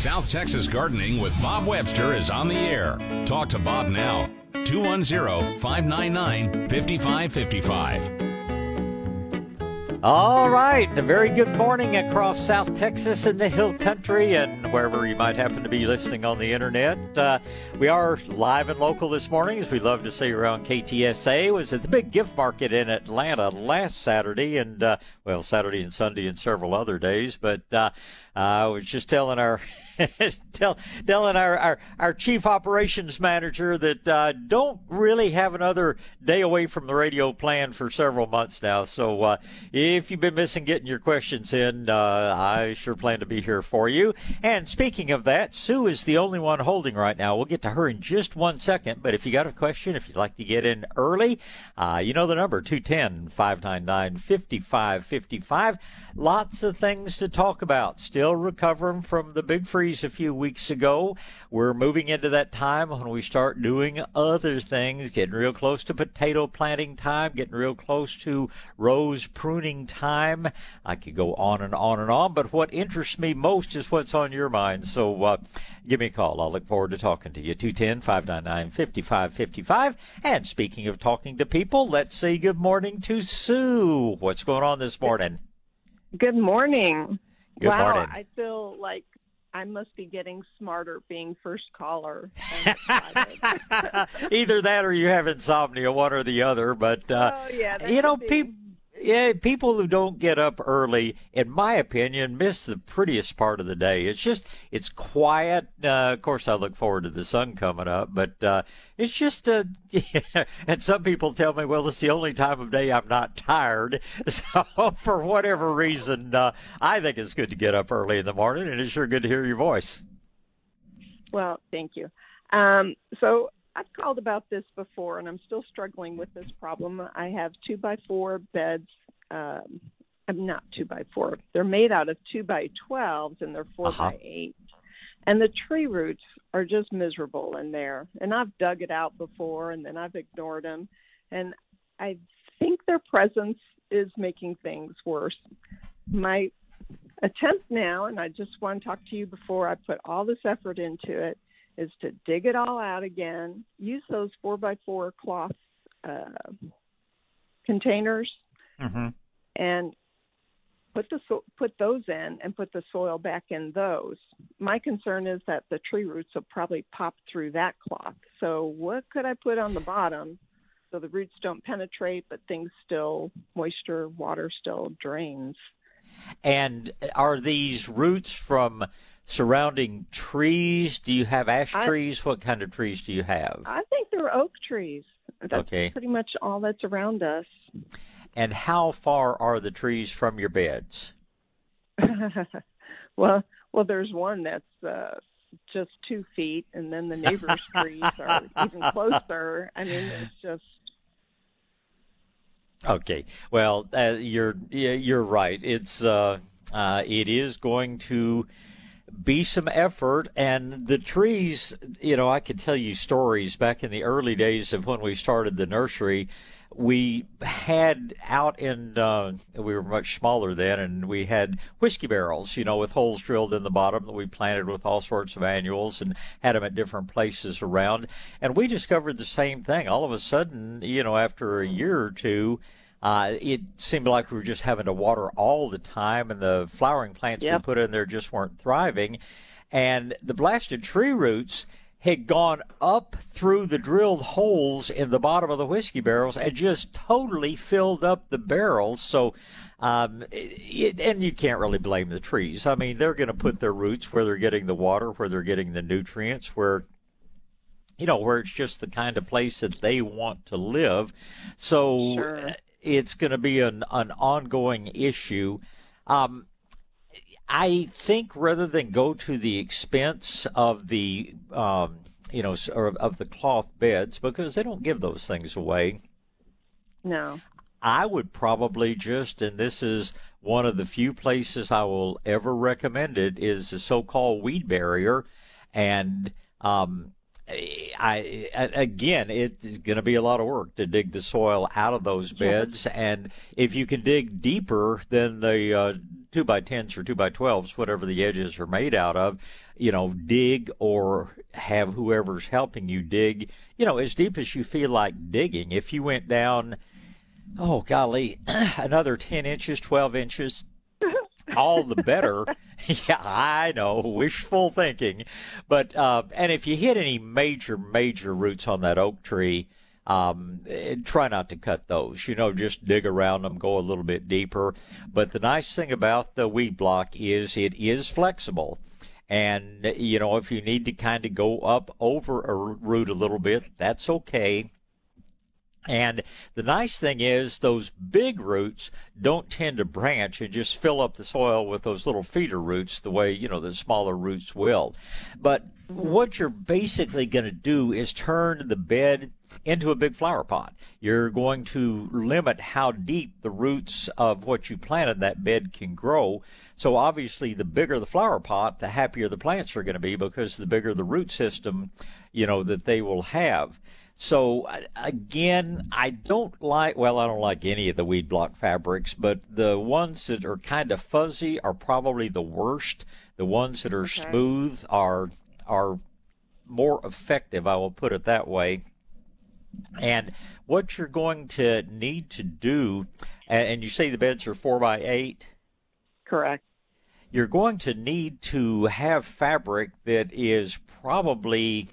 South Texas Gardening with Bob Webster is on the air. Talk to Bob now. 210 599 5555. All right, a very good morning across South Texas and the Hill Country and wherever you might happen to be listening on the internet. Uh, we are live and local this morning, as we love to say around KTSA. Was at the big gift market in Atlanta last Saturday, and uh, well, Saturday and Sunday and several other days. But uh, I was just telling our tell, telling our, our, our chief operations manager that uh, don't really have another day away from the radio plan for several months now. So uh, if you've been missing getting your questions in, uh, I sure plan to be here for you. And speaking of that, Sue is the only one holding right now. We'll get to her in just one second. But if you got a question, if you'd like to get in early, uh, you know the number 210 599 5555. Lots of things to talk about. Still recovering from the big freeze a few weeks ago. We're moving into that time when we start doing other things, getting real close to potato planting time, getting real close to rose pruning time. I could go on and on and on, but what interests me most is what's on your mind. So uh, give me a call. I'll look forward to talking to you. 210 599 5555. And speaking of talking to people, let's say good morning to Sue. What's going on this morning? Good morning. Good wow, morning. I feel like I must be getting smarter being first caller. Either that or you have insomnia, one or the other. But uh, oh, yeah, you know, people. Yeah, people who don't get up early, in my opinion, miss the prettiest part of the day. It's just, it's quiet. Uh, of course, I look forward to the sun coming up, but uh, it's just, uh, yeah. and some people tell me, well, it's the only time of day I'm not tired. So, for whatever reason, uh, I think it's good to get up early in the morning, and it's sure good to hear your voice. Well, thank you. Um, so I've called about this before, and I'm still struggling with this problem. I have two by four beds. Um, I'm not two by four. They're made out of two by twelves, and they're 4 Uh-huh. by eight. And the tree roots are just miserable in there. And I've dug it out before, and then I've ignored them. And I think their presence is making things worse. My attempt now, and I just want to talk to you before I put all this effort into it, is to dig it all out again. Use those four by four cloth uh, containers Mm-hmm. and put the so- put those in and put the soil back in those. My concern is that the tree roots will probably pop through that cloth. So what could I put on the bottom so the roots don't penetrate, but things still moisture, water still drains? And are these roots from surrounding trees? Do you have ash I- trees? What kind of trees do you have? I think they're oak trees. That's Okay. pretty much all that's around us. And how far are the trees from your beds? well, well, there's one that's uh, just two feet, and then the neighbor's trees are even closer. I mean, it's just Okay. Well, uh, you're you're right. It's uh, uh, it is going to be some effort, and the trees. You know, I could tell you stories back in the early days of when we started the nursery. We had out in uh, we were much smaller then, and we had whiskey barrels, you know, with holes drilled in the bottom that we planted with all sorts of annuals and had them at different places around. And we discovered the same thing. All of a sudden, you know, after a year or two, uh, it seemed like we were just having to water all the time, and the flowering plants Yep. we put in there just weren't thriving. And the blasted tree roots had gone up through the drilled holes in the bottom of the whiskey barrels and just totally filled up the barrels. So, um, it, and you can't really blame the trees. I mean, they're going to put their roots where they're getting the water, where they're getting the nutrients, where you know, where it's just the kind of place that they want to live. So Sure. It's going to be an, an ongoing issue. Um, I think rather than go to the expense of the um, you know or of the cloth beds because they don't give those things away. No. I would probably just, and this is one of the few places I will ever recommend it, is the so-called weed barrier, and um, I, again, it's going to be a lot of work to dig the soil out of those beds, yeah. and if you can dig deeper than the uh, two by tens or two by twelves, whatever the edges are made out of, you know, dig or have whoever's helping you dig, you know, as deep as you feel like digging. If you went down, oh golly, another ten inches, twelve inches, all the better. yeah, I know, wishful thinking. But uh, and if you hit any major, major roots on that oak tree, um, try not to cut those. You know, just dig around them, go a little bit deeper. But the nice thing about the weed block is it is flexible. And, you know, if you need to kind of go up over a root a little bit, that's okay. And the nice thing is those big roots don't tend to branch and just fill up the soil with those little feeder roots the way, you know, the smaller roots will. But what you're basically going to do is turn the bed into a big flower pot. You're going to limit how deep the roots of what you planted that bed can grow. So obviously the bigger the flower pot, the happier the plants are going to be because the bigger the root system, you know, that they will have. So uh, again, I don't like, well, I don't like any of the weed block fabrics, but the ones that are kind of fuzzy are probably the worst. The ones that are okay. smooth are, are more effective. I will put it that way. And what you're going to need to do, and you say the beds are four by eight? Correct. You're going to need to have fabric that is probably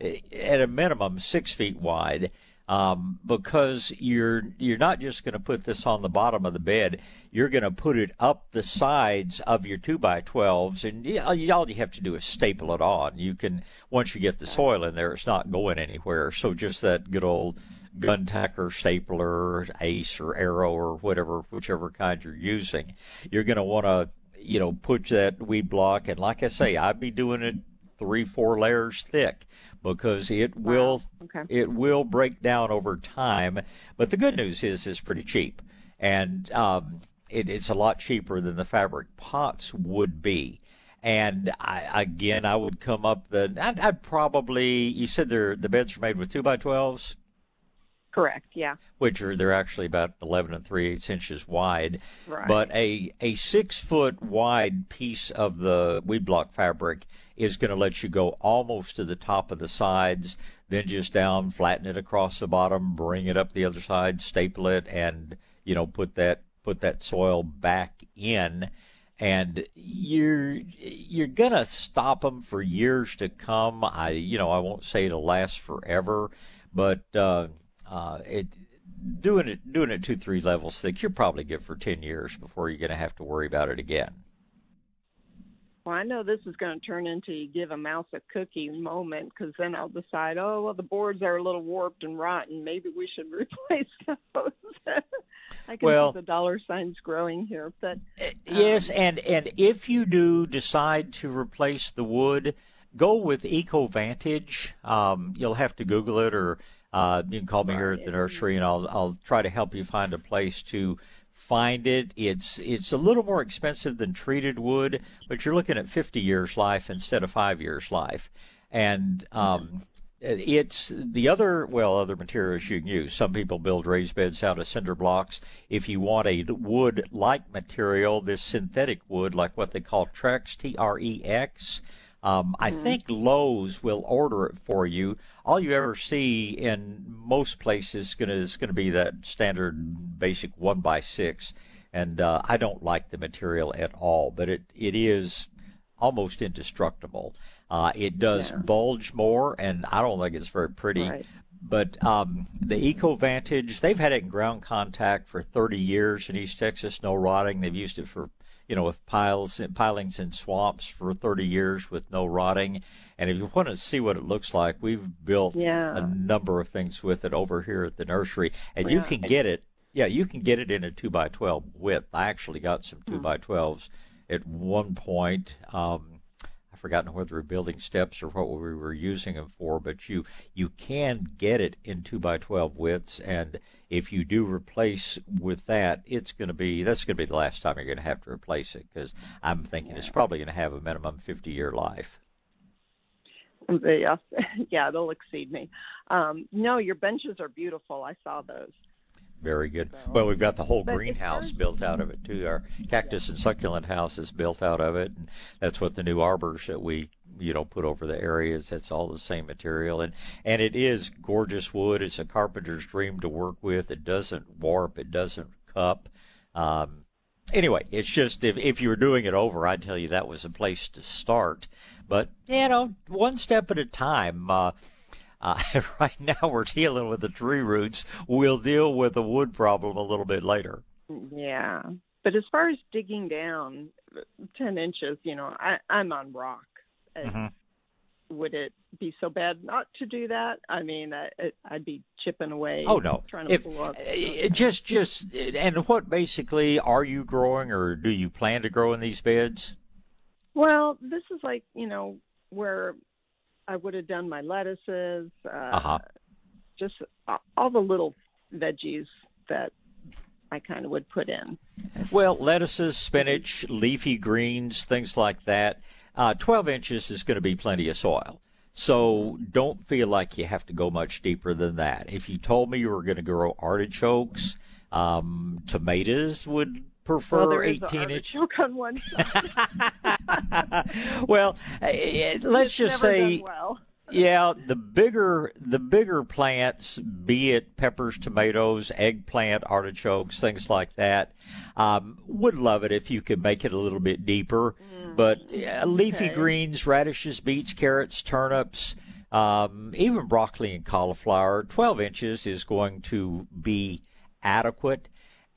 at a minimum six feet wide. Um, because you're you're not just going to put this on the bottom of the bed. You're going to put it up the sides of your two by twelves, and all you have to do is staple it on. You can once you get the soil in there, it's not going anywhere. So just that good old gun tacker stapler, ace or arrow or whatever, whichever kind you're using. You're going to want to you know put that weed block, and like I say, I'd be doing it three, four layers thick because it will okay. it will break down over time. But the good news is it's pretty cheap, and um, it, it's a lot cheaper than the fabric pots would be. And I, again, I would come up the. I'd, I'd probably. You said they're the beds are made with two by twelves. Correct. Yeah. Which are they're actually about eleven and three eighths inches wide. Right. But a a six foot wide piece of the weed block fabric is going to let you go almost to the top of the sides, then just down, flatten it across the bottom, bring it up the other side, staple it, and you know put that put that soil back in. And you're you're gonna stop them for years to come. I you know I won't say it'll last forever, but uh, uh, it doing it doing it two three levels thick, you're probably good for ten years before you're going to have to worry about it again. Well, I know this is going to turn into you give a mouse a cookie moment because then I'll decide, oh well, the boards are a little warped and rotten. Maybe we should replace those. I can well, see the dollar signs growing here, but uh, um, yes, and and if you do decide to replace the wood, go with EcoVantage. Um, you'll have to Google it or uh, you can call me here at the nursery, and I'll I'll try to help you find a place to find it. It's it's a little more expensive than treated wood, but you're looking at 50 years life instead of five years life, and um, it's the other well other materials you can use. Some people build raised beds out of cinder blocks. If you want a wood-like material, this synthetic wood, like what they call Trex, T-R-E-X. Um, I mm-hmm. think Lowe's will order it for you. All you ever see in most places gonna, is going to be that standard basic one by six, and uh, I don't like the material at all. But it it is almost indestructible. Uh, it does yeah. bulge more, and I don't think it's very pretty. Right. But um, the EcoVantage, they've had it in ground contact for 30 years in East Texas, no rotting. They've used it for you know, with piles pilings in swamps for 30 years with no rotting. And if you want to see what it looks like, we've built yeah. a number of things with it over here at the nursery, and you can get it. Yeah, you can get it in a two by twelve width. I actually got some two hmm. by twelves at one point. Um, I've forgotten whether we're building steps or what we were using them for, but you you can get it in two by twelve widths, and if you do replace with that, it's going to be that's going to be the last time you're going to have to replace it because I'm thinking yeah. it's probably going to have a minimum 50 year life. Yeah, yeah, they'll exceed me. Um, no, your benches are beautiful. I saw those. Very good. Well, we've got the whole greenhouse built out of it too. Our cactus and succulent house is built out of it, and that's what the new arbors that we you know put over the areas. That's all the same material, and and it is gorgeous wood. It's a carpenter's dream to work with. It doesn't warp. It doesn't cup. Um, anyway, it's just if if you were doing it over, I'd tell you that was a place to start. But you know, one step at a time. Uh, uh, right now, we're dealing with the tree roots. We'll deal with the wood problem a little bit later. Yeah, but as far as digging down ten inches, you know, I, I'm on rock. Mm-hmm. Would it be so bad not to do that? I mean, I, I'd be chipping away. Oh no! Trying to if, pull up. Uh, just, just, and what basically are you growing, or do you plan to grow in these beds? Well, this is like you know where I would have done my lettuces, uh, uh-huh. just all the little veggies that I kind of would put in. Well, lettuces, spinach, leafy greens, things like that. Uh, 12 inches is going to be plenty of soil. So don't feel like you have to go much deeper than that. If you told me you were going to grow artichokes, um, tomatoes would prefer well, 18 inch. on one well, eh, eh, let's just say. Well. yeah, the bigger the bigger plants, be it peppers, tomatoes, eggplant, artichokes, things like that, um, would love it if you could make it a little bit deeper. Mm, but uh, leafy okay. greens, radishes, beets, carrots, turnips, um, even broccoli and cauliflower, 12 inches is going to be adequate.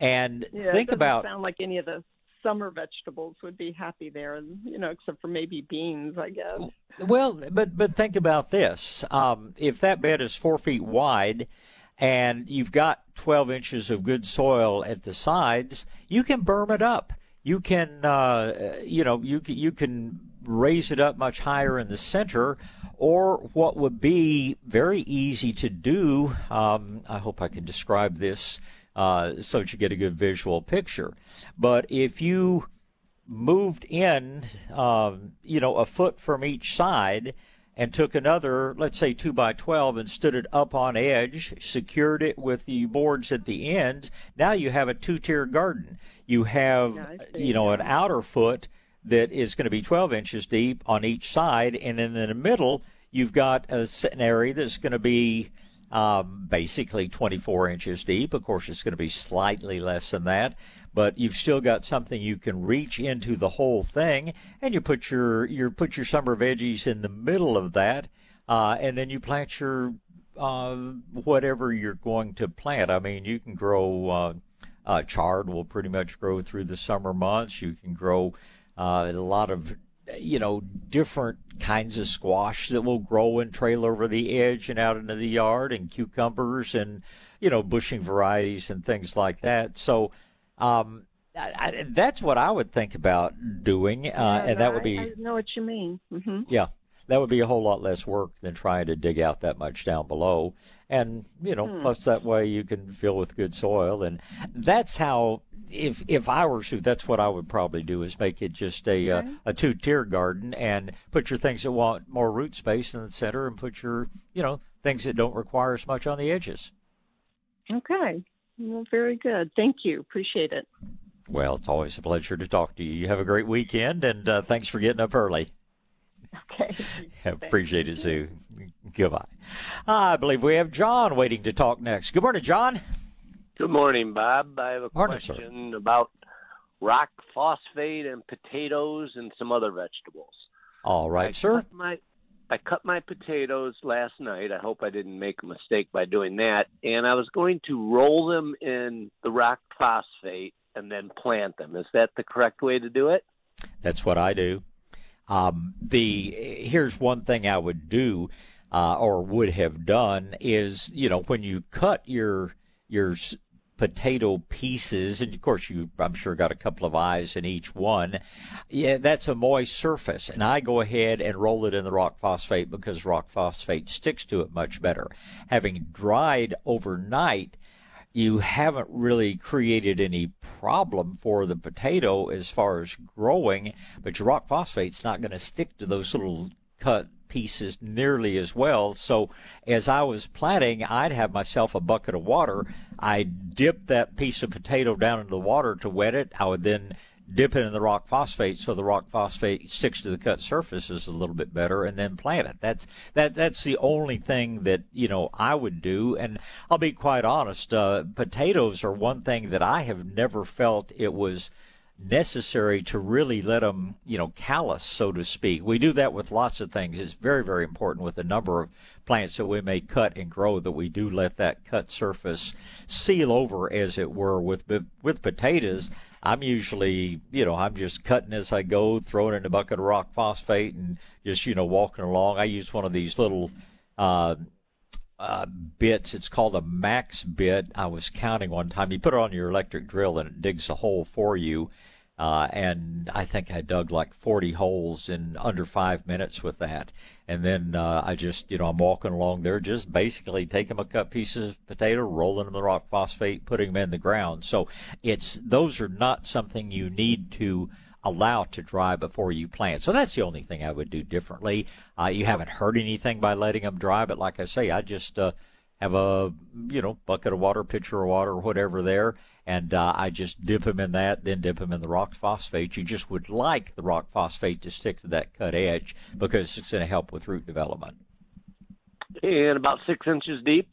And yeah, think about it sound like any of the summer vegetables would be happy there, you know, except for maybe beans, I guess. Well, but but think about this: um, if that bed is four feet wide, and you've got 12 inches of good soil at the sides, you can berm it up. You can, uh, you know, you you can raise it up much higher in the center, or what would be very easy to do. Um, I hope I can describe this uh, so that you get a good visual picture. But if you moved in, um, you know, a foot from each side and took another, let's say two by 12 and stood it up on edge, secured it with the boards at the ends, now you have a two tier garden. You have, you know, an outer foot that is going to be 12 inches deep on each side, and in the middle, you've got a, an area that's going to be um, basically 24 inches deep. Of course, it's going to be slightly less than that, but you've still got something you can reach into the whole thing, and you put your you put your summer veggies in the middle of that, uh, and then you plant your uh, whatever you're going to plant. I mean, you can grow uh, uh chard will pretty much grow through the summer months. You can grow uh, a lot of you know, different kinds of squash that will grow and trail over the edge and out into the yard, and cucumbers and you know, bushing varieties and things like that. So, um, I, I, that's what I would think about doing, uh, yeah, and that would be. I know what you mean. Mm-hmm. Yeah, that would be a whole lot less work than trying to dig out that much down below. And you know, hmm. plus that way you can fill with good soil, and that's how if if I were to, that's what I would probably do is make it just a uh, okay. uh, a two tier garden and put your things that want more root space in the center and put your you know things that don't require as much on the edges. Okay, well, very good. Thank you. Appreciate it. Well, it's always a pleasure to talk to you. You have a great weekend, and uh, thanks for getting up early. Okay. Appreciate it, Sue. Goodbye. I believe we have John waiting to talk next. Good morning, John. Good morning, Bob. I have a morning, question sir. about rock phosphate and potatoes and some other vegetables. All right, I sir. Cut my, I cut my potatoes last night. I hope I didn't make a mistake by doing that. And I was going to roll them in the rock phosphate and then plant them. Is that the correct way to do it? That's what I do. Um, the here's one thing I would do uh, or would have done is you know when you cut your your potato pieces, and of course you, I'm sure, got a couple of eyes in each one. Yeah, that's a moist surface, and I go ahead and roll it in the rock phosphate because rock phosphate sticks to it much better. Having dried overnight, you haven't really created any problem for the potato as far as growing, but your rock phosphate's not going to stick to those little cut pieces nearly as well. So as I was planting, I'd have myself a bucket of water. I'd dip that piece of potato down into the water to wet it. I would then dip it in the rock phosphate so the rock phosphate sticks to the cut surfaces a little bit better and then plant it. That's that that's the only thing that, you know, I would do and I'll be quite honest, uh, potatoes are one thing that I have never felt it was necessary to really let them, you know, callus, so to speak. We do that with lots of things. It's very, very important with a number of plants that we may cut and grow that we do let that cut surface seal over, as it were. With with potatoes, I'm usually, you know, I'm just cutting as I go, throwing in a bucket of rock phosphate, and just, you know, walking along. I use one of these little. Uh, uh, bits. It's called a max bit. I was counting one time. You put it on your electric drill and it digs a hole for you. Uh, and I think I dug like 40 holes in under five minutes with that. And then uh, I just, you know, I'm walking along there, just basically taking my cut pieces of potato, rolling them in the rock phosphate, putting them in the ground. So it's those are not something you need to allow to dry before you plant. So that's the only thing I would do differently. Uh, you haven't hurt anything by letting them dry, but like I say, I just uh, have a you know bucket of water, pitcher of water, or whatever there, and uh, I just dip them in that, then dip them in the rock phosphate. You just would like the rock phosphate to stick to that cut edge because it's going to help with root development. And about six inches deep.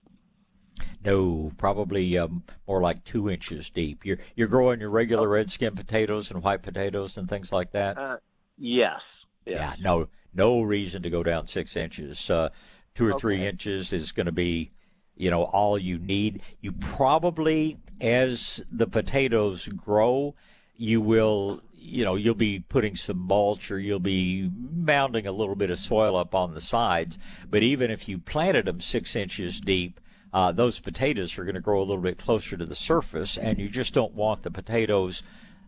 No, probably um, more like two inches deep. You're you're growing your regular red skin potatoes and white potatoes and things like that. Uh, yes. yes. Yeah. No. No reason to go down six inches. Uh, two or okay. three inches is going to be you know, all you need. You probably, as the potatoes grow, you will, you know, you'll be putting some mulch or you'll be mounding a little bit of soil up on the sides. But even if you planted them six inches deep, uh, those potatoes are going to grow a little bit closer to the surface, and you just don't want the potatoes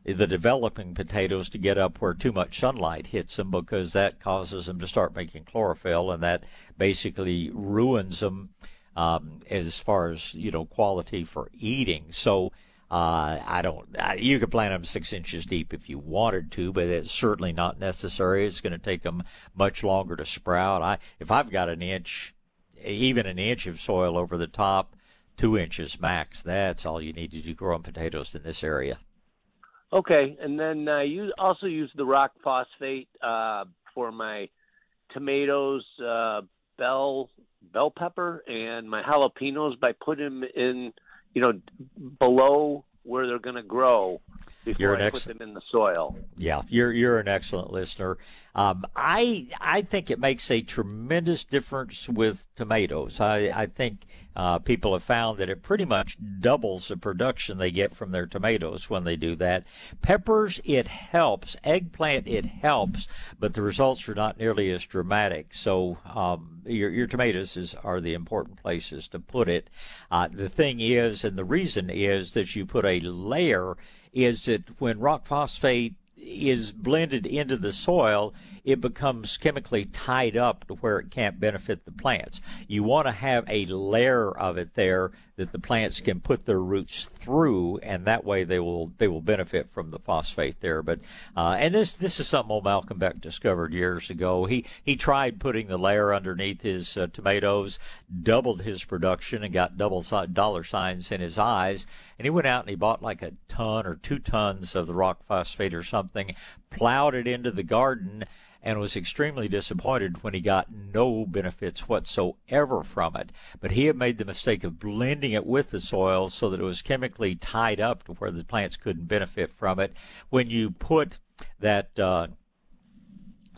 the developing potatoes to get up where too much sunlight hits them because that causes them to start making chlorophyll and that basically ruins them um, as far as you know quality for eating. So uh, I don't. you could plant them six inches deep if you wanted to, but it's certainly not necessary. It's going to take them much longer to sprout. I if I've got an inch, even an inch of soil over the top, two inches max. That's all you need to do growing potatoes in this area. Okay, and then uh, you also use the rock phosphate uh, for my tomatoes, uh, bell bell pepper and my jalapenos by putting them in, you know, below where they're going to grow before I ex- put them in the soil. Yeah, you're you're an excellent listener. Um, I I think it makes a tremendous difference with tomatoes. I I think uh, people have found that it pretty much doubles the production they get from their tomatoes when they do that. Peppers, it helps. Eggplant, it helps, but the results are not nearly as dramatic. So um, your your tomatoes is, are the important places to put it. Uh, the thing is, and the reason is that you put a layer is that when rock phosphate is blended into the soil, it becomes chemically tied up to where it can't benefit the plants. You want to have a layer of it there that the plants can put their roots through, and that way they will they will benefit from the phosphate there. But uh, and this this is something old Malcolm Beck discovered years ago. He he tried putting the layer underneath his uh, tomatoes, doubled his production, and got double dollar signs in his eyes. And he went out and he bought like a ton or two tons of the rock phosphate or something, plowed it into the garden and was extremely disappointed when he got no benefits whatsoever from it. But he had made the mistake of blending it with the soil so that it was chemically tied up to where the plants couldn't benefit from it. When you put that uh,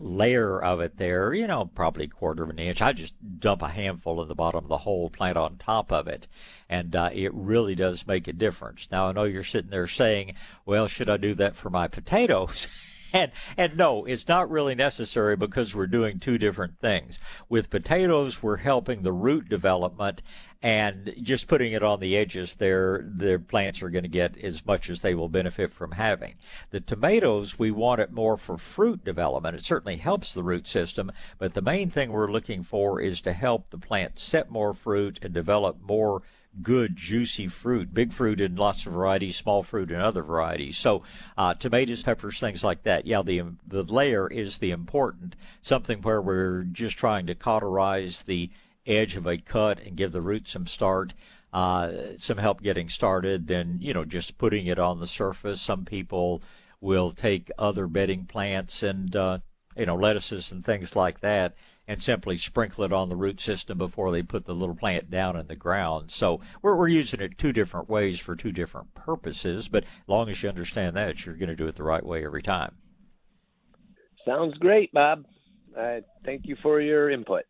layer of it there, you know, probably quarter of an inch. I just dump a handful in the bottom of the hole, plant on top of it, and uh, it really does make a difference. Now, I know you're sitting there saying, well, should I do that for my potatoes? and and no, it's not really necessary because we're doing two different things. With potatoes, we're helping the root development, and just putting it on the edges there, the plants are going to get as much as they will benefit from having. The tomatoes, we want it more for fruit development. It certainly helps the root system, but the main thing we're looking for is to help the plant set more fruit and develop more good, juicy fruit, big fruit in lots of varieties, small fruit in other varieties. So, uh, tomatoes, peppers, things like that. Yeah, the the layer is the important something where we're just trying to cauterize the edge of a cut and give the root some start. Uh, some help getting started, then you know just putting it on the surface. Some people will take other bedding plants and uh, you know lettuces and things like that and simply sprinkle it on the root system before they put the little plant down in the ground. So we're, we're using it two different ways for two different purposes, but as long as you understand that, you're going to do it the right way every time. Sounds great, Bob. Uh, thank you for your input.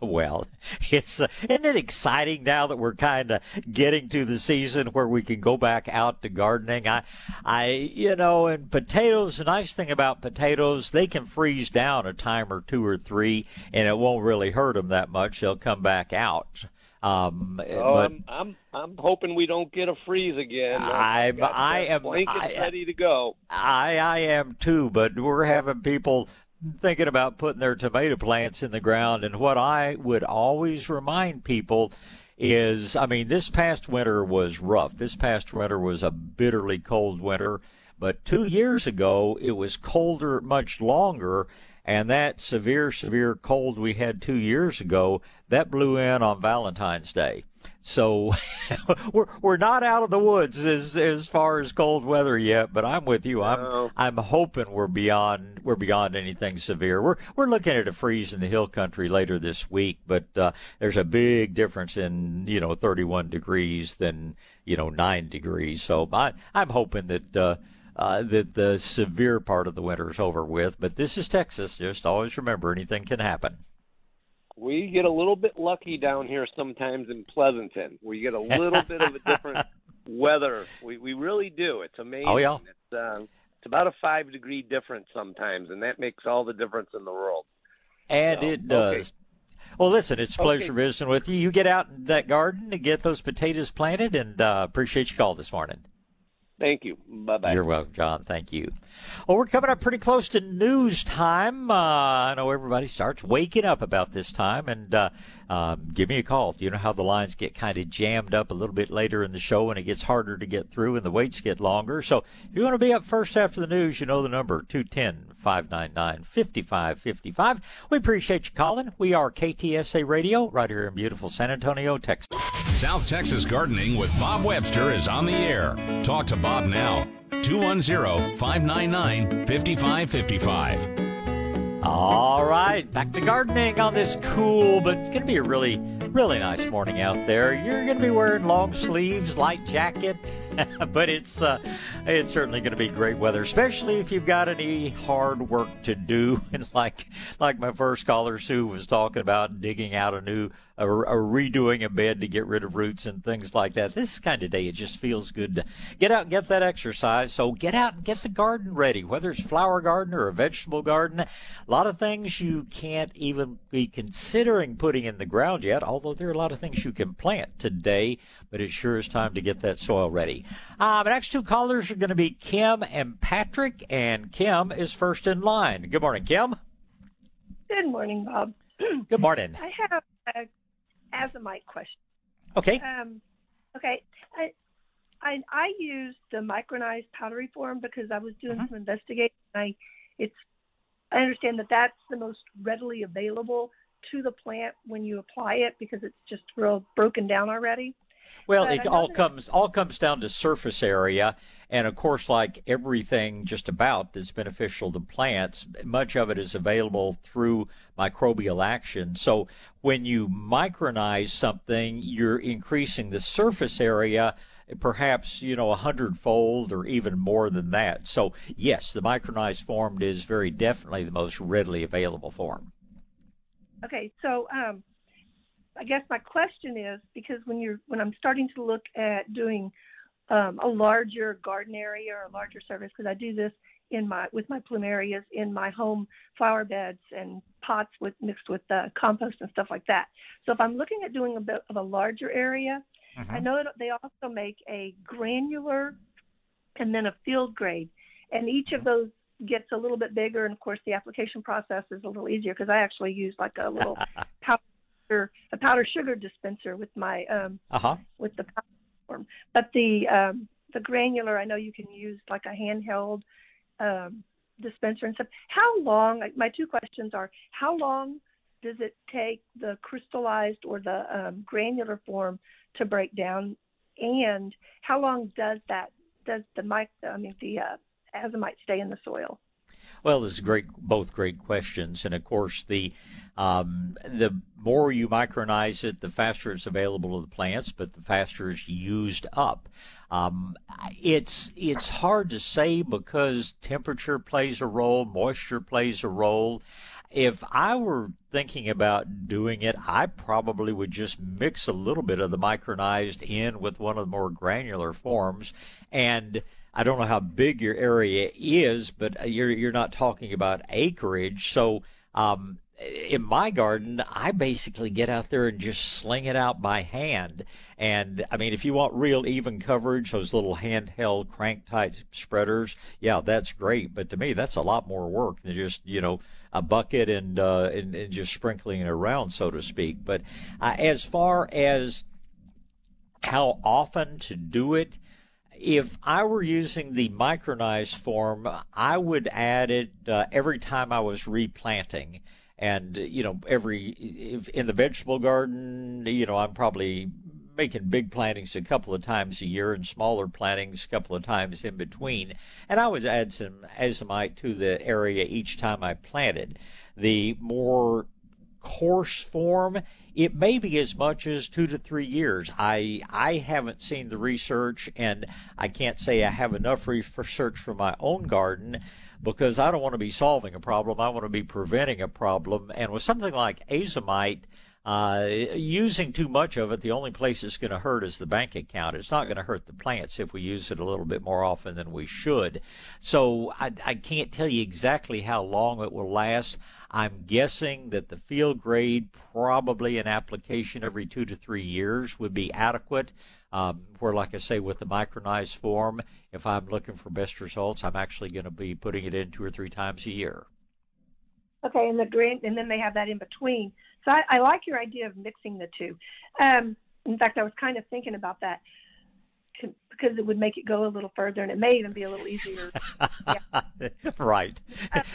Well, it's uh, isn't it exciting now that we're kind of getting to the season where we can go back out to gardening. I, I, you know, and potatoes. The nice thing about potatoes, they can freeze down a time or two or three, and it won't really hurt them that much. They'll come back out. Um, oh, but, I'm, I'm I'm hoping we don't get a freeze again. I'm I am blankets I, ready to go. I I am too, but we're having people thinking about putting their tomato plants in the ground. And what I would always remind people is I mean, this past winter was rough. This past winter was a bitterly cold winter. But two years ago, it was colder much longer. And that severe, severe cold we had two years ago, that blew in on Valentine's Day. So we're we're not out of the woods as as far as cold weather yet, but I'm with you. I'm I'm hoping we're beyond we're beyond anything severe. We're we're looking at a freeze in the hill country later this week, but uh, there's a big difference in you know 31 degrees than you know nine degrees. So I I'm hoping that. Uh, uh, that the severe part of the winter is over with, but this is Texas. Just always remember anything can happen we get a little bit lucky down here sometimes in Pleasanton. We get a little bit of a different weather. We we really do. It's amazing. Oh yeah. It's uh, it's about a five degree difference sometimes, and that makes all the difference in the world. And so, it does. Okay. Well, listen, it's a pleasure okay. visiting with you. You get out in that garden to get those potatoes planted, and uh, appreciate your call this morning. Thank you. Bye bye. You're welcome, John. Thank you. Well, we're coming up pretty close to news time. Uh, I know everybody starts waking up about this time, and uh, um, give me a call. You know how the lines get kind of jammed up a little bit later in the show, and it gets harder to get through, and the waits get longer. So if you want to be up first after the news, you know the number 210 599 5555. We appreciate you calling. We are KTSA Radio right here in beautiful San Antonio, Texas. South Texas Gardening with Bob Webster is on the air. Talk to Bob now. 210 599 5555. All right, back to gardening on this cool, but it's going to be a really, really nice morning out there. You're going to be wearing long sleeves, light jacket, but it's uh, it's certainly going to be great weather, especially if you've got any hard work to do. And like like my first caller Sue was talking about digging out a new a, a redoing a bed to get rid of roots and things like that. This kind of day, it just feels good to get out and get that exercise. So get out and get the garden ready, whether it's flower garden or a vegetable garden. A lot of things you can't even be considering putting in the ground yet, although there are a lot of things you can plant today. But it sure is time to get that soil ready. Uh, the next two callers are going to be Kim and Patrick, and Kim is first in line. Good morning, Kim. Good morning, Bob. Good morning. I have a azomite question. Okay. Um, okay. I, I I used the micronized powdery form because I was doing uh-huh. some investigating. I it's I understand that that's the most readily available to the plant when you apply it because it's just real broken down already. Well, but it all comes all comes down to surface area, and of course, like everything just about that's beneficial to plants, much of it is available through microbial action. So when you micronize something, you're increasing the surface area perhaps you know a hundredfold or even more than that. So yes, the micronized form is very definitely the most readily available form. Okay, so um, I guess my question is because when you're when I'm starting to look at doing um, a larger garden area or a larger service, because I do this in my with my plumerias in my home flower beds and pots with mixed with uh, compost and stuff like that. So if I'm looking at doing a bit of a larger area, mm-hmm. I know that they also make a granular and then a field grade, and each of those gets a little bit bigger. And of course, the application process is a little easier because I actually use like a little a powder sugar dispenser with my um uh-huh. with the powder form. But the um the granular, I know you can use like a handheld um, dispenser and stuff. How long? My two questions are: How long does it take the crystallized or the um, granular form to break down, and how long does that does the mic? I mean, the uh, azomite stay in the soil? Well, this is great, both great questions, and of course the um, the more you micronize it, the faster it's available to the plants, but the faster it's used up. Um, it's it's hard to say because temperature plays a role, moisture plays a role. If I were thinking about doing it, I probably would just mix a little bit of the micronized in with one of the more granular forms and I don't know how big your area is, but you're you're not talking about acreage. So um, in my garden, I basically get out there and just sling it out by hand. And I mean, if you want real even coverage, those little handheld crank type spreaders, yeah, that's great. But to me, that's a lot more work than just you know a bucket and uh, and, and just sprinkling it around, so to speak. But uh, as far as how often to do it, if I were using the micronized form, I would add it uh, every time I was replanting. And, you know, every, in the vegetable garden, you know, I'm probably making big plantings a couple of times a year and smaller plantings a couple of times in between. And I would add some azomite to the area each time I planted. The more coarse form, it may be as much as two to three years. I I haven't seen the research, and I can't say I have enough research for my own garden because I don't want to be solving a problem. I want to be preventing a problem. And with something like azomite, uh, using too much of it, the only place it's going to hurt is the bank account. It's not going to hurt the plants if we use it a little bit more often than we should. So I, I can't tell you exactly how long it will last. I'm guessing that the field grade, probably an application every two to three years, would be adequate. Um, where, like I say, with the micronized form, if I'm looking for best results, I'm actually going to be putting it in two or three times a year. Okay, and the and then they have that in between. So I, I like your idea of mixing the two. Um, in fact, I was kind of thinking about that because it would make it go a little further and it may even be a little easier. right.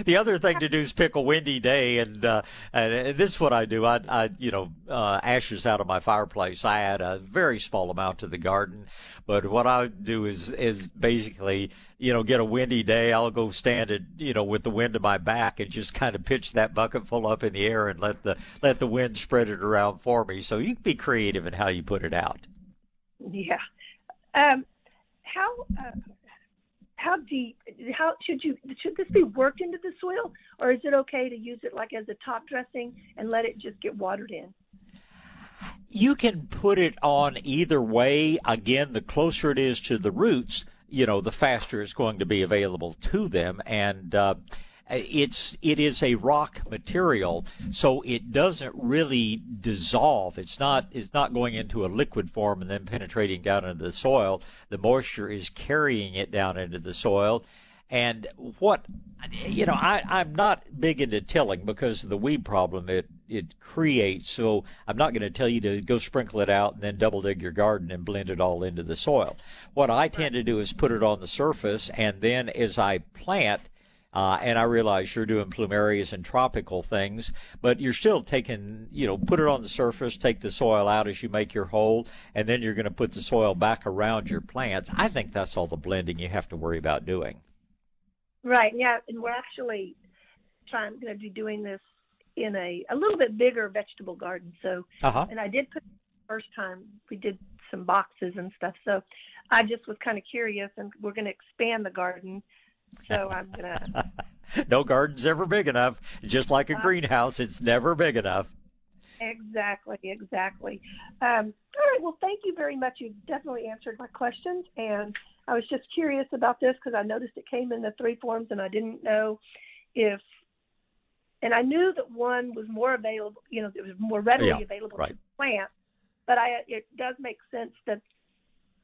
The other thing to do is pick a windy day and, uh, and this is what I do. I, I you know, uh, ashes out of my fireplace. I add a very small amount to the garden, but what I do is, is basically, you know, get a windy day. I'll go stand it, you know, with the wind at my back and just kind of pitch that bucket full up in the air and let the, let the wind spread it around for me. So you can be creative in how you put it out. Yeah. Um, how uh, how deep? How should you should this be worked into the soil, or is it okay to use it like as a top dressing and let it just get watered in? You can put it on either way. Again, the closer it is to the roots, you know, the faster it's going to be available to them, and uh, Uh, it's it is a rock material, so it doesn't really dissolve. It's not it's not going into a liquid form and then penetrating down into the soil. The moisture is carrying it down into the soil. And what you know, I, I'm not big into tilling because of the weed problem it it creates. So I'm not going to tell you to go sprinkle it out and then double dig your garden and blend it all into the soil. What I tend to do is put it on the surface, and then as I plant, uh, and I realize you're doing plumerias and tropical things, but you're still taking, you know, put it on the surface, take the soil out as you make your hole, and then you're going to put the soil back around your plants. I think that's all the blending you have to worry about doing. Right. Yeah, and we're actually trying going to be doing this in a a little bit bigger vegetable garden. So, uh-huh. and I did put first time we did some boxes and stuff. So, I just was kind of curious, and we're going to expand the garden so I'm gonna. no garden's ever big enough. Just like a greenhouse, it's never big enough. Exactly, exactly. Um, all right. Well, thank you very much. You've definitely answered my questions, and I was just curious about this because I noticed it came in the three forms, and I didn't know if. And I knew that one was more available, you know, it was more readily Yeah, available right. to plant. But I, it does make sense that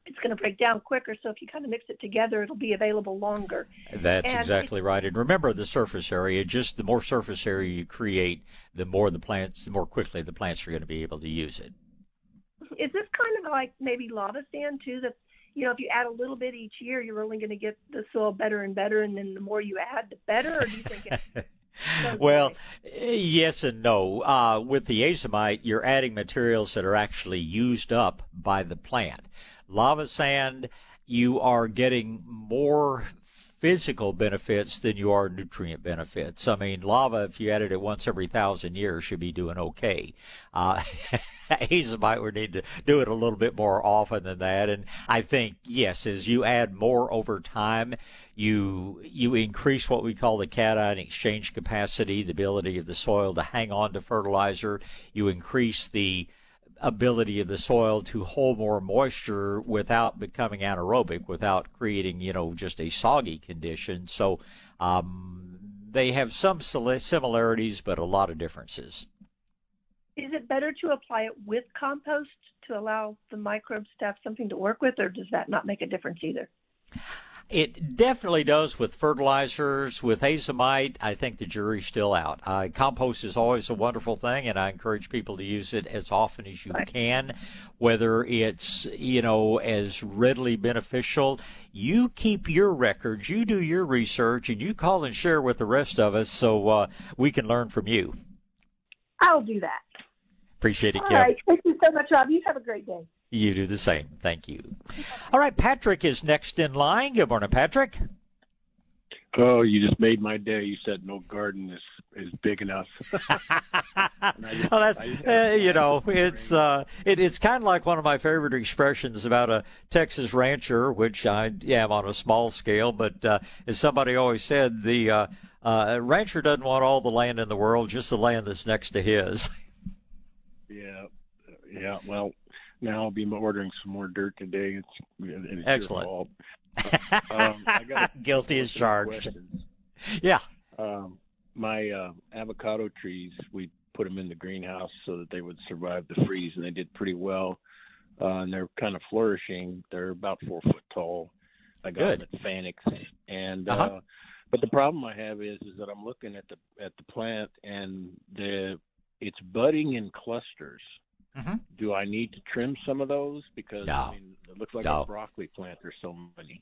it's going to break down quicker. So if you kind of mix it together, it'll be available longer. That's And exactly right. And remember the surface area. Just the more surface area you create, the more the plants, the more quickly the plants are going to be able to use it. Is this kind of like maybe lava sand too? That you know, if you add a little bit each year, you're only going to get the soil better and better, and then the more you add, the better. Or do you think it Well, eh, yes and no. Uh, with the azomite, you're adding materials that are actually used up by the plant. Lava sand, you are getting more physical benefits than you are nutrient benefits. I mean, lava, if you added it once every thousand years, should be doing okay. Uh, azomite would need to do it a little bit more often than that. And I think, yes, as you add more over time, you you increase what we call the cation exchange capacity, the ability of the soil to hang on to fertilizer. You increase the ability of the soil to hold more moisture without becoming anaerobic, without creating, you know, just a soggy condition. So um, they have some similarities, but a lot of differences. Is it better to apply it with compost to allow the microbes to have something to work with, or does that not make a difference either? It definitely does with fertilizers. With azomite, I think the jury's still out. Uh, compost is always a wonderful thing, and I encourage people to use it as often as you Right. can, whether it's, you know, as readily beneficial. You keep your records, you do your research, and you call and share with the rest of us so uh, we can learn from you. I'll do that. Appreciate it, All Kim. right. Thank you so much, Rob. You have a great day. You do the same. Thank you. All right, Patrick is next in line. Good morning, Patrick. Oh, you just made my day. You said no garden is is big enough. well, that's just uh, you know, it's uh, it, it's kind of like one of my favorite expressions about a Texas rancher, which I am on a small scale, but uh, as somebody always said, the uh, uh, rancher doesn't want all the land in the world, just the land that's next to his. yeah, yeah. Well, now I'll be ordering some more dirt today. It's, it's Excellent. Um, I got Guilty as charged. yeah. Um, my uh, avocado trees, we put them in the greenhouse so that they would survive the freeze, and they did pretty well. Uh, and they're kind of flourishing. They're about four foot tall. I got Good. them at Fanick's, and Uh-huh. uh, but the problem I have is is that I'm looking at the at the plant, and the it's budding in clusters. Mhm. Do I need to trim some of those because No. I mean it looks like No. a broccoli plant. There's so many.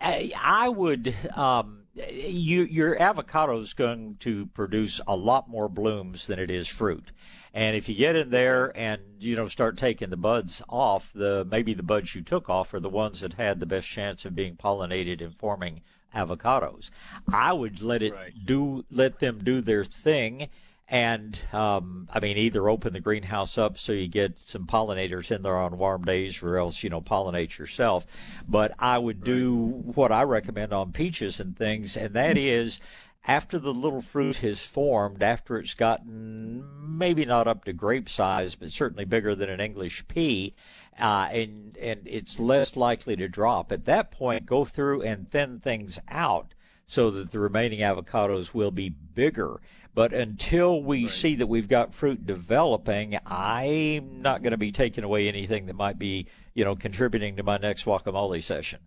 I I would. Um, you, your avocado is going to produce a lot more blooms than it is fruit, and if you get in there and you know start taking the buds off, the maybe the buds you took off are the ones that had the best chance of being pollinated and forming avocados. I would let it Right. do let them do their thing. And um, I mean, either open the greenhouse up so you get some pollinators in there on warm days, or else you know pollinate yourself. But I would do what I recommend on peaches and things, and that is after the little fruit has formed, after it's gotten maybe not up to grape size, but certainly bigger than an English pea, uh, and and it's less likely to drop. At that point, go through and thin things out so that the remaining avocados will be bigger. But until we see that we've got fruit developing, I'm not going to be taking away anything that might be, you know, contributing to my next guacamole session.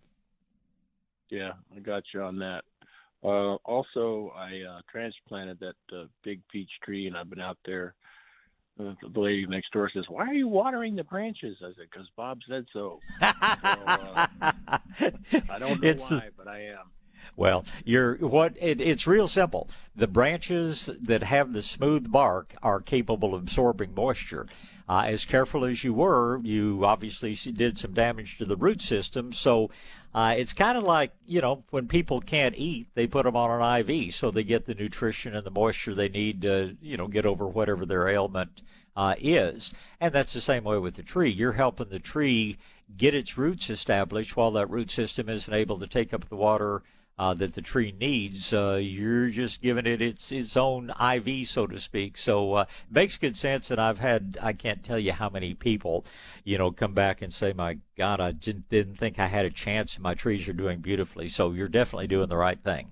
Yeah, I got you on that. Uh, also, I uh, transplanted that uh, big peach tree, and I've been out there. Uh, the lady next door says, "Why are you watering the branches?" I said, "Because Bob said so." uh, I don't know It's the- why, but I am. Well, you're what it, it's real simple. The branches that have the smooth bark are capable of absorbing moisture. Uh, as careful as you were, you obviously did some damage to the root system. So uh, it's kind of like you know when people can't eat, they put them on an IV so they get the nutrition and the moisture they need to you know get over whatever their ailment uh, is. And that's the same way with the tree. You're helping the tree get its roots established while that root system isn't able to take up the water uh, that the tree needs. Uh, you're just giving it its its own IV, so to speak. So uh, makes good sense. And I've had I can't tell you how many people, you know, come back and say, "My God, I just didn't think I had a chance. And my trees are doing beautifully." So you're definitely doing the right thing.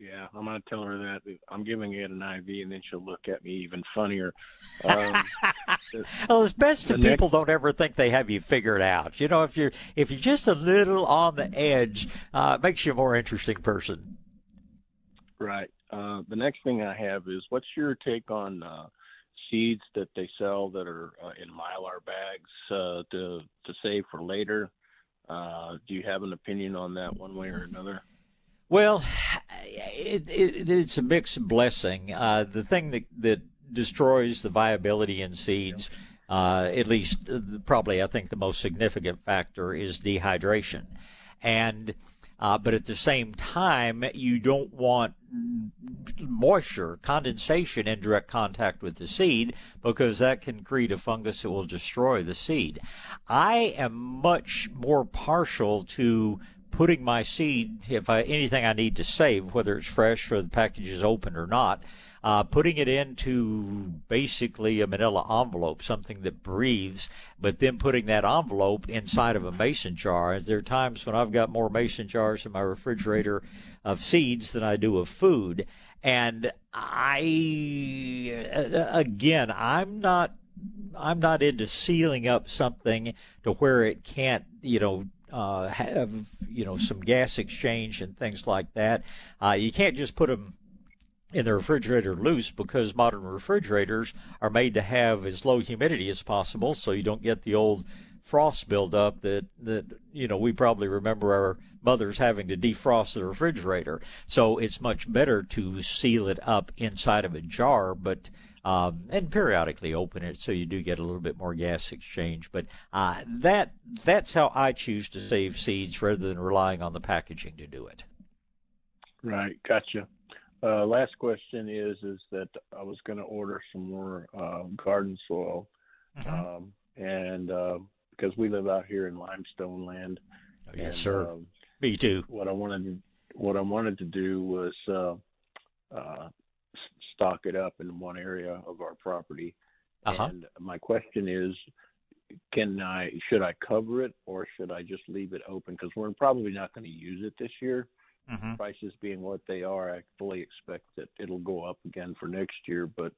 Yeah, I'm gonna tell her that I'm giving it an IV, and then she'll look at me even funnier. Um, well, it's best if people next... don't ever think they have you figured out. You know, if you're if you're just a little on the edge, uh, it makes you a more interesting person. Right. Uh, the next thing I have is, what's your take on uh, seeds that they sell that are uh, in mylar bags uh, to to save for later? Uh, do you have an opinion on that, one way or another? Well, it, it, it's a mixed blessing. Uh, the thing that, that destroys the viability in seeds, uh, at least uh, probably I think the most significant factor is dehydration. And uh, but at the same time, you don't want moisture, condensation in direct contact with the seed because that can create a fungus that will destroy the seed. I am much more partial to putting my seed, if I, anything I need to save, whether it's fresh or the package is open or not, uh, putting it into basically a manila envelope, something that breathes, but then putting that envelope inside of a mason jar. There are times when I've got more mason jars in my refrigerator of seeds than I do of food. And I, again, I'm not I'm not into sealing up something to where it can't, you know, uh, have you know some gas exchange and things like that. Uh, you can't just put them in the refrigerator loose because modern refrigerators are made to have as low humidity as possible, so you don't get the old frost buildup that that you know we probably remember our mothers having to defrost the refrigerator. So it's much better to seal it up inside of a jar, but um, and periodically open it so you do get a little bit more gas exchange. But uh, that that's how I choose to save seeds rather than relying on the packaging to do it. Right, gotcha. Uh, last question is is that I was going to order some more uh, garden soil, mm-hmm. um, and uh, because we live out here in limestone land. Oh, yes, and, sir. Um, Me too. What I wanted to, what I wanted to do was uh, uh, stock it up in one area of our property. Uh-huh. And my question is, can I should I cover it or should I just leave it open? Because we're probably not going to use it this year. Mm-hmm. Prices being what they are, I fully expect that it'll go up again for next year. But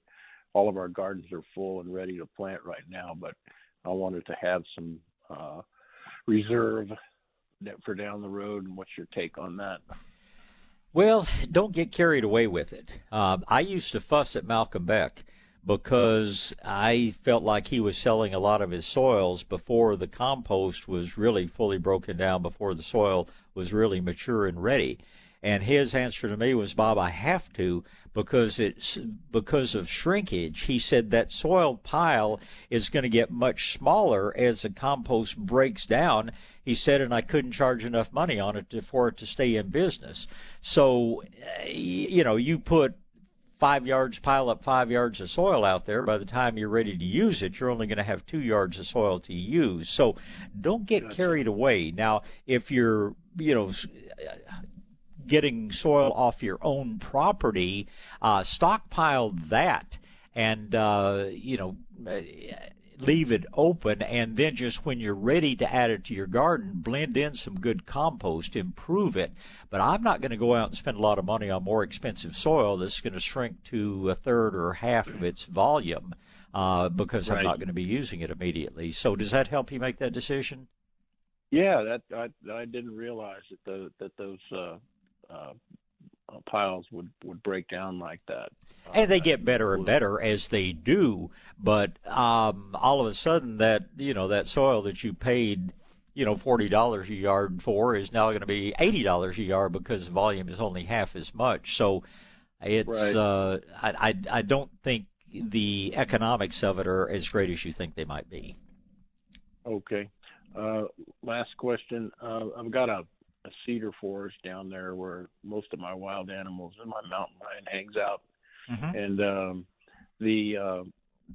all of our gardens are full and ready to plant right now. But I wanted to have some uh, reserve for down the road. And what's your take on that? Well, don't get carried away with it. Uh, I used to fuss at Malcolm Beck because I felt like he was selling a lot of his soils before the compost was really fully broken down, before the soil was really mature and ready. And his answer to me was, Bob, I have to because it's because of shrinkage. He said that soil pile is going to get much smaller as the compost breaks down. He said, and I couldn't charge enough money on it to, for it to stay in business. So, eh, you know, you put five yards, pile up five yards of soil out there. By the time you're ready to use it, you're only going to have two yards of soil to use. So don't get carried away. Now, if you're, you know, getting soil off your own property, uh, stockpile that and, uh, you know, leave it open. And then just when you're ready to add it to your garden blend in some good compost improve it. But i'm not going to go out and spend a lot of money on more expensive soil that's going to shrink to a third or half of its volume uh, because right. i'm not going to be using it immediately. So does that help you make that decision? Yeah that i, I didn't realize that the, that those uh, uh, piles would would break down like that. And they get better and better as they do, but um, all of a sudden that you know that soil that you paid you know forty dollars a yard for is now going to be eighty dollars a yard because volume is only half as much. So it's right. uh, I, I I don't think the economics of it are as great as you think they might be. Okay. Uh, last question. Uh, I've got a a cedar forest down there where most of my wild animals and my mountain lion hangs out. Mm-hmm. And um, the uh,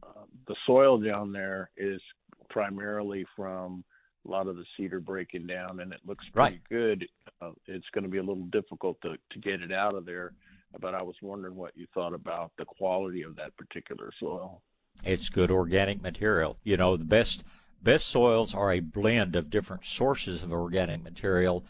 uh, the soil down there is primarily from a lot of the cedar breaking down, and it looks pretty right. good. uh, it's going to be a little difficult to to get it out of there. But I was wondering what you thought about the quality of that particular soil. It's good organic material. You know, the best best soils are a blend of different sources of organic material.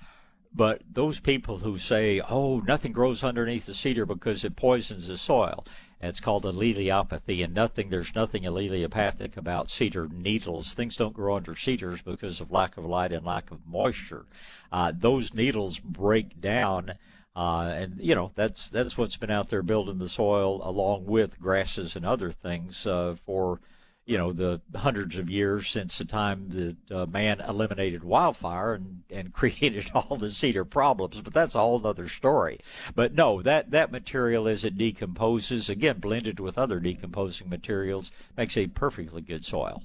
But those people who say, "Oh, nothing grows underneath the cedar because it poisons the soil," it's called allelopathy, and nothing. There's nothing allelopathic about cedar needles. Things don't grow under cedars because of lack of light and lack of moisture. Uh, those needles break down uh, and you know that's that's what's been out there building the soil along with grasses and other things uh, for you know the hundreds of years since the time that uh, man eliminated wildfire and and created all the cedar problems. But that's a whole other story. But no, that that material as it decomposes, again blended with other decomposing materials, makes a perfectly good soil.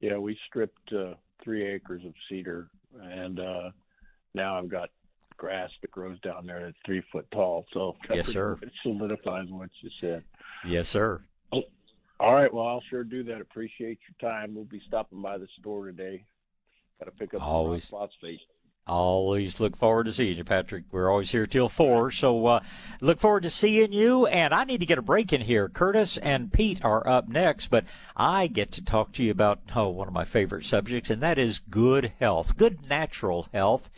Yeah, we stripped uh, three acres of cedar, and uh, now I've got grass that grows down there that's three foot tall. So yes, sir. It solidifies what you said. Yes, sir. All right. Well, I'll sure do that. Appreciate your time. We'll be stopping by the store today. Got to pick up always phosphate. Always look forward to seeing you, Patrick. We're always here till four, so uh, look forward to seeing you. And I need to get a break in here. Curtis and Pete are up next, but I get to talk to you about oh one of my favorite subjects, and that is good health, good natural health,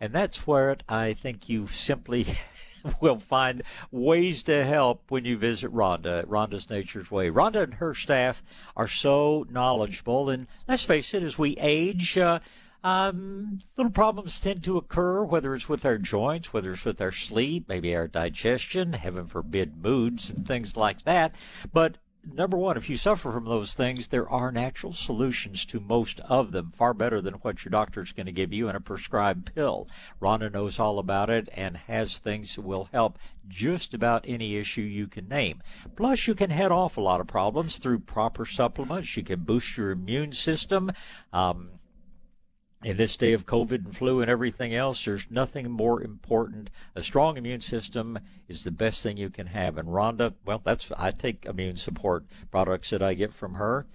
and that's where I think you simply will find ways to help when you visit Rhonda at Rhonda's Nature's Way. Rhonda and her staff are so knowledgeable, and let's face it, as we age. Uh, um, little problems tend to occur, whether it's with our joints, whether it's with our sleep, maybe our digestion, heaven forbid, moods and things like that. But number one, if you suffer from those things, there are natural solutions to most of them, far better than what your doctor is going to give you in a prescribed pill. Rhonda knows all about it and has things that will help just about any issue you can name. Plus, you can head off a lot of problems through proper supplements. You can boost your immune system. Um, in this day of COVID and flu and everything else, there's nothing more important. A strong immune system is the best thing you can have. And Rhonda, well, that's I take immune support products that I get from her.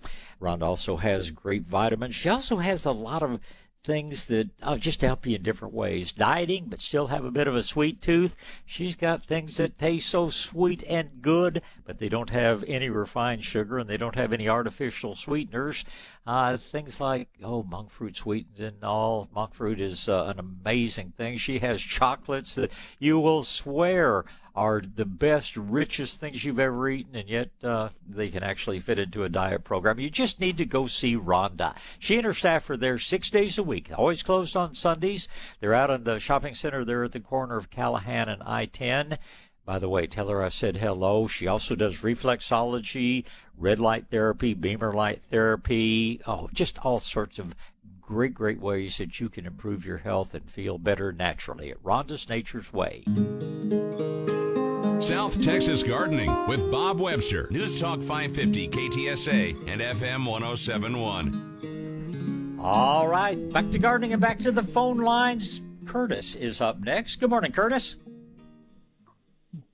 Rhonda also has great vitamins. She also has a lot of things that oh, just help you in different ways. Dieting, but still have a bit of a sweet tooth. She's got things that taste so sweet and good, but they don't have any refined sugar and they don't have any artificial sweeteners. Uh, things like, oh, monk fruit sweetened and all. Monk fruit is uh, an amazing thing. She has chocolates that you will swear are the best, richest things you've ever eaten, and yet uh, they can actually fit into a diet program. You just need to go see Rhonda. She and her staff are there six days a week, always closed on Sundays. They're out in the shopping center there at the corner of Callahan and I 10. By the way, tell her I said hello. She also does reflexology, red light therapy, BEMER light therapy, oh, just all sorts of great, great ways that you can improve your health and feel better naturally at Rhonda's Nature's Way. South Texas Gardening with Bob Webster. News Talk 550 KTSA and FM 1071. All right, back to gardening and back to the phone lines. Curtis is up next. Good morning, Curtis.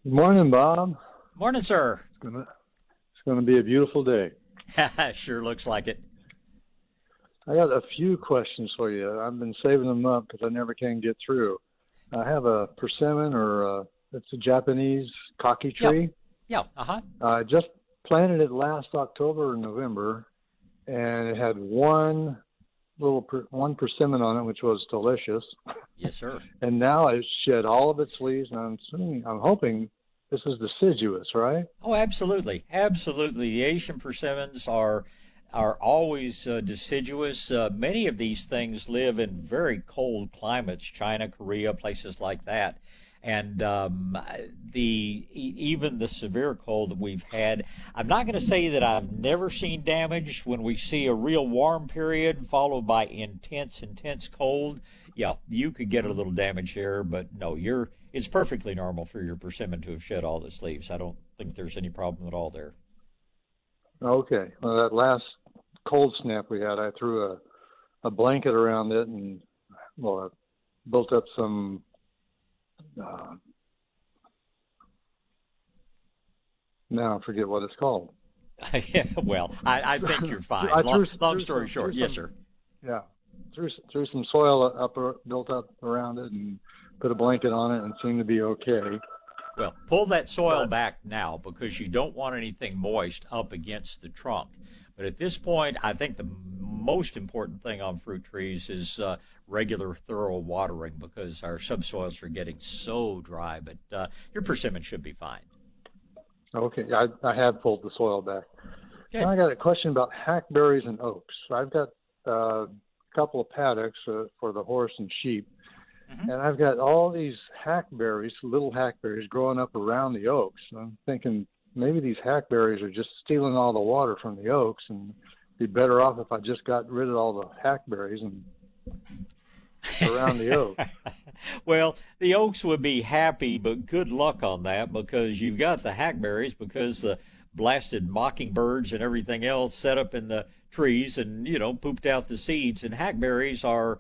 Good morning, Bob. Morning, sir. It's gonna, it's gonna be a beautiful day. sure looks like it. I got a few questions for you. I've been saving them up because I never can get through. I have a persimmon or a it's a Japanese kaki tree. Yeah. yeah. Uh-huh. I just planted it last October or November, and it had one little per, one persimmon on it, which was delicious. Yes, sir. and now it's shed all of its leaves, and I'm assuming, I'm hoping this is deciduous, right? Oh, absolutely, absolutely. The Asian persimmons are are always uh, deciduous. Uh, many of these things live in very cold climates, China, Korea, places like that and um, the even the severe cold that we've had. I'm not going to say that I've never seen damage when we see a real warm period followed by intense, intense cold. Yeah, you could get a little damage there, but no, you're it's perfectly normal for your persimmon to have shed all its leaves. I don't think there's any problem at all there. Okay. Well, that last cold snap we had, I threw a a blanket around it and well, I built up some uh, now I forget what it's called. yeah, well, I, I think you're fine. long, long, story short, yes, sir. Yeah, threw threw some soil up built up around it and put a blanket on it and seemed to be okay. Well, pull that soil back now because you don't want anything moist up against the trunk. But at this point, I think the most important thing on fruit trees is uh, regular, thorough watering because our subsoils are getting so dry. But uh, your persimmon should be fine. Okay, I, I have pulled the soil back. Now I got a question about hackberries and oaks. I've got uh, a couple of paddocks uh, for the horse and sheep, mm-hmm. and I've got all these hackberries, little hackberries, growing up around the oaks. I'm thinking maybe these hackberries are just stealing all the water from the oaks, and be better off if I just got rid of all the hackberries and around the oak. well, the oaks would be happy, but good luck on that because you've got the hackberries because the blasted mockingbirds and everything else set up in the trees and you know pooped out the seeds and hackberries are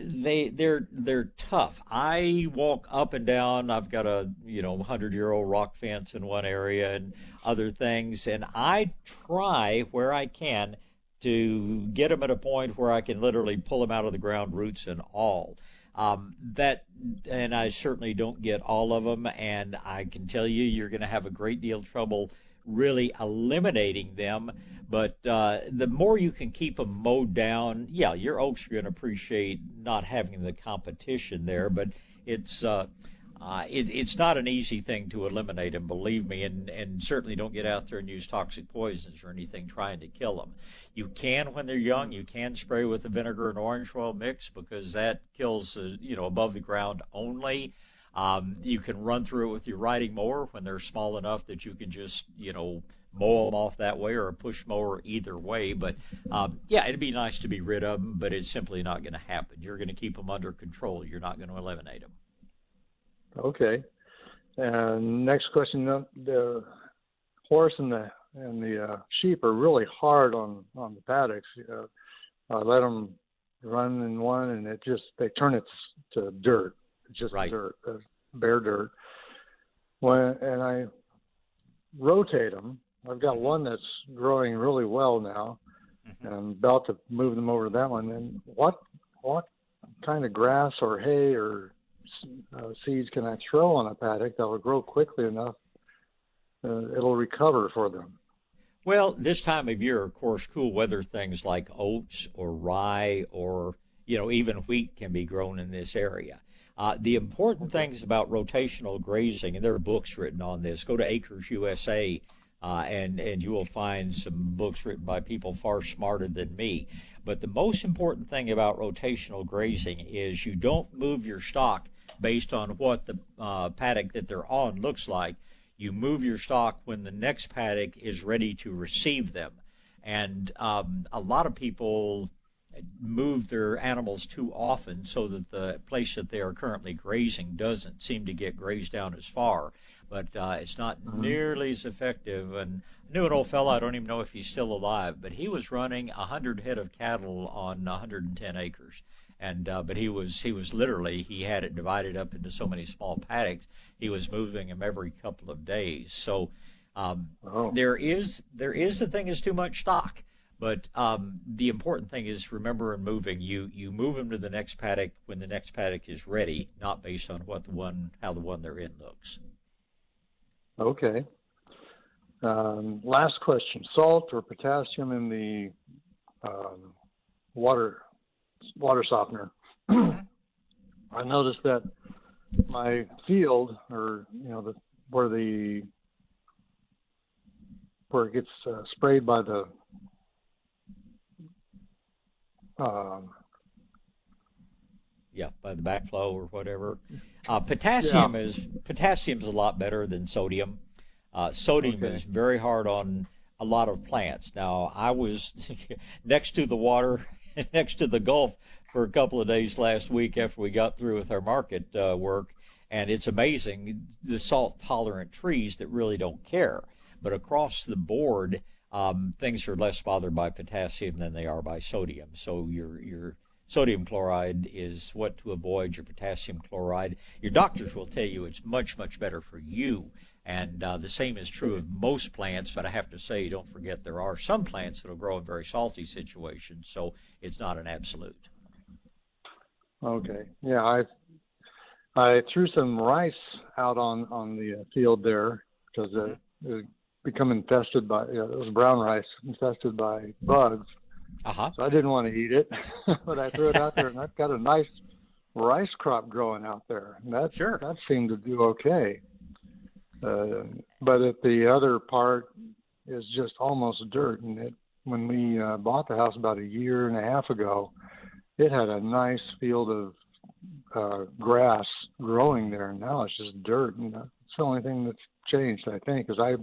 they they're they're tough. I walk up and down. I've got a you know hundred year old rock fence in one area and other things, and I try where I can to get them at a point where I can literally pull them out of the ground, roots and all. Um, that and I certainly don't get all of them, and I can tell you you're going to have a great deal of trouble really eliminating them. But uh, the more you can keep them mowed down, yeah, your oaks are going to appreciate not having the competition there. But it's uh, uh, it, it's not an easy thing to eliminate them, believe me, and, and certainly don't get out there and use toxic poisons or anything trying to kill them. You can, when they're young, you can spray with the vinegar and orange oil mix because that kills, you know, above the ground only. Um, you can run through it with your riding mower when they're small enough that you can just, you know, mow them off that way or a push mower either way. But um, yeah, it'd be nice to be rid of them, but it's simply not going to happen. You're going to keep them under control. You're not going to eliminate them. Okay. And next question: the horse and the and the uh, sheep are really hard on on the paddocks. Uh, I let them run in one, and it just they turn it to dirt, just right. dirt, uh, bare dirt. When and I rotate them, I've got one that's growing really well now, mm-hmm. and I'm about to move them over to that one. And what what kind of grass or hay or uh, seeds can I throw on a paddock that will grow quickly enough? Uh, it'll recover for them. Well, this time of year, of course, cool weather things like oats or rye or you know even wheat can be grown in this area. Uh, the important things about rotational grazing, and there are books written on this. Go to Acres USA uh, and and you will find some books written by people far smarter than me. But the most important thing about rotational grazing is you don't move your stock based on what the uh, paddock that they're on looks like. You move your stock when the next paddock is ready to receive them. And um, a lot of people move their animals too often so that the place that they are currently grazing doesn't seem to get grazed down as far but uh, it's not mm-hmm. nearly as effective. And I knew an old fellow, I don't even know if he's still alive, but he was running 100 head of cattle on 110 acres. And uh, but he was he was literally he had it divided up into so many small paddocks. He was moving them every couple of days. So um, oh. there is there is the thing is too much stock. But um, the important thing is remember in moving, you you move them to the next paddock when the next paddock is ready, not based on what the one how the one they're in looks. Okay. Um, last question: salt or potassium in the um, water water softener? I noticed that my field, or you know, the where the where it gets uh, sprayed by the um, yeah, by the backflow or whatever. Uh, potassium yeah. is potassium is a lot better than sodium. Uh, sodium okay. is very hard on a lot of plants. Now, I was next to the water, next to the Gulf for a couple of days last week after we got through with our market uh, work, and it's amazing the salt tolerant trees that really don't care. But across the board, um, things are less bothered by potassium than they are by sodium. So your your sodium chloride is what to avoid, your potassium chloride. Your doctors will tell you it's much, much better for you And uh, the same is true of most plants, but I have to say, don't forget there are some plants that will grow in very salty situations, so it's not an absolute. Okay. Yeah, I I threw some rice out on on the uh, field there because uh, it was become infested by know, it was brown rice infested by bugs. Uh-huh. So I didn't want to eat it, but I threw it out there, and I've got a nice rice crop growing out there. And that sure. that seemed to do okay. Uh, but if the other part is just almost dirt, and it when we uh, bought the house about a year and a half ago, it had a nice field of uh, grass growing there, and now it's just dirt. And that's the only thing that's changed, I think, because I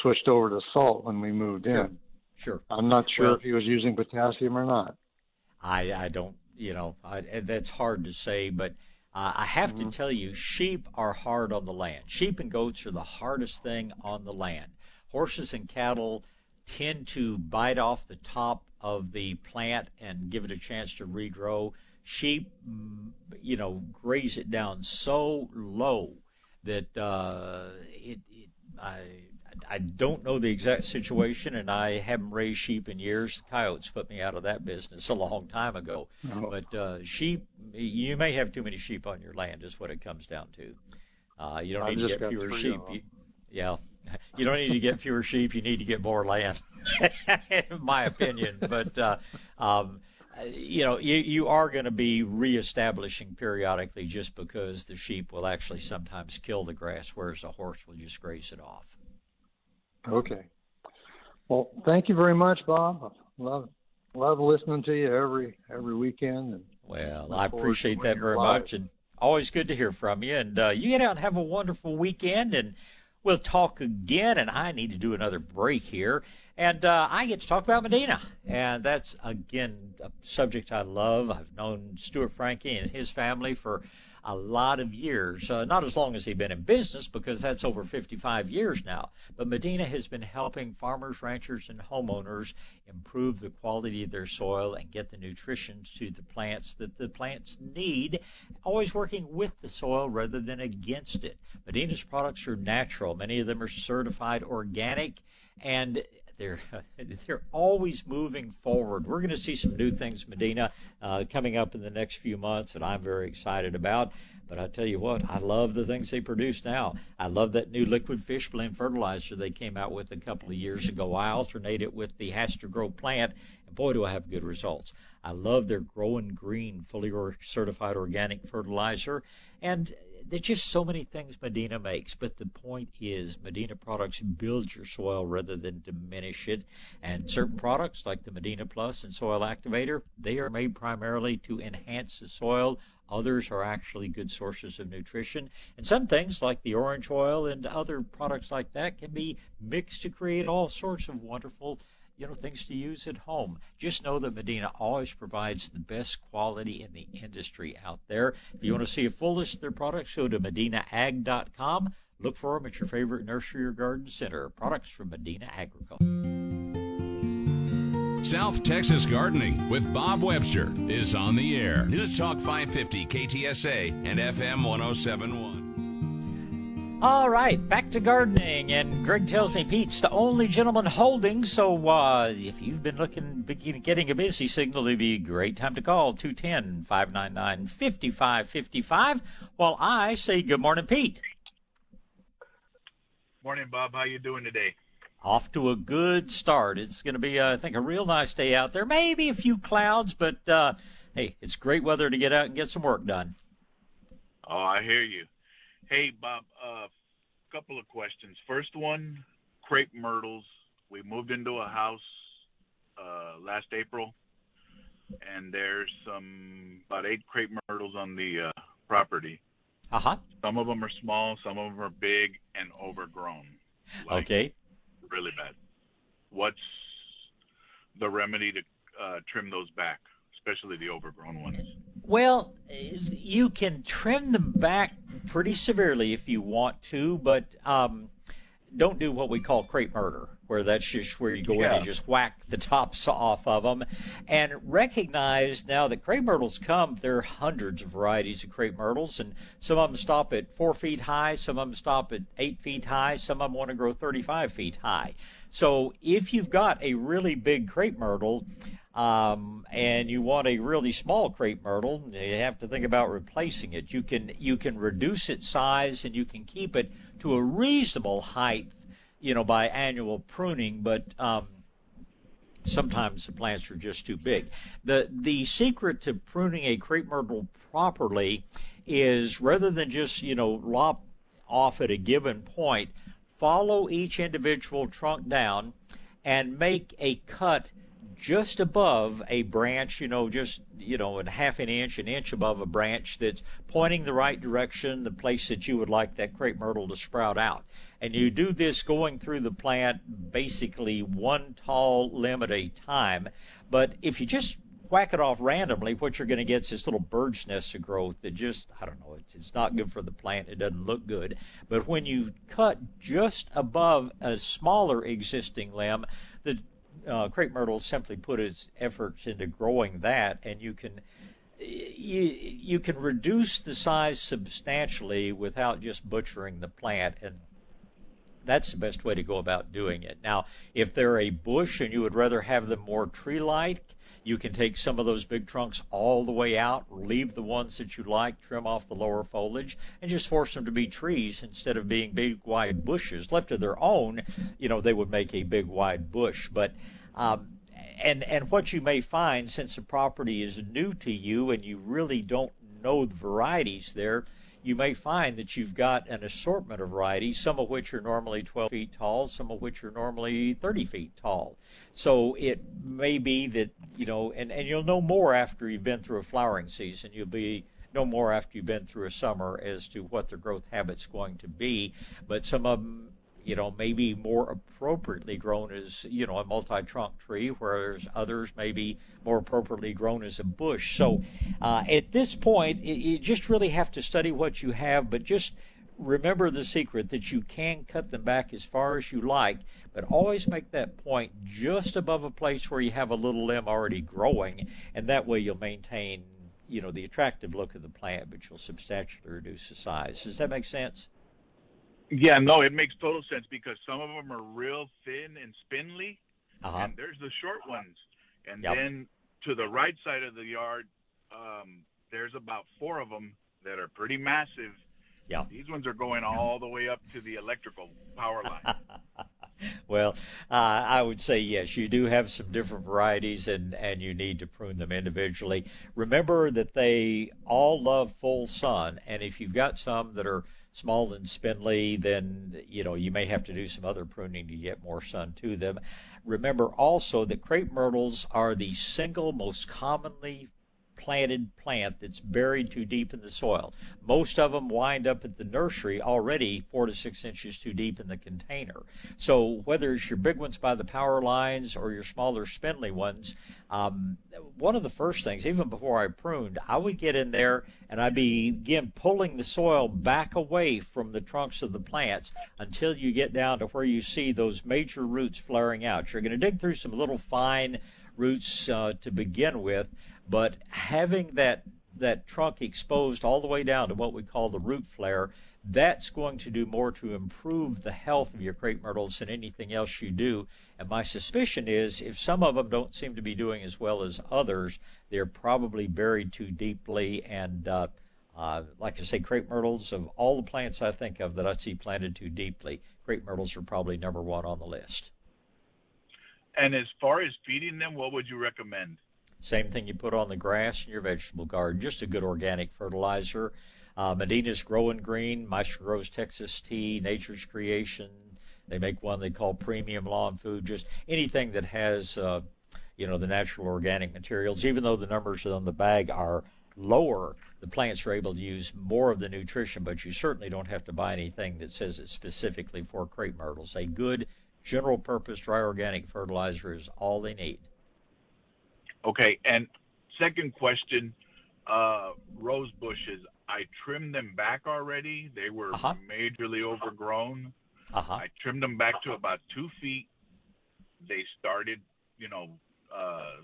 switched over to salt when we moved sure. in. Sure. I'm not sure well, if he was using potassium or not. I I don't you know I, that's hard to say, but uh, I have mm-hmm. to tell you, sheep are hard on the land. Sheep and goats are the hardest thing on the land. Horses and cattle tend to bite off the top of the plant and give it a chance to regrow. Sheep, mm, you know, graze it down so low that uh, it, it I I don't know the exact situation, and I haven't raised sheep in years. Coyotes put me out of that business a long time ago. Oh. But uh, sheep, you may have too many sheep on your land, is what it comes down to. Uh, you don't I've need to get fewer sheep. You, yeah, you don't need to get fewer sheep. You need to get more land, in my opinion. But uh, um, you know, you, you are going to be reestablishing periodically just because the sheep will actually sometimes kill the grass, whereas a horse will just graze it off. Okay. Well, thank you very much, Bob. love love listening to you every every weekend. And well, I appreciate that very much, and always good to hear from you. And uh, you get out and have a wonderful weekend, and we'll talk again. And I need to do another break here, and uh, I get to talk about Medina, and that's again a subject I love. I've known Stuart Frankie and his family for a lot of years. Uh, not as long as he's been in business, because that's over 55 years now. But Medina has been helping farmers, ranchers, and homeowners improve the quality of their soil and get the nutrition to the plants that the plants need, always working with the soil rather than against it. Medina's products are natural. Many of them are certified organic and they're they're always moving forward. We're going to see some new things, Medina, uh, coming up in the next few months that I'm very excited about. But I tell you what, I love the things they produce now. I love that new liquid fish blend fertilizer they came out with a couple of years ago. I alternate it with the HastaGro plant, and boy, do I have good results. I love their Growing Green, fully certified organic fertilizer. And there's just so many things Medina makes, but the point is Medina products build your soil rather than diminish it. And certain products like the Medina Plus and Soil Activator, they are made primarily to enhance the soil. Others are actually good sources of nutrition. And some things like the orange oil and other products like that can be mixed to create all sorts of wonderful you know, things to use at home. Just know that Medina always provides the best quality in the industry out there. If you want to see a full list of their products, go to medinaag.com. Look for them at your favorite nursery or garden center. Products from Medina Agriculture. South Texas Gardening with Bob Webster is on the air. News Talk 550 KTSA and FM 1071. All right, back to gardening, and Greg tells me Pete's the only gentleman holding. So uh, if you've been looking, getting a busy signal, it'd be a great time to call 210 599 5555 while I say good morning, Pete. Morning, Bob. How you doing today? Off to a good start. It's going to be, uh, I think, a real nice day out there. Maybe a few clouds, but uh, hey, it's great weather to get out and get some work done. Oh, I hear you. Hey, Bob, a uh, couple of questions. First one, crepe myrtles. We moved into a house uh, last April, and there's some about eight crepe myrtles on the uh, property. Uh huh. Some of them are small, some of them are big and overgrown. Like okay. Really bad. What's the remedy to uh, trim those back, especially the overgrown ones? Well, you can trim them back pretty severely if you want to, but um, don't do what we call crepe murder. where that's just where you go Yeah. in and just whack the tops off of them. And recognize now that crepe myrtles come, there are hundreds of varieties of crepe myrtles, and some of them stop at four feet high, some of them stop at eight feet high, some of them want to grow 35 feet high. So if you've got a really big crepe myrtle, um, and you want a really small crepe myrtle, you have to think about replacing it. You can you can reduce its size and you can keep it to a reasonable height, you know, by annual pruning. But um, sometimes the plants are just too big. The the secret to pruning a crepe myrtle properly is rather than just you know lop off at a given point, follow each individual trunk down and make a cut just above a branch, you know, just, you know, a half an inch, an inch above a branch that's pointing the right direction, the place that you would like that crepe myrtle to sprout out. And you do this going through the plant basically one tall limb at a time. But if you just whack it off randomly, what you're going to get is this little bird's nest of growth that just, I don't know, it's, it's not good for the plant. It doesn't look good. But when you cut just above a smaller existing limb, the uh, crepe myrtle simply put its efforts into growing that, and you can you, you can reduce the size substantially without just butchering the plant and that's the best way to go about doing it. Now, if they're a bush and you would rather have them more tree like, you can take some of those big trunks all the way out, leave the ones that you like, trim off the lower foliage, and just force them to be trees instead of being big wide bushes. Left to their own, you know, they would make a big wide bush. But um, and and what you may find since the property is new to you and you really don't know the varieties there, you may find that you've got an assortment of varieties, some of which are normally 12 feet tall, some of which are normally 30 feet tall. So it may be that, you know, and, and you'll know more after you've been through a flowering season. You'll be no more after you've been through a summer as to what their growth habits going to be. But some of them, you know, maybe more appropriately grown as, you know, a multi-trunk tree, whereas others may be more appropriately grown as a bush. So uh, at this point, it, you just really have to study what you have, but just remember the secret that you can cut them back as far as you like, but always make that point just above a place where you have a little limb already growing, and that way you'll maintain, you know, the attractive look of the plant, but you'll substantially reduce the size. Does that make sense? Yeah, no, it makes total sense because some of them are real thin and spindly, Uh-huh. and there's the short ones. And Yep. then to the right side of the yard, um, there's about four of them that are pretty massive. Yeah. These ones are going all the way up to the electrical power line. Well, uh, I would say yes, you do have some different varieties and, and you need to prune them individually. Remember that they all love full sun, and if you've got some that are small and spindly, then you know you may have to do some other pruning to get more sun to them. Remember also that crepe myrtles are the single most commonly planted plant that's buried too deep in the soil. Most of them wind up at the nursery already four to six inches too deep in the container. So whether it's your big ones by the power lines or your smaller spindly ones, um, one of the first things, even before I pruned, I would get in there and I'd begin pulling the soil back away from the trunks of the plants until you get down to where you see those major roots flaring out. You're going to dig through some little fine roots uh, to begin with, but having that that trunk exposed all the way down to what we call the root flare, that's going to do more to improve the health of your crepe myrtles than anything else you do. And my suspicion is if some of them don't seem to be doing as well as others, they're probably buried too deeply. And uh, uh, like I say, crepe myrtles, of all the plants I think of that I see planted too deeply, crepe myrtles are probably number one on the list. and as far as feeding them, what would you recommend? Same thing you put on the grass in your vegetable garden, just a good organic fertilizer. Uh, Medina's Growing Green, Maestro Grows Texas Tea, Nature's Creation. They make one they call Premium Lawn Food. Just anything that has, uh, you know, the natural organic materials. Even though the numbers on the bag are lower, the plants are able to use more of the nutrition. But you certainly don't have to buy anything that says it's specifically for crepe myrtles. A good general-purpose dry organic fertilizer is all they need. Okay, and second question, uh, rose bushes. I trimmed them back already. They were Uh-huh. majorly overgrown. Uh-huh. I trimmed them back to about two feet, they started, you know, uh,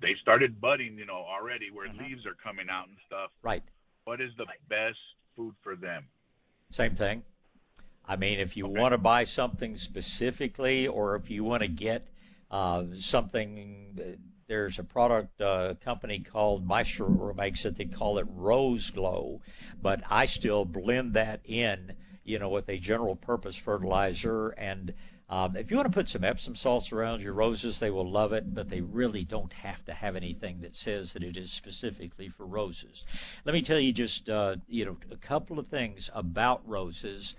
they started budding, you know, already where Mhm. leaves are coming out and stuff. Right. What is the best food for them? Same thing. I mean, if you want to buy something specifically, or if you want to get uh, something, there's a product uh, company called Maestro makes it. They call it Rose Glow, but I still blend that in, you know, with a general purpose fertilizer. And um, if you want to put some Epsom salts around your roses, they will love it. But they really don't have to have anything that says that it is specifically for roses. Let me tell you just, uh, you know, a couple of things about roses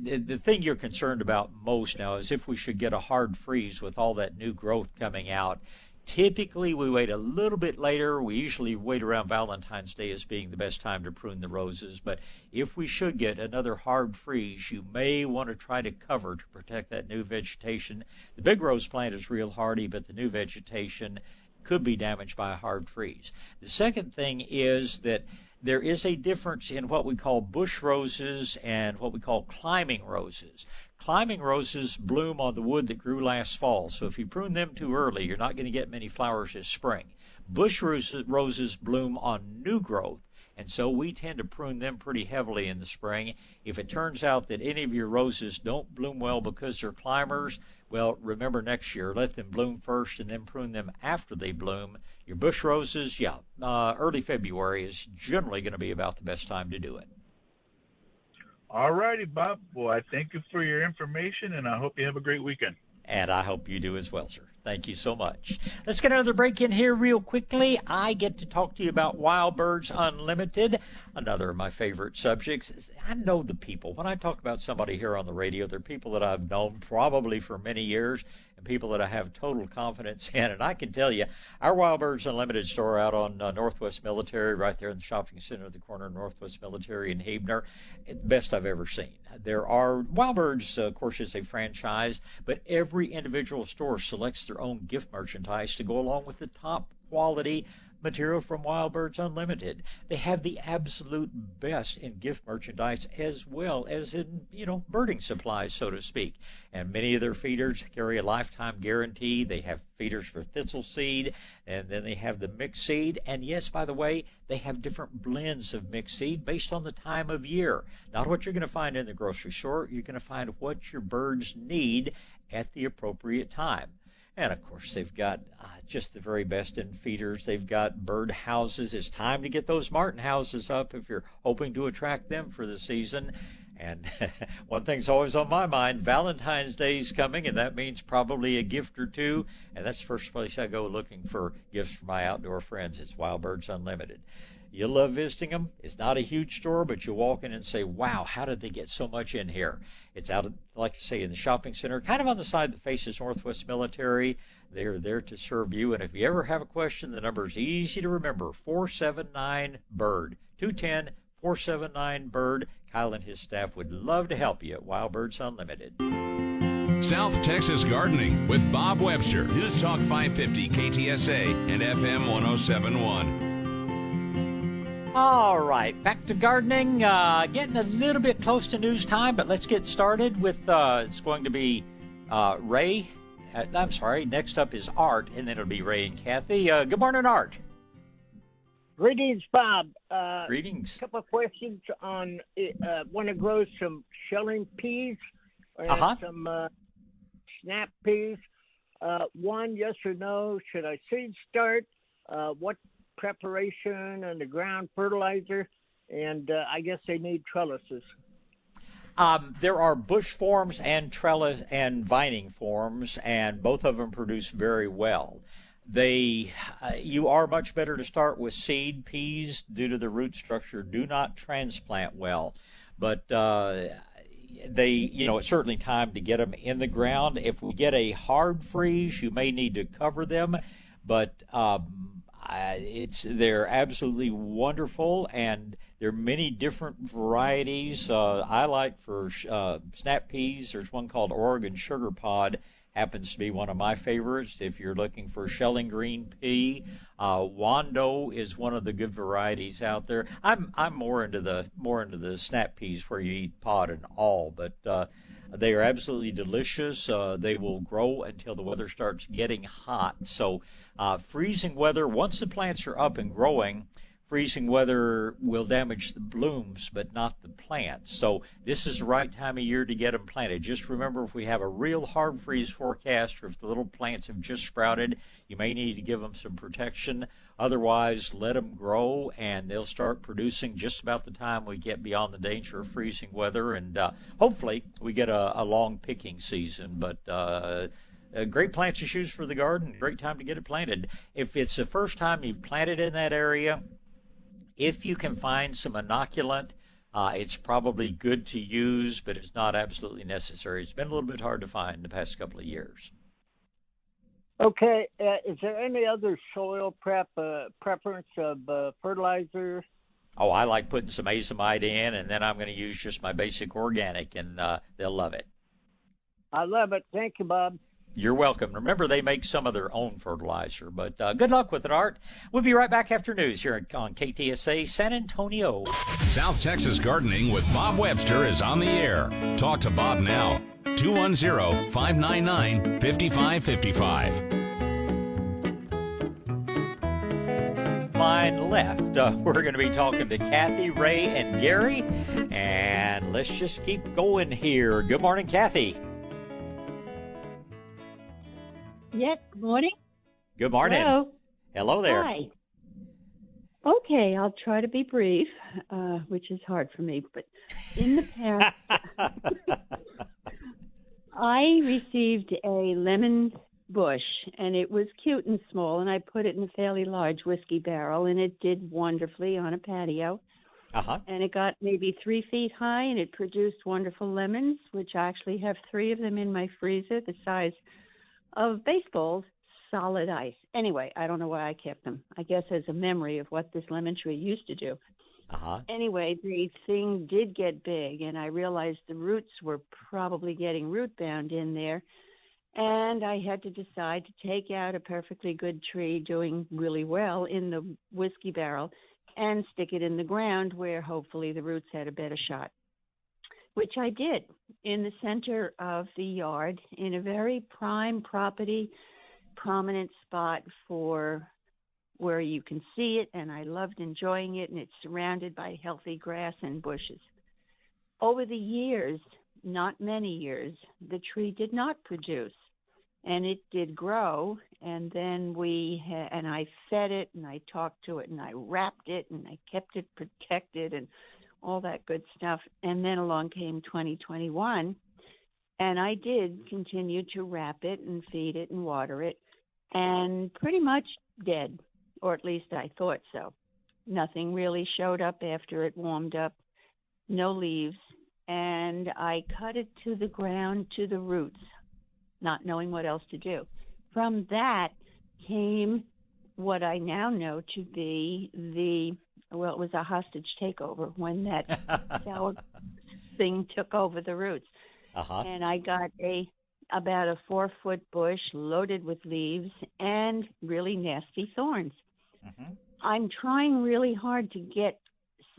the, the thing you're concerned about most now is if we should get a hard freeze with all that new growth coming out. Typically, we wait a little bit later. We usually wait around Valentine's Day as being the best time to prune the roses. But if we should get another hard freeze, you may want to try to cover to protect that new vegetation. The big rose plant is real hardy, but the new vegetation could be damaged by a hard freeze. The second thing is that there is a difference in what we call bush roses and what we call climbing roses. Climbing roses bloom on the wood that grew last fall, so if you prune them too early, you're not going to get many flowers this spring. Bush roses bloom on new growth, and so we tend to prune them pretty heavily in the spring. If it turns out that any of your roses don't bloom well because they're climbers, well, remember next year, let them bloom first and then prune them after they bloom. Your bush roses, yeah, uh, early February is generally going to be about the best time to do it. All righty, Bob. Well, I thank you for your information, and I hope you have a great weekend. And I hope you do as well, sir. Thank you so much. Let's get another break in here real quickly. I get to talk to you about Wild Birds Unlimited, another of my favorite subjects. I know the people. When I talk about somebody here on the radio, they're people that I've known probably for many years people that I have total confidence in. And I can tell you, our Wild Birds Unlimited store out on uh, Northwest Military, right there in the shopping center at the corner of Northwest Military and Huebner, the best I've ever seen. There are Wild Birds, uh, of course, is a franchise, but every individual store selects their own gift merchandise to go along with the top quality material from Wild Birds Unlimited. They have the absolute best in gift merchandise as well as in, you know, birding supplies, so to speak. And many of their feeders carry a lifetime guarantee. They have feeders for thistle seed, and then they have the mixed seed. And yes, by the way, they have different blends of mixed seed based on the time of year. Not what you're going to find in the grocery store. You're going to find what your birds need at the appropriate time. And of course, they've got uh, just the very best in feeders. They've got bird houses. It's time to get those martin houses up if you're hoping to attract them for the season. And one thing's always on my mind Valentine's Day is coming, and that means probably a gift or two. And that's the first place I go looking for gifts for my outdoor friends. It's Wild Birds Unlimited. You love visiting them. It's not a huge store, but you walk in and say, wow, how did they get so much in here? It's out, like I say, in the shopping center, kind of on the side that faces Northwest Military. They're there to serve you. And if you ever have a question, the number is easy to remember 479 BIRD, 210 479 BIRD. Kyle and his staff would love to help you at Wild Birds Unlimited. South Texas Gardening with Bob Webster. News Talk 550 KTSA and FM 1071. All right, back to gardening. Uh, getting a little bit close to news time, but let's get started with uh, it's going to be uh, Ray. Uh, I'm sorry. Next up is Art, and then it'll be Ray and Kathy. Uh, good morning, Art. Greetings, Bob. Uh, Greetings. A couple of questions on uh, want to grow some shelling peas and Uh-huh. some uh, snap peas. Uh, one, yes or no? Should I seed start? Uh, what preparation and the ground fertilizer? And uh, I guess they need trellises. Um, there are bush forms and trellis and vining forms, and both of them produce very well. They, uh, you are much better to start with seed peas due to the root structure. Do not transplant well, but uh, they, you know, it's certainly time to get them in the ground. If we get a hard freeze, you may need to cover them, but um, uh, it's they're absolutely wonderful, and there are many different varieties. Uh, I like for uh, snap peas. There's one called Oregon Sugar Pod. Happens to be one of my favorites. If you're looking for shelling green pea, uh, Wando is one of the good varieties out there. I'm I'm more into the more into the snap peas where you eat pod and all, but uh, They are absolutely delicious. Uh, they will grow until the weather starts getting hot. So, uh, freezing weather, once the plants are up and growing, freezing weather will damage the blooms but not the plants. So this is the right time of year to get them planted. Just remember if we have a real hard freeze forecast or if the little plants have just sprouted, you may need to give them some protection. Otherwise, let them grow and they'll start producing just about the time we get beyond the danger of freezing weather. And uh, hopefully, we get a, a, long picking season. But uh, uh, great plants to choose for the garden. Great time to get it planted. If it's the first time you've planted in that area, if you can find some inoculant, uh, it's probably good to use, but it's not absolutely necessary. It's been a little bit hard to find the past couple of years. Okay, uh, is there any other soil prep uh, preference of uh, fertilizer? Oh, I like putting some azomite in, and then I'm going to use just my basic organic, and uh, they'll love it. I love it. Thank you, Bob. You're welcome. Remember, they make some of their own fertilizer, but uh, good luck with it, Art. We'll be right back after news here on KTSA San Antonio. South Texas Gardening with Bob Webster is on the air. Talk to Bob now. 210 599 5555. Line left. Uh, we're going to be talking to Kathy, Ray, and Gary. And let's just keep going here. Good morning, Kathy. Yes, good morning. Good morning. Hello. Hello there. Hi. Okay, I'll try to be brief, uh, which is hard for me. But in the past, I received a lemon bush, and it was cute and small, and I put it in a fairly large whiskey barrel, and it did wonderfully on a patio. Uh-huh. And it got maybe three feet high, and it produced wonderful lemons, which I actually have three of them in my freezer, the size – of baseballs, solid ice. Anyway, I don't know why I kept them. I guess as a memory of what this lemon tree used to do. Uh-huh. Anyway, the thing did get big, and I realized the roots were probably getting root bound in there. And I had to decide to take out a perfectly good tree doing really well in the whiskey barrel and stick it in the ground where hopefully the roots had a better shot which I did in the center of the yard in a very prime property, prominent spot for where you can see it, and I loved enjoying it, and it's surrounded by healthy grass and bushes. Over the years, not many years, the tree did not produce, and it did grow, and then we ha- and I fed it, and I talked to it, and I wrapped it, and I kept it protected, and all that good stuff. And then along came 2021, and I did continue to wrap it and feed it and water it, and pretty much dead, or at least I thought so. Nothing really showed up after it warmed up, no leaves, and I cut it to the ground to the roots, not knowing what else to do. From that came what I now know to be the well, it was a hostage takeover when that sour thing took over the roots. Uh-huh. And I got a about a four foot bush loaded with leaves and really nasty thorns. Mm-hmm. I'm trying really hard to get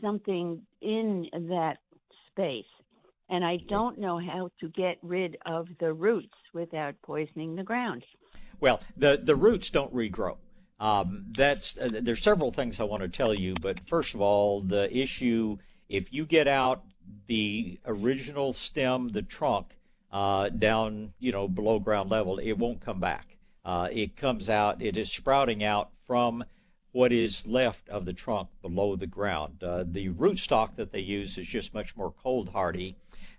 something in that space, and I don't know how to get rid of the roots without poisoning the ground. Well, the the roots don't regrow. Um, that's uh, there's several things I want to tell you, but first of all, the issue if you get out the original stem, the trunk, uh, down you know below ground level, it won't come back. Uh, it comes out, it is sprouting out from what is left of the trunk below the ground. Uh, the rootstock that they use is just much more cold hardy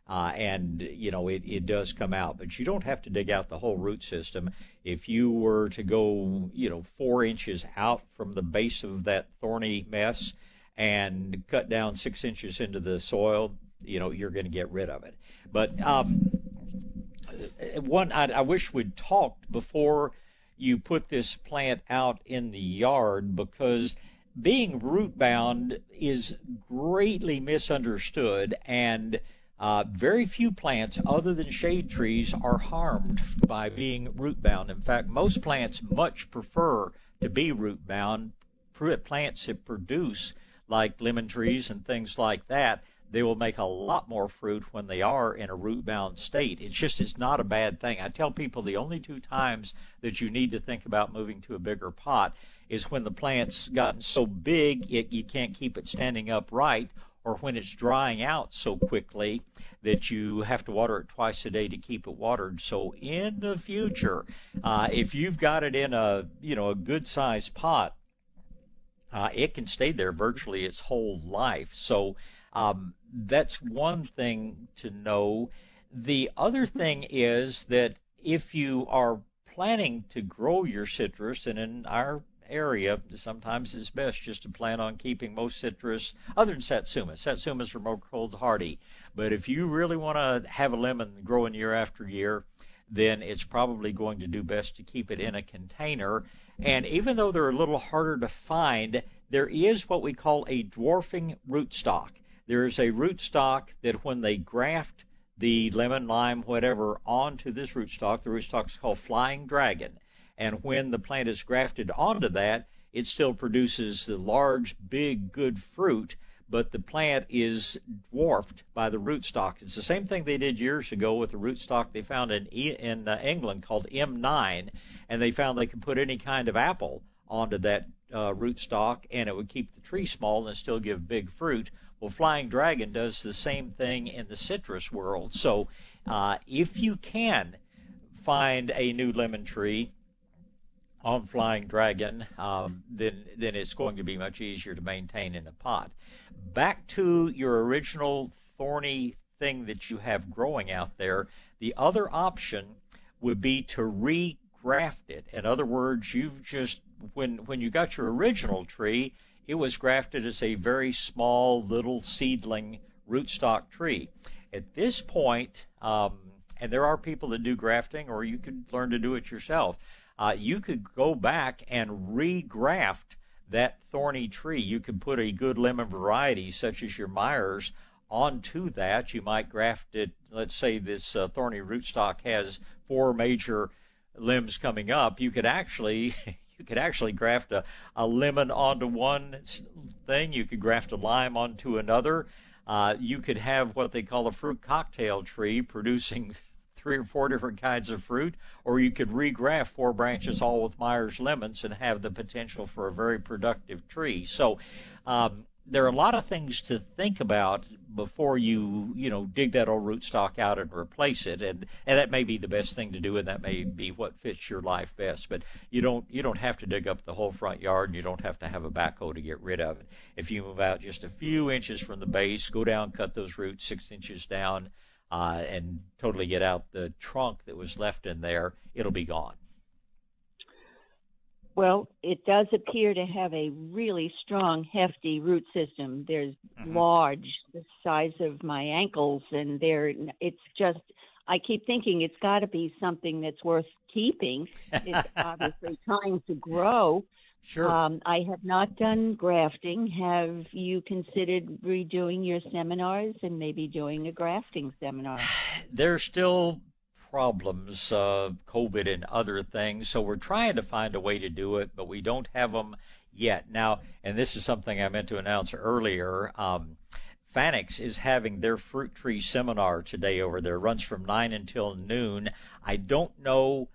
uh, and you know it, it does come out. But you don't have to dig out the whole root system. If you were to go, you know, four inches out from the base of that thorny mess and cut down six inches into the soil, you know, you're going to get rid of it. But um, one, I, I wish we'd talked before you put this plant out in the yard because being root bound is greatly misunderstood and uh, very few plants other than shade trees are harmed by being root bound. In fact, most plants much prefer to be root bound. Plants that produce, like lemon trees and things like that, they will make a lot more fruit when they are in a root bound state. It's just it's not a bad thing. I tell people the only two times that you need to think about moving to a bigger pot is when the plant's gotten so big it you can't keep it standing upright or when it's drying out so quickly that you have to water it twice a day to keep it watered. So in the future, uh, if you've got it in a you know a good sized pot, uh, it can stay there virtually its whole life. So um, that's one thing to know. The other thing is that if you are planning to grow your citrus, and in our area, sometimes it's best just to plan on keeping most citrus, other than satsuma. Satsumas are more cold hardy. But if you really want to have a lemon growing year after year, then it's probably going to do best to keep it in a container. And even though they're a little harder to find, there is what we call a dwarfing rootstock. There is a rootstock that when they graft the lemon, lime, whatever onto this rootstock, the rootstock is called flying dragon. And when the plant is grafted onto that, it still produces the large, big, good fruit, but the plant is dwarfed by the rootstock. It's the same thing they did years ago with the rootstock they found in in uh, England called M9, and they found they could put any kind of apple onto that uh, rootstock, and it would keep the tree small and still give big fruit. Well, Flying Dragon does the same thing in the citrus world. So, uh, if you can find a new lemon tree on Flying Dragon, um, then then it's going to be much easier to maintain in a pot. Back to your original thorny thing that you have growing out there. The other option would be to regraft it. In other words, you've just when when you got your original tree, it was grafted as a very small little seedling rootstock tree. At this point, um, and there are people that do grafting, or you could learn to do it yourself. Uh, you could go back and regraft that thorny tree. You could put a good lemon variety, such as your Myers, onto that. You might graft it. Let's say this uh, thorny rootstock has four major limbs coming up. You could actually you could actually graft a, a lemon onto one thing. You could graft a lime onto another. Uh, you could have what they call a fruit cocktail tree producing three or four different kinds of fruit, or you could regraft four branches all with Myers lemons and have the potential for a very productive tree. So um, there are a lot of things to think about before you you know dig that old rootstock out and replace it. And and that may be the best thing to do and that may be what fits your life best. But you don't you don't have to dig up the whole front yard and you don't have to have a backhoe to get rid of it. If you move out just a few inches from the base go down cut those roots six inches down uh, and totally get out the trunk that was left in there it'll be gone well, it does appear to have a really strong, hefty root system. There's mm-hmm. large, the size of my ankles, and there. It's just. I keep thinking it's got to be something that's worth keeping. It's obviously trying to grow. Sure. Um, I have not done grafting. Have you considered redoing your seminars and maybe doing a grafting seminar? There's still problems, uh, COVID and other things. So we're trying to find a way to do it, but we don't have them yet. Now, and this is something I meant to announce earlier. Um, Fanick's is having their fruit tree seminar today over there. Runs from 9 until noon. I don't know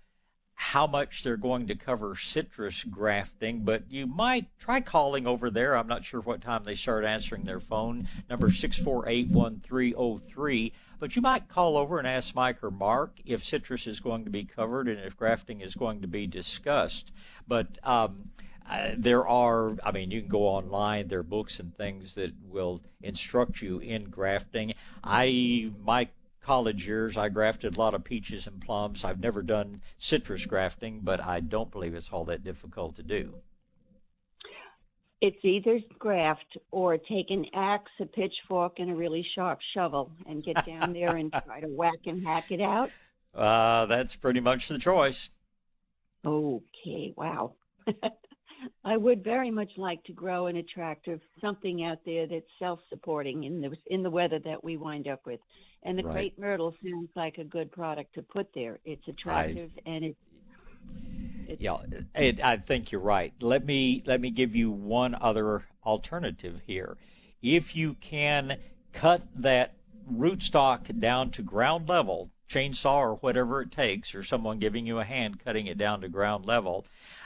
how much they're going to cover citrus grafting, but you might try calling over there. I'm not sure what time they start answering their phone, number 6481303. But you might call over and ask Mike or Mark if citrus is going to be covered and if grafting is going to be discussed. But um, uh, there are, I mean, you can go online. There are books and things that will instruct you in grafting. I, my college years, I grafted a lot of peaches and plums. I've never done citrus grafting, but I don't believe it's all that difficult to do. It's either graft or take an axe, a pitchfork, and a really sharp shovel and get down there and try to whack and hack it out. Uh, that's pretty much the choice. Okay, wow. I would very much like to grow an attractive something out there that's self-supporting in the in the weather that we wind up with. And the right. crepe myrtle sounds like a good product to put there. It's attractive I, and it's, it's yeah, it, I think you're right. Let me let me give you one other alternative here. If you can cut that rootstock down to ground level, chainsaw or whatever it takes, or someone giving you a hand cutting it down to ground level.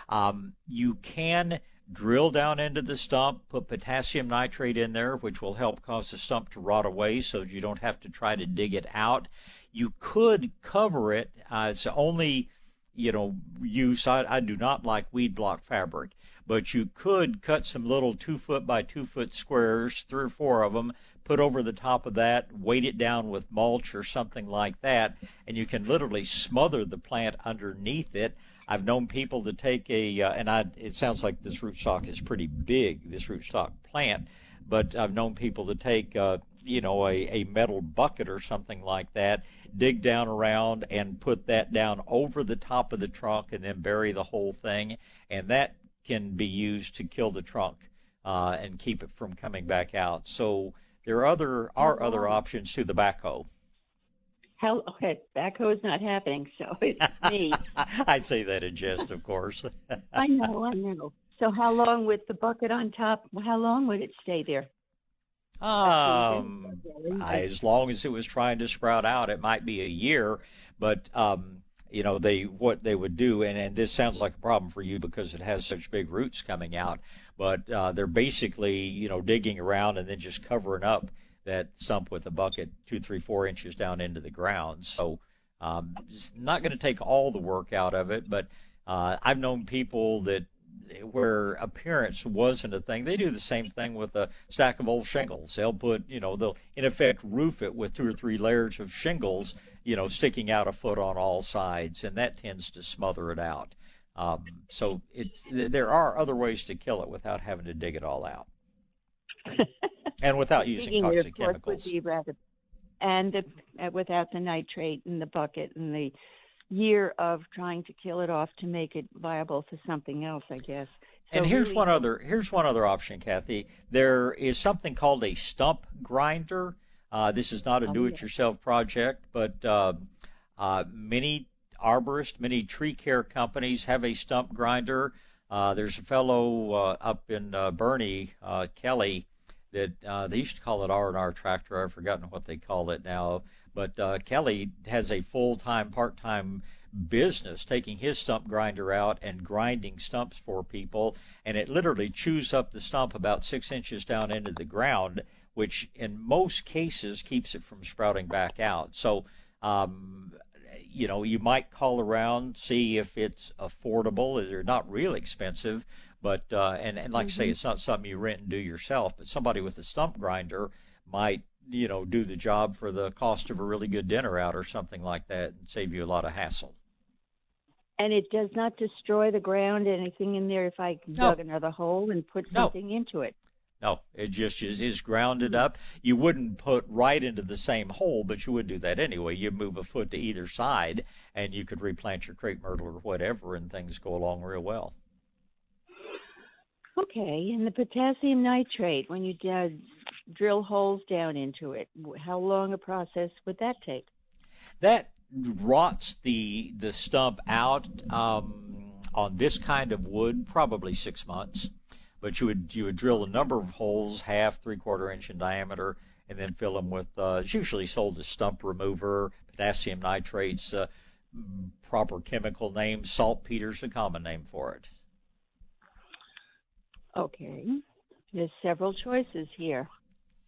Um, you can drill down into the stump, put potassium nitrate in there, which will help cause the stump to rot away so you don't have to try to dig it out. You could cover it. Uh, it's only, you know, use. I, I do not like weed block fabric, but you could cut some little two foot by two foot squares, three or four of them, put over the top of that, weight it down with mulch or something like that, and you can literally smother the plant underneath it. I've known people to take a, uh, and I, it sounds like this rootstock is pretty big, this rootstock plant, but I've known people to take, uh, you know, a, a metal bucket or something like that, dig down around and put that down over the top of the trunk and then bury the whole thing. And that can be used to kill the trunk uh, and keep it from coming back out. So there are other, are other options to the backhoe. How okay, backhoe is not happening, so it's me. I say that in jest, of course. I know, I know. So how long with the bucket on top? How long would it stay there? Um, as long as it was trying to sprout out, it might be a year, but um, you know, they what they would do, and and this sounds like a problem for you because it has such big roots coming out, but uh, they're basically you know digging around and then just covering up that sump with a bucket two, three, four inches down into the ground. So um, it's not going to take all the work out of it, but uh, I've known people that where appearance wasn't a thing. They do the same thing with a stack of old shingles. They'll put, you know, they'll in effect roof it with two or three layers of shingles, you know, sticking out a foot on all sides, and that tends to smother it out. Um, so it's there are other ways to kill it without having to dig it all out. and without using toxic chemicals. Rather, and the, uh, without the nitrate in the bucket and the year of trying to kill it off to make it viable for something else, I guess. So and here's really, one other here's one other option, Kathy. There is something called a stump grinder. Uh, this is not a oh, do-it-yourself yeah. project, but uh, uh, many arborists, many tree care companies have a stump grinder. Uh, there's a fellow uh, up in uh, Boerne, Kelly, that uh, they used to call it R&R tractor. I've forgotten what they call it now. But uh, Kelly has a full-time, part-time business taking his stump grinder out and grinding stumps for people, and it literally chews up the stump about six inches down into the ground, which in most cases keeps it from sprouting back out. So, um, you know, you might call around, see if it's affordable. They're not real expensive, but uh, and and like mm-hmm. I say, mm-hmm. it's not something you rent and do yourself. But somebody with a stump grinder might you know do the job for the cost of a really good dinner out or something like that, and save you a lot of hassle. And it does not destroy the ground, anything in there. If I no. dug another hole and put something no. into it. No, it just is, is grounded up. You wouldn't put right into the same hole, but you would do that anyway. You move a foot to either side, and you could replant your crepe myrtle or whatever, and things go along real well. Okay, and the potassium nitrate, when you drill holes down into it, how long a process would that take? That rots the the stump out um, on this kind of wood, probably six months. But you would you would drill a number of holes, half, three quarter inch in diameter, and then fill them with. Uh, it's usually sold as stump remover, potassium nitrates, uh, proper chemical name, saltpeter's a common name for it. Okay. There's several choices here.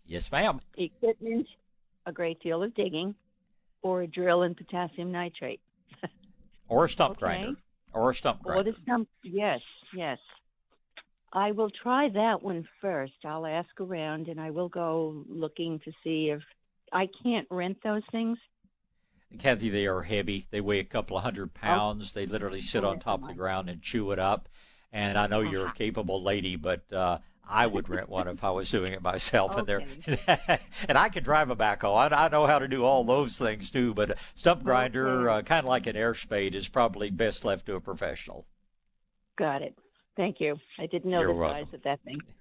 Yes, ma'am. Equipment, a great deal of digging, or a drill and potassium nitrate. or a stump okay. grinder. Or a stump grinder. Or the stump, yes, yes. I will try that one first. I'll ask around and I will go looking to see if I can't rent those things. Kathy, they are heavy. They weigh a couple of hundred oh, pounds. Oh. They literally sit on oh, top of the ground and chew it up. And I know you're a capable lady, but uh, I would rent one if I was doing it myself. Okay. And there, and I can drive a backhoe. I, I know how to do all those things too. But a stump grinder, okay. uh, kind of like an air spade, is probably best left to a professional. Got it. Thank you. I didn't know You're the welcome. size of that thing.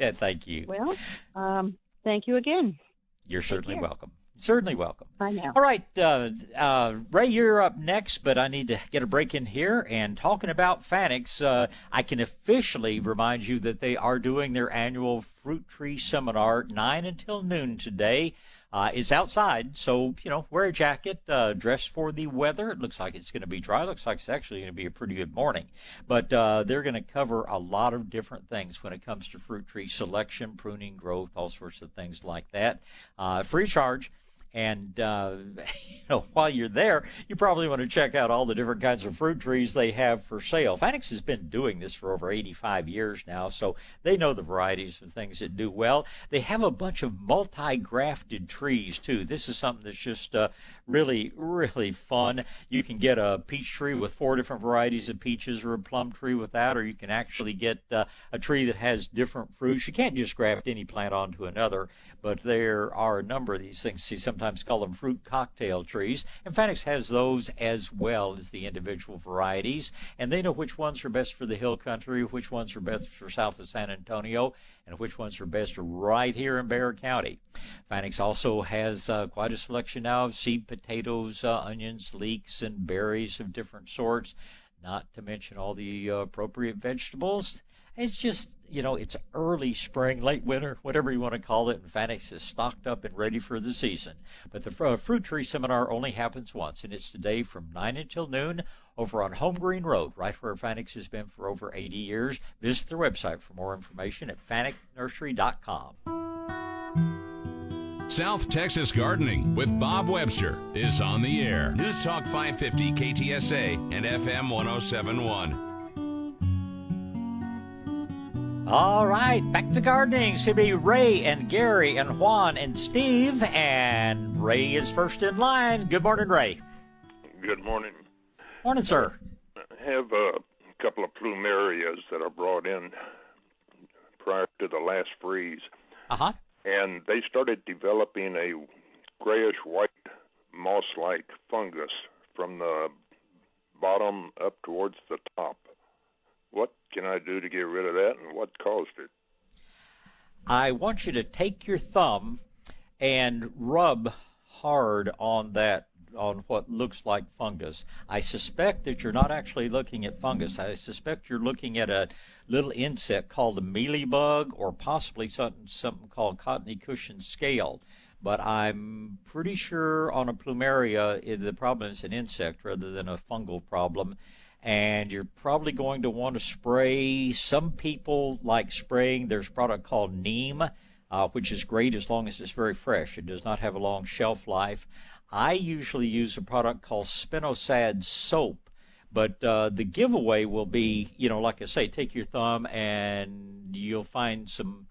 Yeah, thank you. Well, um, thank you again. You're certainly welcome. Certainly welcome. Bye now. All right, uh, uh, Ray, you're up next, but I need to get a break in here. And talking about Fanick's, uh, I can officially remind you that they are doing their annual fruit tree seminar, 9 until noon today. Uh, it's outside, so you know, wear a jacket, uh, dress for the weather. It looks like it's going to be dry. It looks like it's actually going to be a pretty good morning. But uh, they're going to cover a lot of different things when it comes to fruit tree selection, pruning, growth, all sorts of things like that. Uh, free charge. And uh, you know, while you're there, you probably want to check out all the different kinds of fruit trees they have for sale. Fanick's has been doing this for over 85 years now, so they know the varieties of things that do well. They have a bunch of multi-grafted trees too. This is something that's just uh, really, really fun. You can get a peach tree with four different varieties of peaches, or a plum tree with that, or you can actually get uh, a tree that has different fruits. You can't just graft any plant onto another, but there are a number of these things. See, sometimes call them fruit cocktail trees. And Fanick's has those as well as the individual varieties, and they know which ones are best for the hill country, which ones are best for south of San Antonio, and which ones are best right here in Bexar County. Fanick's also has uh, quite a selection now of seed potatoes, uh, onions, leeks, and berries of different sorts, not to mention all the uh, appropriate vegetables. It's just, you know, it's early spring, late winter, whatever you want to call it, and Fanick's is stocked up and ready for the season. But the uh, fruit tree seminar only happens once, and it's today from 9 until noon over on Holmgreen Road, right where Fanick's has been for over 80 years. Visit their website for more information at fanixnursery.com. South Texas Gardening with Bob Webster is on the air. News Talk 550 KTSA and FM 1071. All right, back to gardening. Should be Ray and Gary and Juan and Steve. And Ray is first in line. Good morning, Ray. Good morning. Morning, sir. I have a couple of plumerias that I brought in prior to the last freeze. Uh huh. And they started developing a grayish white moss like fungus from the bottom up towards the top. What can I do to get rid of that, and what caused it? I want you to take your thumb and rub hard on that on what looks like fungus. I suspect that you're not actually looking at fungus. I suspect you're looking at a little insect called a mealybug or possibly something something called cottony cushion scale. But I'm pretty sure on a plumeria the problem is an insect rather than a fungal problem and you're probably going to want to spray. Some people like spraying. There's a product called Neem, uh, which is great as long as it's very fresh. It does not have a long shelf life. I usually use a product called Spinosad soap, but uh, the giveaway will be, you know, like I say, take your thumb and you'll find some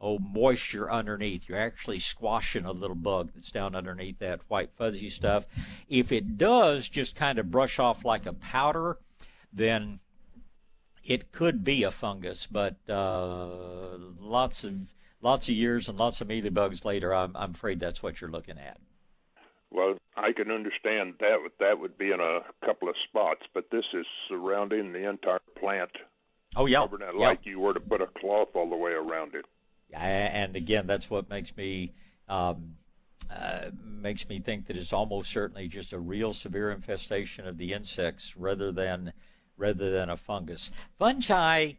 oh moisture underneath. You're actually squashing a little bug that's down underneath that white fuzzy stuff. If it does just kind of brush off like a powder, then it could be a fungus. But uh, lots of lots of years and lots of mealybugs later, I'm, I'm afraid that's what you're looking at. Well, I can understand that. That would be in a couple of spots, but this is surrounding the entire plant. Oh yeah, it yeah. like you were to put a cloth all the way around it. And again, that's what makes me um, uh, makes me think that it's almost certainly just a real severe infestation of the insects rather than rather than a fungus. Fungi,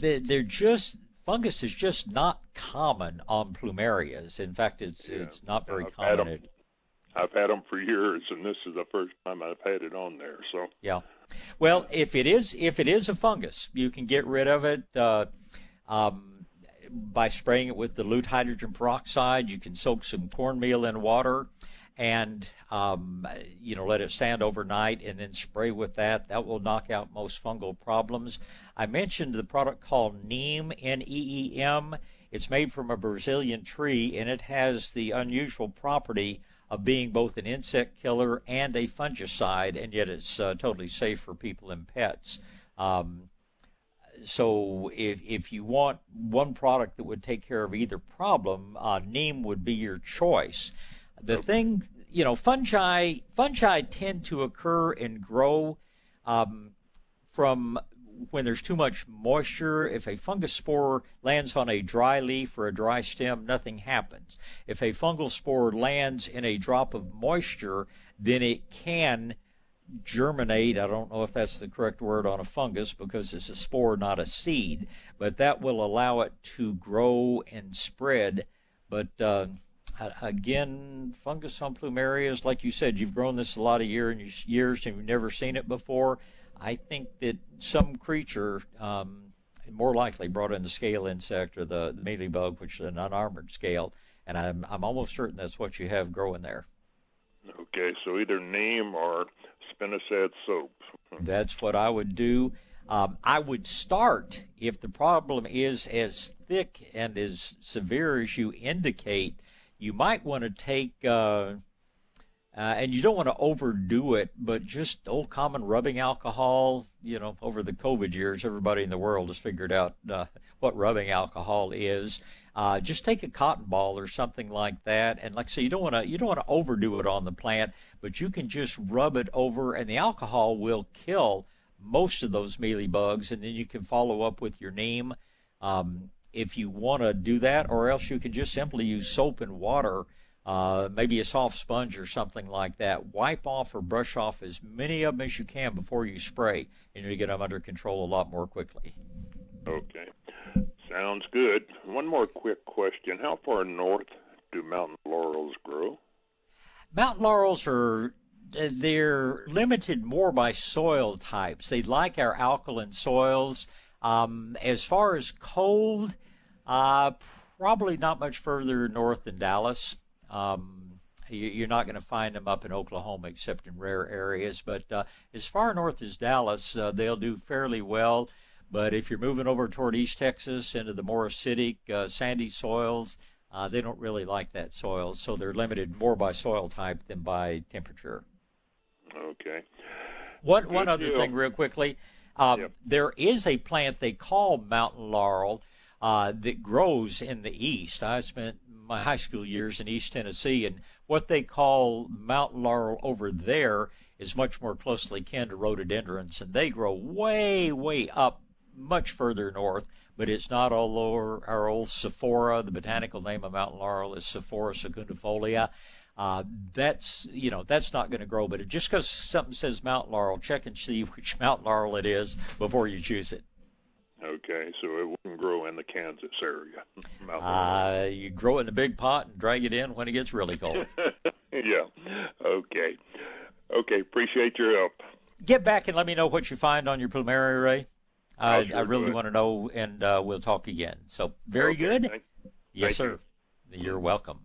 they're just fungus is just not common on plumerias. In fact, it's Yeah. it's not very I've had common. 'em. I've had them for years, and this is the first time I've had it on there. So Yeah. Well, if it is if it is a fungus, you can get rid of it uh, um, by spraying it with dilute hydrogen peroxide. You can soak some cornmeal in water and um, you know let it stand overnight and then spray with that. That will knock out most fungal problems. I mentioned the product called Neem N E E M. It's made from a Brazilian tree and it has the unusual property of being both an insect killer and a fungicide, and yet it's uh, totally safe for people and pets. Um, so if if you want one product that would take care of either problem, uh, neem would be your choice. The thing, you know, fungi fungi tend to occur and grow um, from when there's too much moisture, if a fungus spore lands on a dry leaf or a dry stem, nothing happens. If a fungal spore lands in a drop of moisture, then it can germinate. I don't know if that's the correct word on a fungus because it's a spore, not a seed, but that will allow it to grow and spread. But uh, again, fungus on plumerias, like you said, you've grown this a lot of year and years and you've never seen it before. I think that some creature, um, more likely brought in the scale insect or the, the mealybug, which is an unarmored scale, and I'm I'm almost certain that's what you have growing there. Okay, so either neem or spinosad soap. That's what I would do. Um, I would start if the problem is as thick and as severe as you indicate. You might want to take, uh, uh, and you don't want to overdo it, but just old common rubbing alcohol. You know, over the COVID years, everybody in the world has figured out uh, what rubbing alcohol is. Uh, just take a cotton ball or something like that, and like I say, you don't want to you don't want to overdo it on the plant, but you can just rub it over, and the alcohol will kill most of those mealy bugs, and then you can follow up with your neem um, if you want to do that, or else you can just simply use soap and water. Uh, maybe a soft sponge or something like that. Wipe off or brush off as many of them as you can before you spray, and you get them under control a lot more quickly. Okay. Sounds good. One more quick question. How far north do mountain laurels grow? Mountain laurels are they're limited more by soil types. They like our alkaline soils. Um, as far as cold, uh, probably not much further north than Dallas. Um, you, are not going to find them up in Oklahoma except in rare areas. But uh, as far north as Dallas, uh, they'll do fairly well. But if you're moving over toward East Texas into the more acidic, uh, sandy soils, uh, they don't really like that soil, so they're limited more by soil type than by temperature. Okay. One one other deal. thing, real quickly. Um, yep. There is a plant they call mountain laurel uh, that grows in the east. I spent my high school years in East Tennessee, and what they call mountain laurel over there is much more closely kin to rhododendrons, and they grow way, way up much further north, but it's not all over our old Sophora. The botanical name of mountain laurel is Sophora secundifolia. Uh, that's you know that's not going to grow. But just because something says Mount laurel, check and see which Mount laurel it is before you choose it. Okay, so it wouldn't grow in the Kansas area. Uh, you grow it in a big pot and drag it in when it gets really cold. yeah. Okay. Okay. Appreciate your help. Get back and let me know what you find on your plumeria array. I, sure I really want to know, and uh, we'll talk again. So very okay, good. Thank, yes, thank sir. You. You're welcome.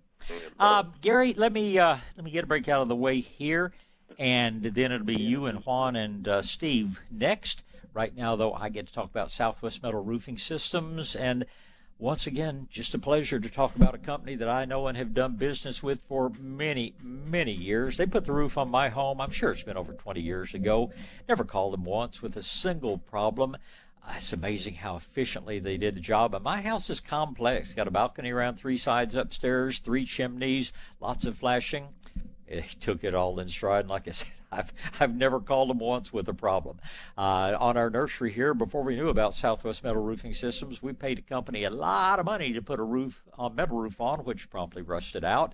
Uh, Gary, let me uh, let me get a break out of the way here, and then it'll be you and Juan and uh, Steve next. Right now, though, I get to talk about Southwest Metal Roofing Systems, and once again, just a pleasure to talk about a company that I know and have done business with for many, many years. They put the roof on my home. I'm sure it's been over 20 years ago. Never called them once with a single problem. It's amazing how efficiently they did the job. And my house is complex. Got a balcony around three sides upstairs, three chimneys, lots of flashing. He took it all in stride. And like I said, I've I've never called them once with a problem. Uh, on our nursery here, before we knew about Southwest Metal Roofing Systems, we paid a company a lot of money to put a roof, a metal roof on, which promptly rusted out.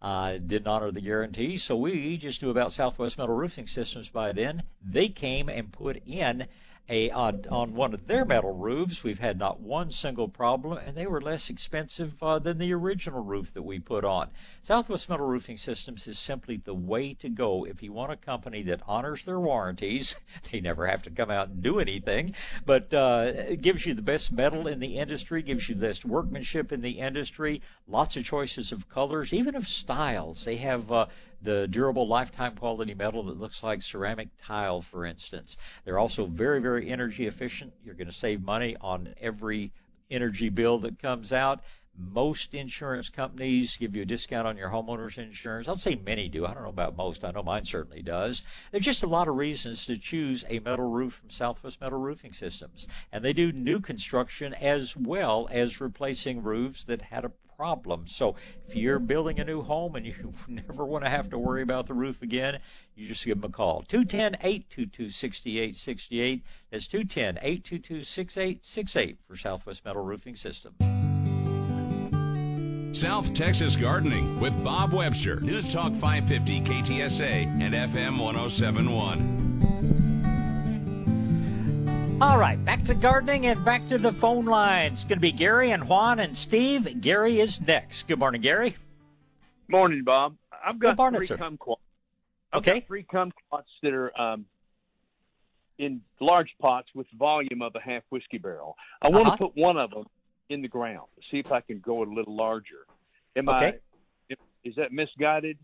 Uh, didn't honor the guarantee, so we just knew about Southwest Metal Roofing Systems by then. They came and put in a on, on one of their metal roofs. We've had not one single problem, and they were less expensive uh, than the original roof that we put on. Southwest Metal Roofing Systems is simply the way to go if you want a company that honors their warranties. They never have to come out and do anything, but uh, gives you the best metal in the industry, gives you the best workmanship in the industry, lots of choices of colors, even of styles. They have uh, the durable lifetime quality metal that looks like ceramic tile, for instance. They're also very, very energy efficient. You're going to save money on every energy bill that comes out. Most insurance companies give you a discount on your homeowner's insurance. I'll say many do. I don't know about most. I know mine certainly does. There's just a lot of reasons to choose a metal roof from Southwest Metal Roofing Systems. And they do new construction as well as replacing roofs that had a problem. So if you're building a new home and you never want to have to worry about the roof again, you just give them a call. 210 822 6868. That's 210 822 6868 for Southwest Metal Roofing System. South Texas Gardening with Bob Webster. News Talk 550 KTSA and FM 1071. All right, back to gardening and back to the phone lines. It's going to be Gary and Juan and Steve. Gary is next. Good morning, Gary. Morning, Bob. I've got Good morning, three sir. kumquats. I've Okay. got three kumquats that are um, in large pots with volume of a half whiskey barrel. I want Uh-huh. to put one of them in the ground. See if I can go a little larger. Am Okay. I? Is that misguided?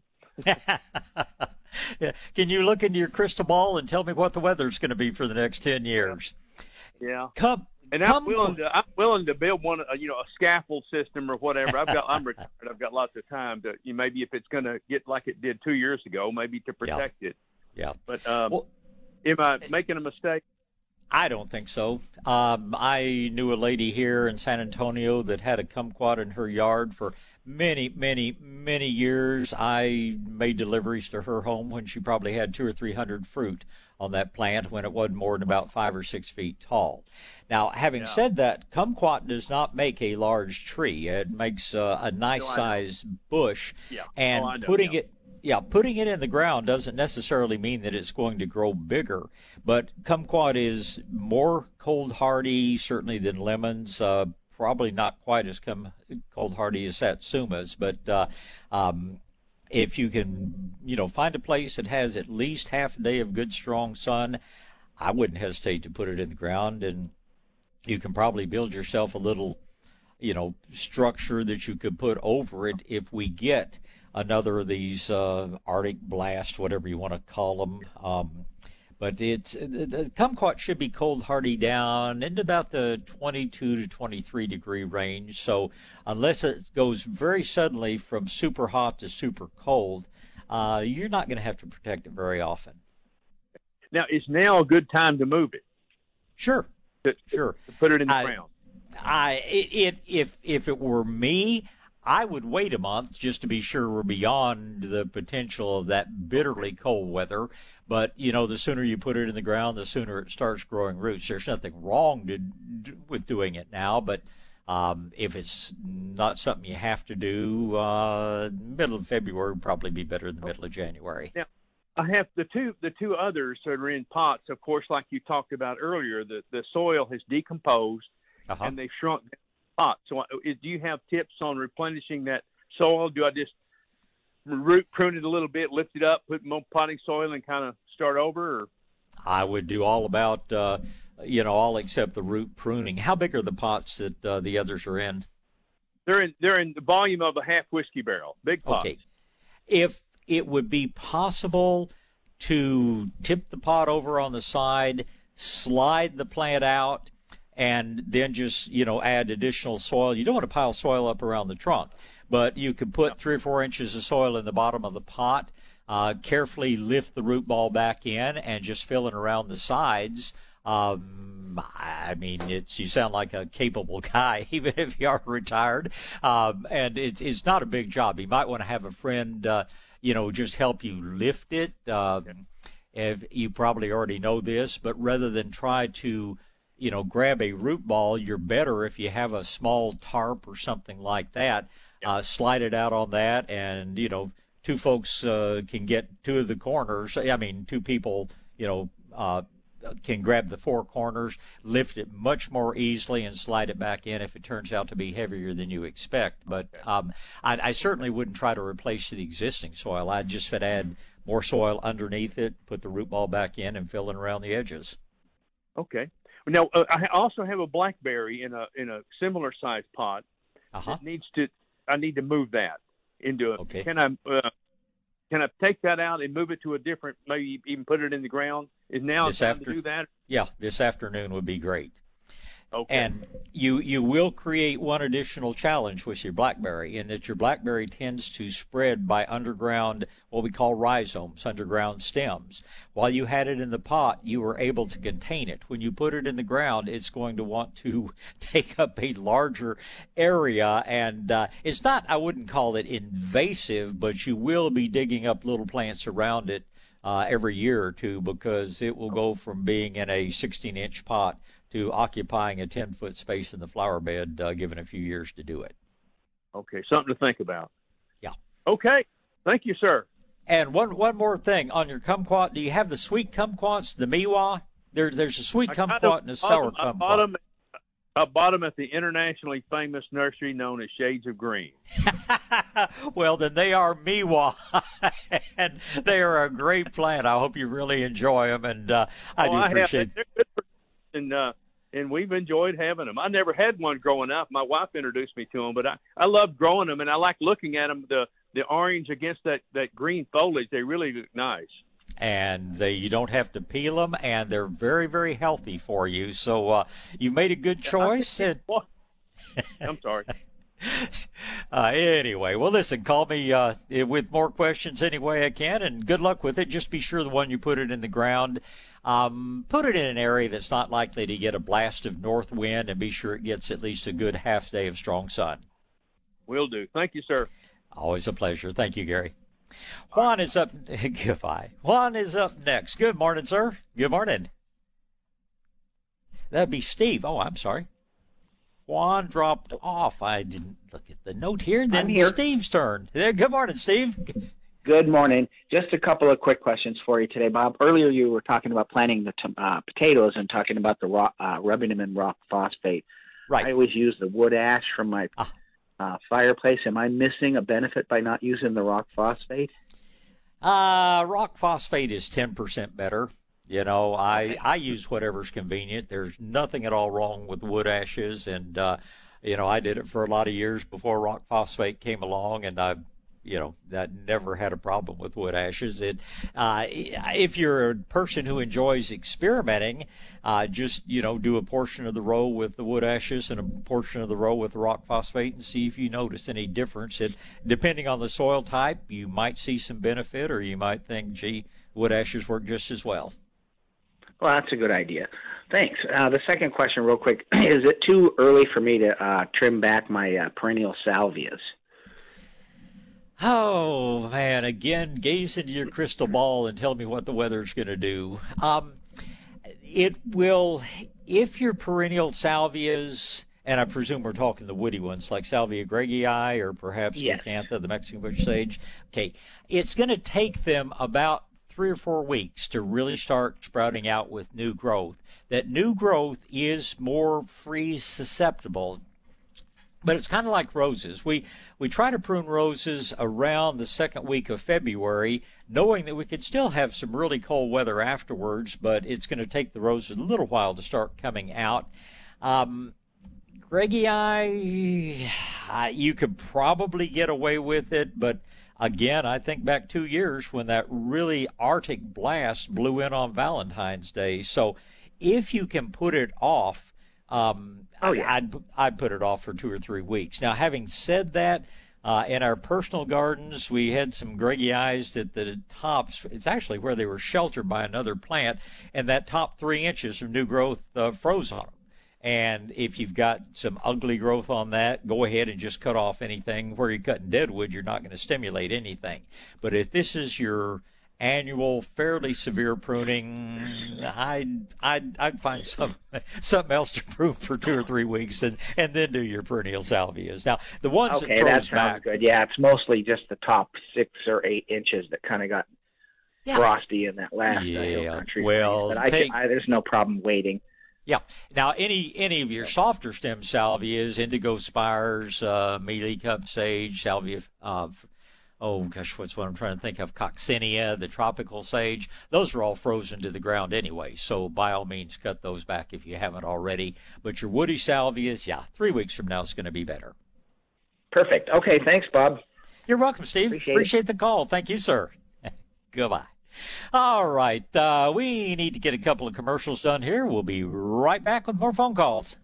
Yeah. Can you look into your crystal ball and tell me what the weather's going to be for the next 10 years? Yeah. Come. And I'm willing to I'm willing to build one, uh, you know, a scaffold system or whatever. I've got I'm retired. I've got lots of time to. You maybe if it's going to get like it did two years ago, maybe to protect it. Yeah. But um, am I making a mistake? I don't think so. Um, I knew a lady here in San Antonio that had a kumquat in her yard for many, many, many years. I made deliveries to her home when she probably had two or three hundred fruit on that plant when it wasn't more than about five or six feet tall. Now, having said that, kumquat does not make a large tree. It makes uh, a nice No, sized bush, Yeah. and Oh, putting yeah. it yeah, putting it in the ground doesn't necessarily mean that it's going to grow bigger, but kumquat is more cold hardy certainly than lemons. Uh, probably not quite as come cold hardy as satsumas, but uh, um, if you can, you know, find a place that has at least half a day of good strong sun, I wouldn't hesitate to put it in the ground, and you can probably build yourself a little you know structure that you could put over it if we get another of these uh, Arctic blast, whatever you want to call them. Um, but it's the, the kumquat should be cold hardy down into about the 22 to 23 degree range. So unless it goes very suddenly from super hot to super cold, uh, you're not going to have to protect it very often. Now is now a good time to move it. Sure. To, sure. To put it in the I- ground. I it, it if if it were me, I would wait a month just to be sure we're beyond the potential of that bitterly cold weather. But you know, the sooner you put it in the ground, the sooner it starts growing roots. There's nothing wrong to, with doing it now, but um, if it's not something you have to do, uh, middle of February would probably be better than the middle of January. Now, I have the two the two others that are in pots. Of course, like you talked about earlier, the the soil has decomposed Uh-huh. and they've shrunk pot. So, uh, do you have tips on replenishing that soil? Do I just root prune it a little bit, lift it up, put more potting soil, and kind of start over? Or I would do all about, uh, you know, all except the root pruning. How big are the pots that uh, the others are in? they're in they're in the volume of a half whiskey barrel, big pots. Okay. If it would be possible to tip the pot over on the side, slide the plant out, and then just, you know, add additional soil. You don't want to pile soil up around the trunk, but you can put three or four inches of soil in the bottom of the pot, uh, carefully lift the root ball back in, and just fill it around the sides. Um, I mean, it's you sound like a capable guy, even if you are retired. Um, and it's it's not a big job. You might want to have a friend, uh, you know, just help you lift it. Um, if you probably already know this, but rather than try to, you know, grab a root ball, you're better if you have a small tarp or something like that. Uh, slide it out on that, and you know, two folks uh, can get two of the corners. I mean, two people, you know, uh, can grab the four corners, lift it much more easily, and slide it back in if it turns out to be heavier than you expect. But um, I, I certainly wouldn't try to replace the existing soil. I'd just add more soil underneath it, put the root ball back in, and fill it around the edges. Okay. Now uh, I also have a blackberry in a in a similar sized pot. Uh-huh. It needs to. I need to move that into a. Okay. Can I? Uh, can I take that out and move it to a different? Maybe even put it in the ground. Is now This time after- to do that? Yeah, this afternoon would be great. Okay. And you you will create one additional challenge with your blackberry in that your blackberry tends to spread by underground what we call rhizomes, underground stems. While you had it in the pot, you were able to contain it. When you put it in the ground, it's going to want to take up a larger area, and uh, it's not. I wouldn't call it invasive, but you will be digging up little plants around it. Uh, every year or two because it will go from being in a 16 inch pot to occupying a 10 foot space in the flower bed, uh, given a few years to do it. Okay, something to think about. Yeah. Okay. Thank you, sir. And one one more thing on your kumquat. Do you have the sweet kumquats, the Meiwa? There, there's a sweet kumquat and a sour I kumquat. bought them, I bought them at the internationally famous nursery known as Shades of Green. well, then they are Meiwa, and they are a great plant. I hope you really enjoy them, and uh, I oh, do I appreciate. Have, they're good and uh, and we've enjoyed having them. I never had one growing up. My wife introduced me to them, but I I love growing them, and I like looking at them. The the orange against that that green foliage, they really look nice. And they, you don't have to peel them, and they're very, very healthy for you. So uh, you made a good choice. And... I'm sorry. Uh, anyway, well, listen, call me uh, with more questions any way I can, and good luck with it. Just be sure the one you put it in the ground, um, put it in an area that's not likely to get a blast of north wind, and be sure it gets at least a good half day of strong sun. Will do. Thank you, sir. Always a pleasure. Thank you, Gary. Juan is up. Goodbye. Juan is up next. Good morning, sir. Good morning. That'd be Steve. Oh, I'm sorry. Juan dropped off. I didn't look at the note here. Then I'm here. Steve's turn. Good morning, Steve. Good morning. Just a couple of quick questions for you today, Bob. Earlier, you were talking about planting the t- uh, potatoes and talking about the rock, uh, rubbing them in rock phosphate. Right. I always use the wood ash from my Ah. uh, fireplace. Am I missing a benefit by not using the rock phosphate? Uh, rock phosphate is 10% better. You know, I, I use whatever's convenient. There's nothing at all wrong with wood ashes. And, uh, you know, I did it for a lot of years before rock phosphate came along and I, you know, that never had a problem with wood ashes. It, uh, if you're a person who enjoys experimenting, uh, just, you know, do a portion of the row with the wood ashes and a portion of the row with the rock phosphate and see if you notice any difference. It, depending on the soil type, you might see some benefit or you might think, gee, wood ashes work just as well. Well, that's a good idea. Thanks. Uh, the second question, real quick, is it too early for me to uh, trim back my uh, perennial salvias? Oh man! Again, gaze into your crystal ball and tell me what the weather's going to do. Um, it will, if your perennial salvias, and I presume we're talking the woody ones like Salvia greggii or perhaps Yes. Leucantha, the Mexican bush sage. Okay, it's going to take them about three or four weeks to really start sprouting out with new growth. That new growth is more freeze susceptible but it's kind of like roses. We we try to prune roses around the second week of February, knowing that we could still have some really cold weather afterwards, but it's going to take the roses a little while to start coming out. Um, uh, you could probably get away with it, but again, I think back two years when that really Arctic blast blew in on Valentine's Day. So if you can put it off, um, Oh, yeah. I'd I'd put it off for two or three weeks. Now, having said that, uh, in our personal gardens, we had some Greggii at the tops. It's actually where they were sheltered by another plant, and that top three inches of new growth uh, froze on them. And if you've got some ugly growth on that, go ahead and just cut off anything. Where you're cutting deadwood, you're not going to stimulate anything. But if this is your annual, fairly severe pruning, I'd I'd I'd find some something else to prune for two or three weeks, and and then do your perennial salvias. Now the ones okay, that that froze sounds back, good. Yeah, it's mostly just the top six or eight inches that kind of got Yeah. frosty in that last uh, Yeah, hill country. well, but I, take- I, there's no problem waiting. Yeah. Now, any any of your softer stem salvias, indigo spires, uh, mealy cup sage, salvia, uh, oh gosh, what's what I'm trying to think of? Coccinea, the tropical sage. Those are all frozen to the ground anyway. So by all means, cut those back if you haven't already. But your woody salvias, yeah, three weeks from now is going to be better. Perfect. Okay, thanks, Bob. You're welcome, Steve. Appreciate it. the call. Thank you, sir. Goodbye. All right. Uh, we need to get a couple of commercials done here. We'll be right back with more phone calls.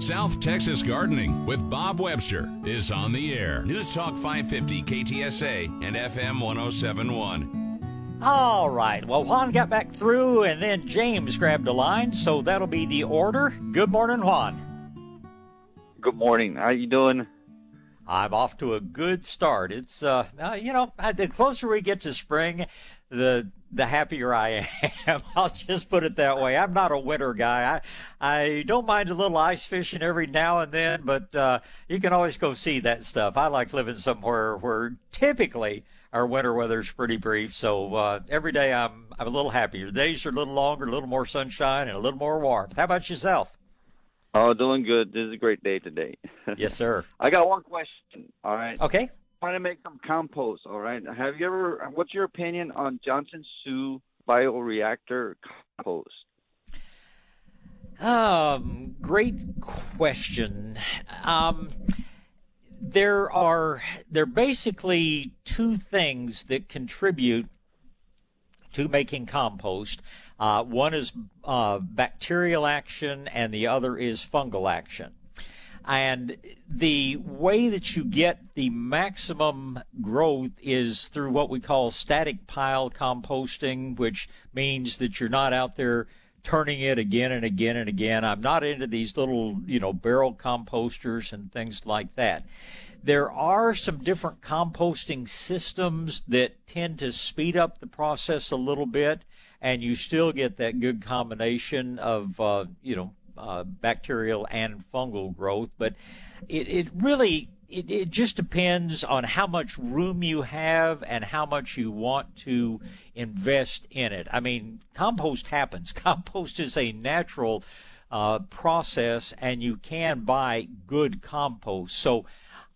South Texas Gardening with Bob Webster is on the air. News Talk 550 KTSA and FM 1071. All right. Well, Juan got back through, and then James grabbed a line, so that'll be the order. Good morning, Juan. Good morning. How you doing? I'm off to a good start. It's uh, uh you know, the closer we get to spring, the the happier I am. I'll just put it that way. I'm not a winter guy. I I don't mind a little ice fishing every now and then, but uh, you can always go see that stuff. I like living somewhere where typically our winter weather's pretty brief. So uh, every day I'm I'm a little happier. The days are a little longer, a little more sunshine, and a little more warmth. How about yourself? Oh, doing good. This is a great day today. yes, sir. I got one question. All right. Okay. Trying to make some compost. All right. Have you ever? What's your opinion on Johnson Su bioreactor compost? Um, great question. Um, there are there are basically two things that contribute to making compost. Uh, one is uh, bacterial action, and the other is fungal action. And the way that you get the maximum growth is through what we call static pile composting, which means that you're not out there turning it again and again and again. I'm not into these little, you know, barrel composters and things like that. There are some different composting systems that tend to speed up the process a little bit and you still get that good combination of uh, you know uh, bacterial and fungal growth. But it, it really it, it just depends on how much room you have and how much you want to invest in it. I mean, compost happens. Compost is a natural uh, process, and you can buy good compost. So.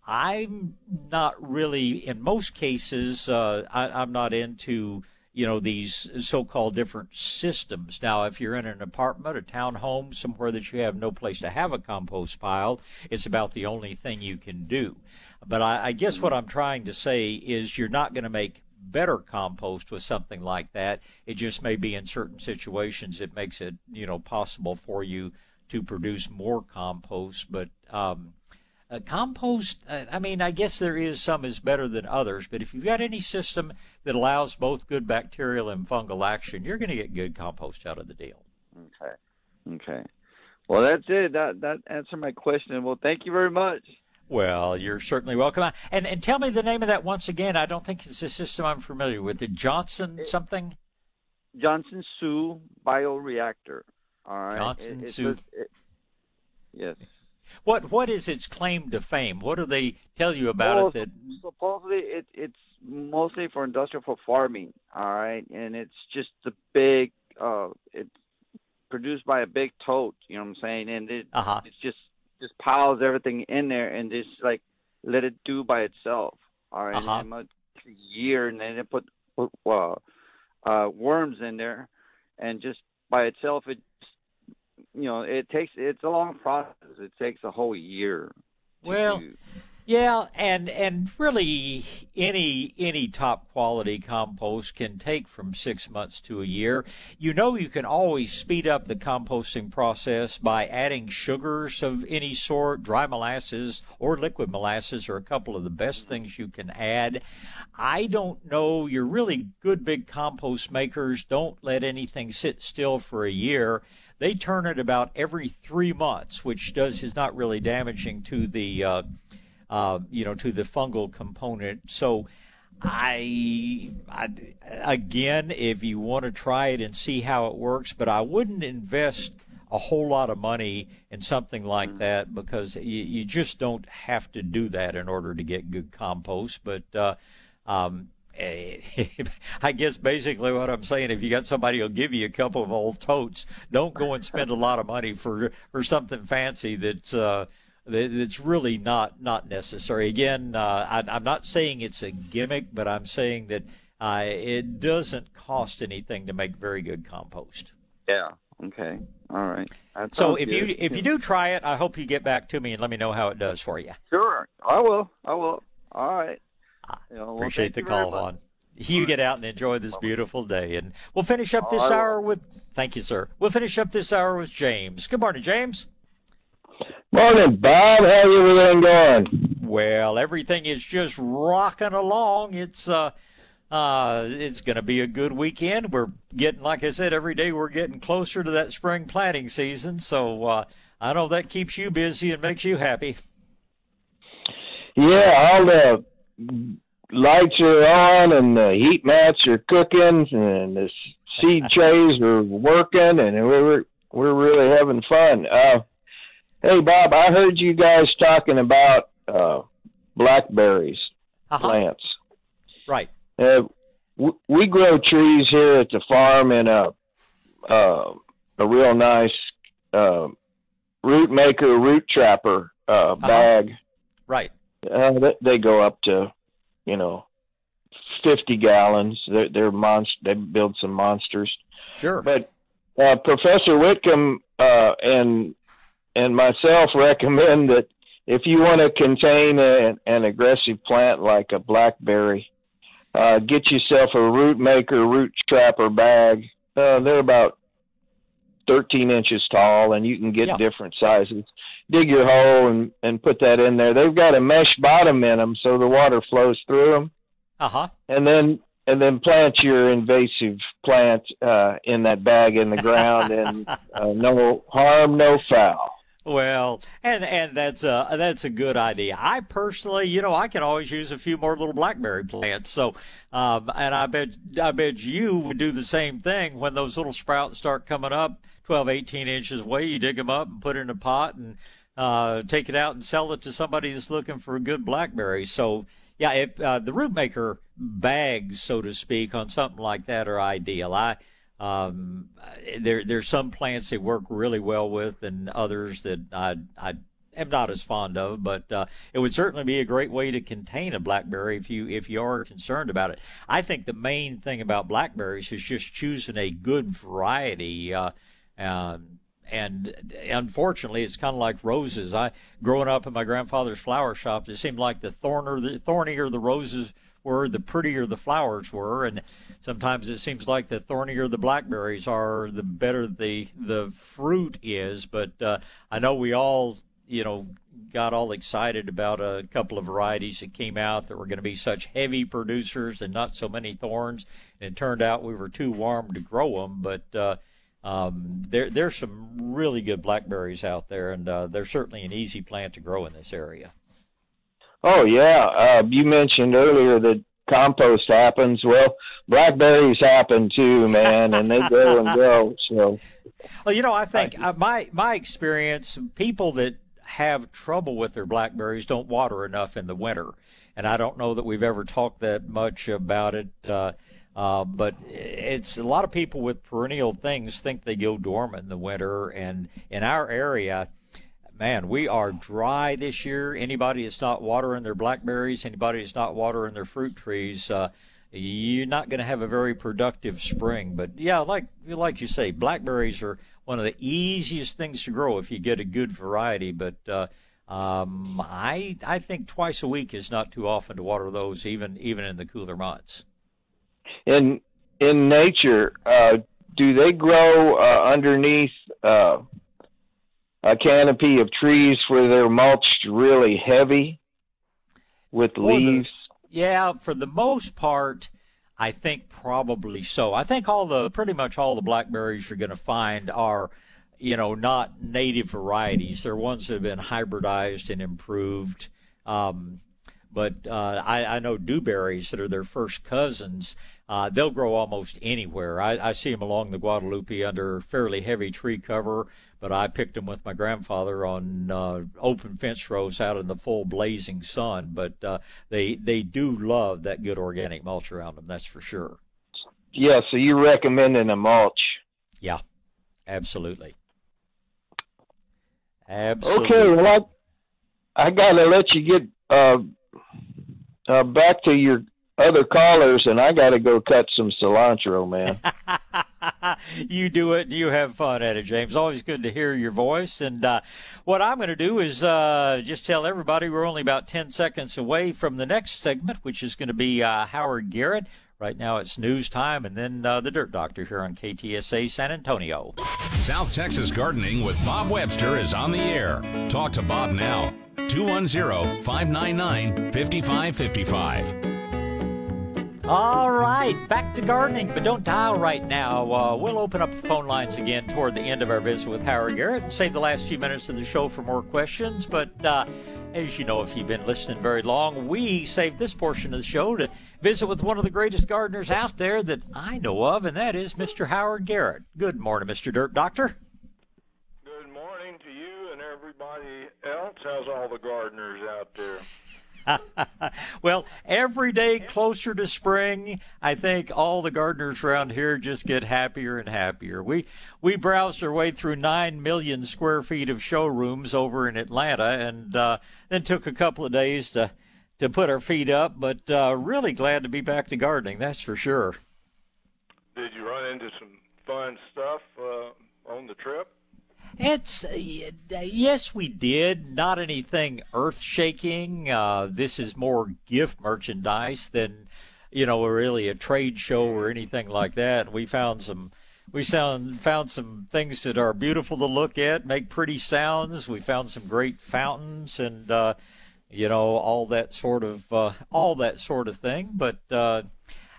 I'm not really, in most cases, uh, I, I'm not into you know, these so-called different systems. Now, if you're in an apartment, a townhome, somewhere that you have no place to have a compost pile, it's about the only thing you can do. But I, I guess what I'm trying to say is you're not going to make better compost with something like that. It just may be in certain situations it makes it, you know, possible for you to produce more compost. But um, uh, compost, uh, I mean, I guess there is some is better than others, but if you've got any system that allows both good bacterial and fungal action, you're going to get good compost out of the deal. Okay. Okay. Well, that's it. That that answered my question. Well, thank you very much. Well, you're certainly welcome. And and tell me the name of that once again. I don't think it's a system I'm familiar with. The Johnson something. Johnson Su bioreactor. All right. Johnson it. It, yes. What what is its claim to fame? What do they tell you about well, it? That supposedly it, it's mostly for industrial for farming. All right, and it's just a big. uh It's produced by a big tote. You know what I'm saying? And it uh-huh. it's just just piles everything in there and just like let it do by itself. All right, uh-huh. and a year, and then it put uh, uh worms in there, and just by itself it you know, it takes it's a long process. It takes a whole year. Well, do. yeah, and and really any any top quality compost can take from 6 months to a year. You know you can always speed up the composting process by adding sugars of any sort, dry molasses or liquid molasses are a couple of the best things you can add. I don't know, your really good big compost makers don't let anything sit still for a year they turn it about every three months, which does is not really damaging to the uh, uh, you know to the fungal component. So. I, I again, if you want to try it and see how it works, but I wouldn't invest a whole lot of money in something like that because you, you just don't have to do that in order to get good compost. But uh, um, I guess basically what I'm saying, if you got somebody who'll give you a couple of old totes, don't go and spend a lot of money for for something fancy that's uh, that's really not not necessary. Again, uh, I, I'm not saying it's a gimmick, but I'm saying that uh, it doesn't cost anything to make very good compost. Yeah. Okay. All right. That So if good. you if you do try it, I hope you get back to me and let me know how it does for you. Sure. I will. I will. All right. You know, well, Appreciate the call, much. Juan. You get out and enjoy this beautiful day, and we'll finish up this All right. hour with. Thank you, sir. We'll finish up this hour with James. Good morning, James. Morning, Bob. How's everything going? Well, everything is just rocking along. It's uh, uh, it's going to be a good weekend. We're getting, like I said, every day we're getting closer to that spring planting season. So uh, I know that keeps you busy and makes you happy. Yeah, all the lights are on and the heat mats are cooking and the seed trays are working and we're we're really having fun. Uh, hey, Bob, I heard you guys talking about uh, blackberries uh-huh. plants. Right. Uh, we grow trees here at the farm in a uh, a real nice uh, root maker, root trapper uh, uh-huh. bag. Right. Uh, they, they go up to, you know, fifty gallons. They're, they're monst- They build some monsters. Sure. But uh, Professor Whitcomb uh, and and myself recommend that if you want to contain a, an aggressive plant like a blackberry, uh, get yourself a root maker, root trapper bag. Uh, they're about 13 inches tall, and you can get yeah. different sizes. Dig your hole and and put that in there. They've got a mesh bottom in them, so the water flows through them. Uh huh. And then and then plant your invasive plant uh, in that bag in the ground, and uh, no harm, no foul. Well, and and that's a that's a good idea. I personally, you know, I can always use a few more little blackberry plants. So, um, and I bet I bet you would do the same thing when those little sprouts start coming up, 12, 18 inches away. You dig them up and put in a pot and uh, take it out and sell it to somebody that's looking for a good blackberry. So, yeah, if uh, the root maker bags, so to speak, on something like that are ideal. I um, there, there's some plants that work really well with, and others that I, I am not as fond of. But uh, it would certainly be a great way to contain a blackberry if you if you are concerned about it. I think the main thing about blackberries is just choosing a good variety. Uh, um, and unfortunately, it's kind of like roses. I growing up in my grandfather's flower shop, it seemed like the thorner, the thornier the roses were, the prettier the flowers were, and sometimes it seems like the thornier the blackberries are, the better the the fruit is. But uh, I know we all, you know, got all excited about a couple of varieties that came out that were going to be such heavy producers and not so many thorns. And it turned out we were too warm to grow them, but. Uh, um, there, there's some really good blackberries out there, and uh, they're certainly an easy plant to grow in this area. Oh yeah, uh, you mentioned earlier that compost happens. Well, blackberries happen too, man, and they grow and grow. So, well, you know, I think uh, my my experience, people that have trouble with their blackberries don't water enough in the winter, and I don't know that we've ever talked that much about it. Uh, uh, but it's a lot of people with perennial things think they go dormant in the winter, and in our area man, we are dry this year. Anybody that's not watering their blackberries, anybody that's not watering their fruit trees, uh, you're not going to have a very productive spring. But yeah, like like you say, blackberries are one of the easiest things to grow if you get a good variety. But uh, um, I I think twice a week is not too often to water those, even even in the cooler months. In in nature, uh, do they grow uh, underneath? Uh, a canopy of trees where they're mulched really heavy with well, leaves? The, yeah, for the most part, I think probably so. I think all the pretty much all the blackberries you're going to find are, you know, not native varieties. They're ones that have been hybridized and improved. Um, but uh, I, I know dewberries that are their first cousins. Uh, they'll grow almost anywhere. I, I see them along the Guadalupe under fairly heavy tree cover but I picked them with my grandfather on uh, open fence rows out in the full blazing sun. But uh, they they do love that good organic mulch around them. That's for sure. Yeah. So you're recommending a mulch? Yeah, absolutely. Absolutely. Okay. Well, I I gotta let you get uh, uh, back to your other callers, and I gotta go cut some cilantro, man. you do it and you have fun at it, James. Always good to hear your voice. And uh, what I'm going to do is uh, just tell everybody we're only about 10 seconds away from the next segment, which is going to be uh, Howard Garrett Right now it's news time, and then uh, the Dirt Doctor here on KTSA San Antonio. South Texas Gardening with Bob Webster is on the air. Talk to Bob now. 210 599 5555. All right, back to gardening, but don't dial right now. Uh, we'll open up the phone lines again toward the end of our visit with Howard Garrett save the last few minutes of the show for more questions. But uh, as you know, if you've been listening very long, we saved this portion of the show to visit with one of the greatest gardeners out there that I know of, and that is Mr. Howard Garrett. Good morning, Mr. Dirt Doctor. Good morning to you and everybody else. How's all the gardeners out there? well, every day closer to spring, I think all the gardeners around here just get happier and happier. We we browsed our way through nine million square feet of showrooms over in Atlanta, and uh, then took a couple of days to to put our feet up. But uh, really glad to be back to gardening. That's for sure. Did you run into some fun stuff uh, on the trip? It's uh, yes, we did. Not anything earth-shaking. Uh, this is more gift merchandise than you know, really a trade show or anything like that. We found some. We found found some things that are beautiful to look at, make pretty sounds. We found some great fountains and uh, you know all that sort of uh, all that sort of thing. But uh,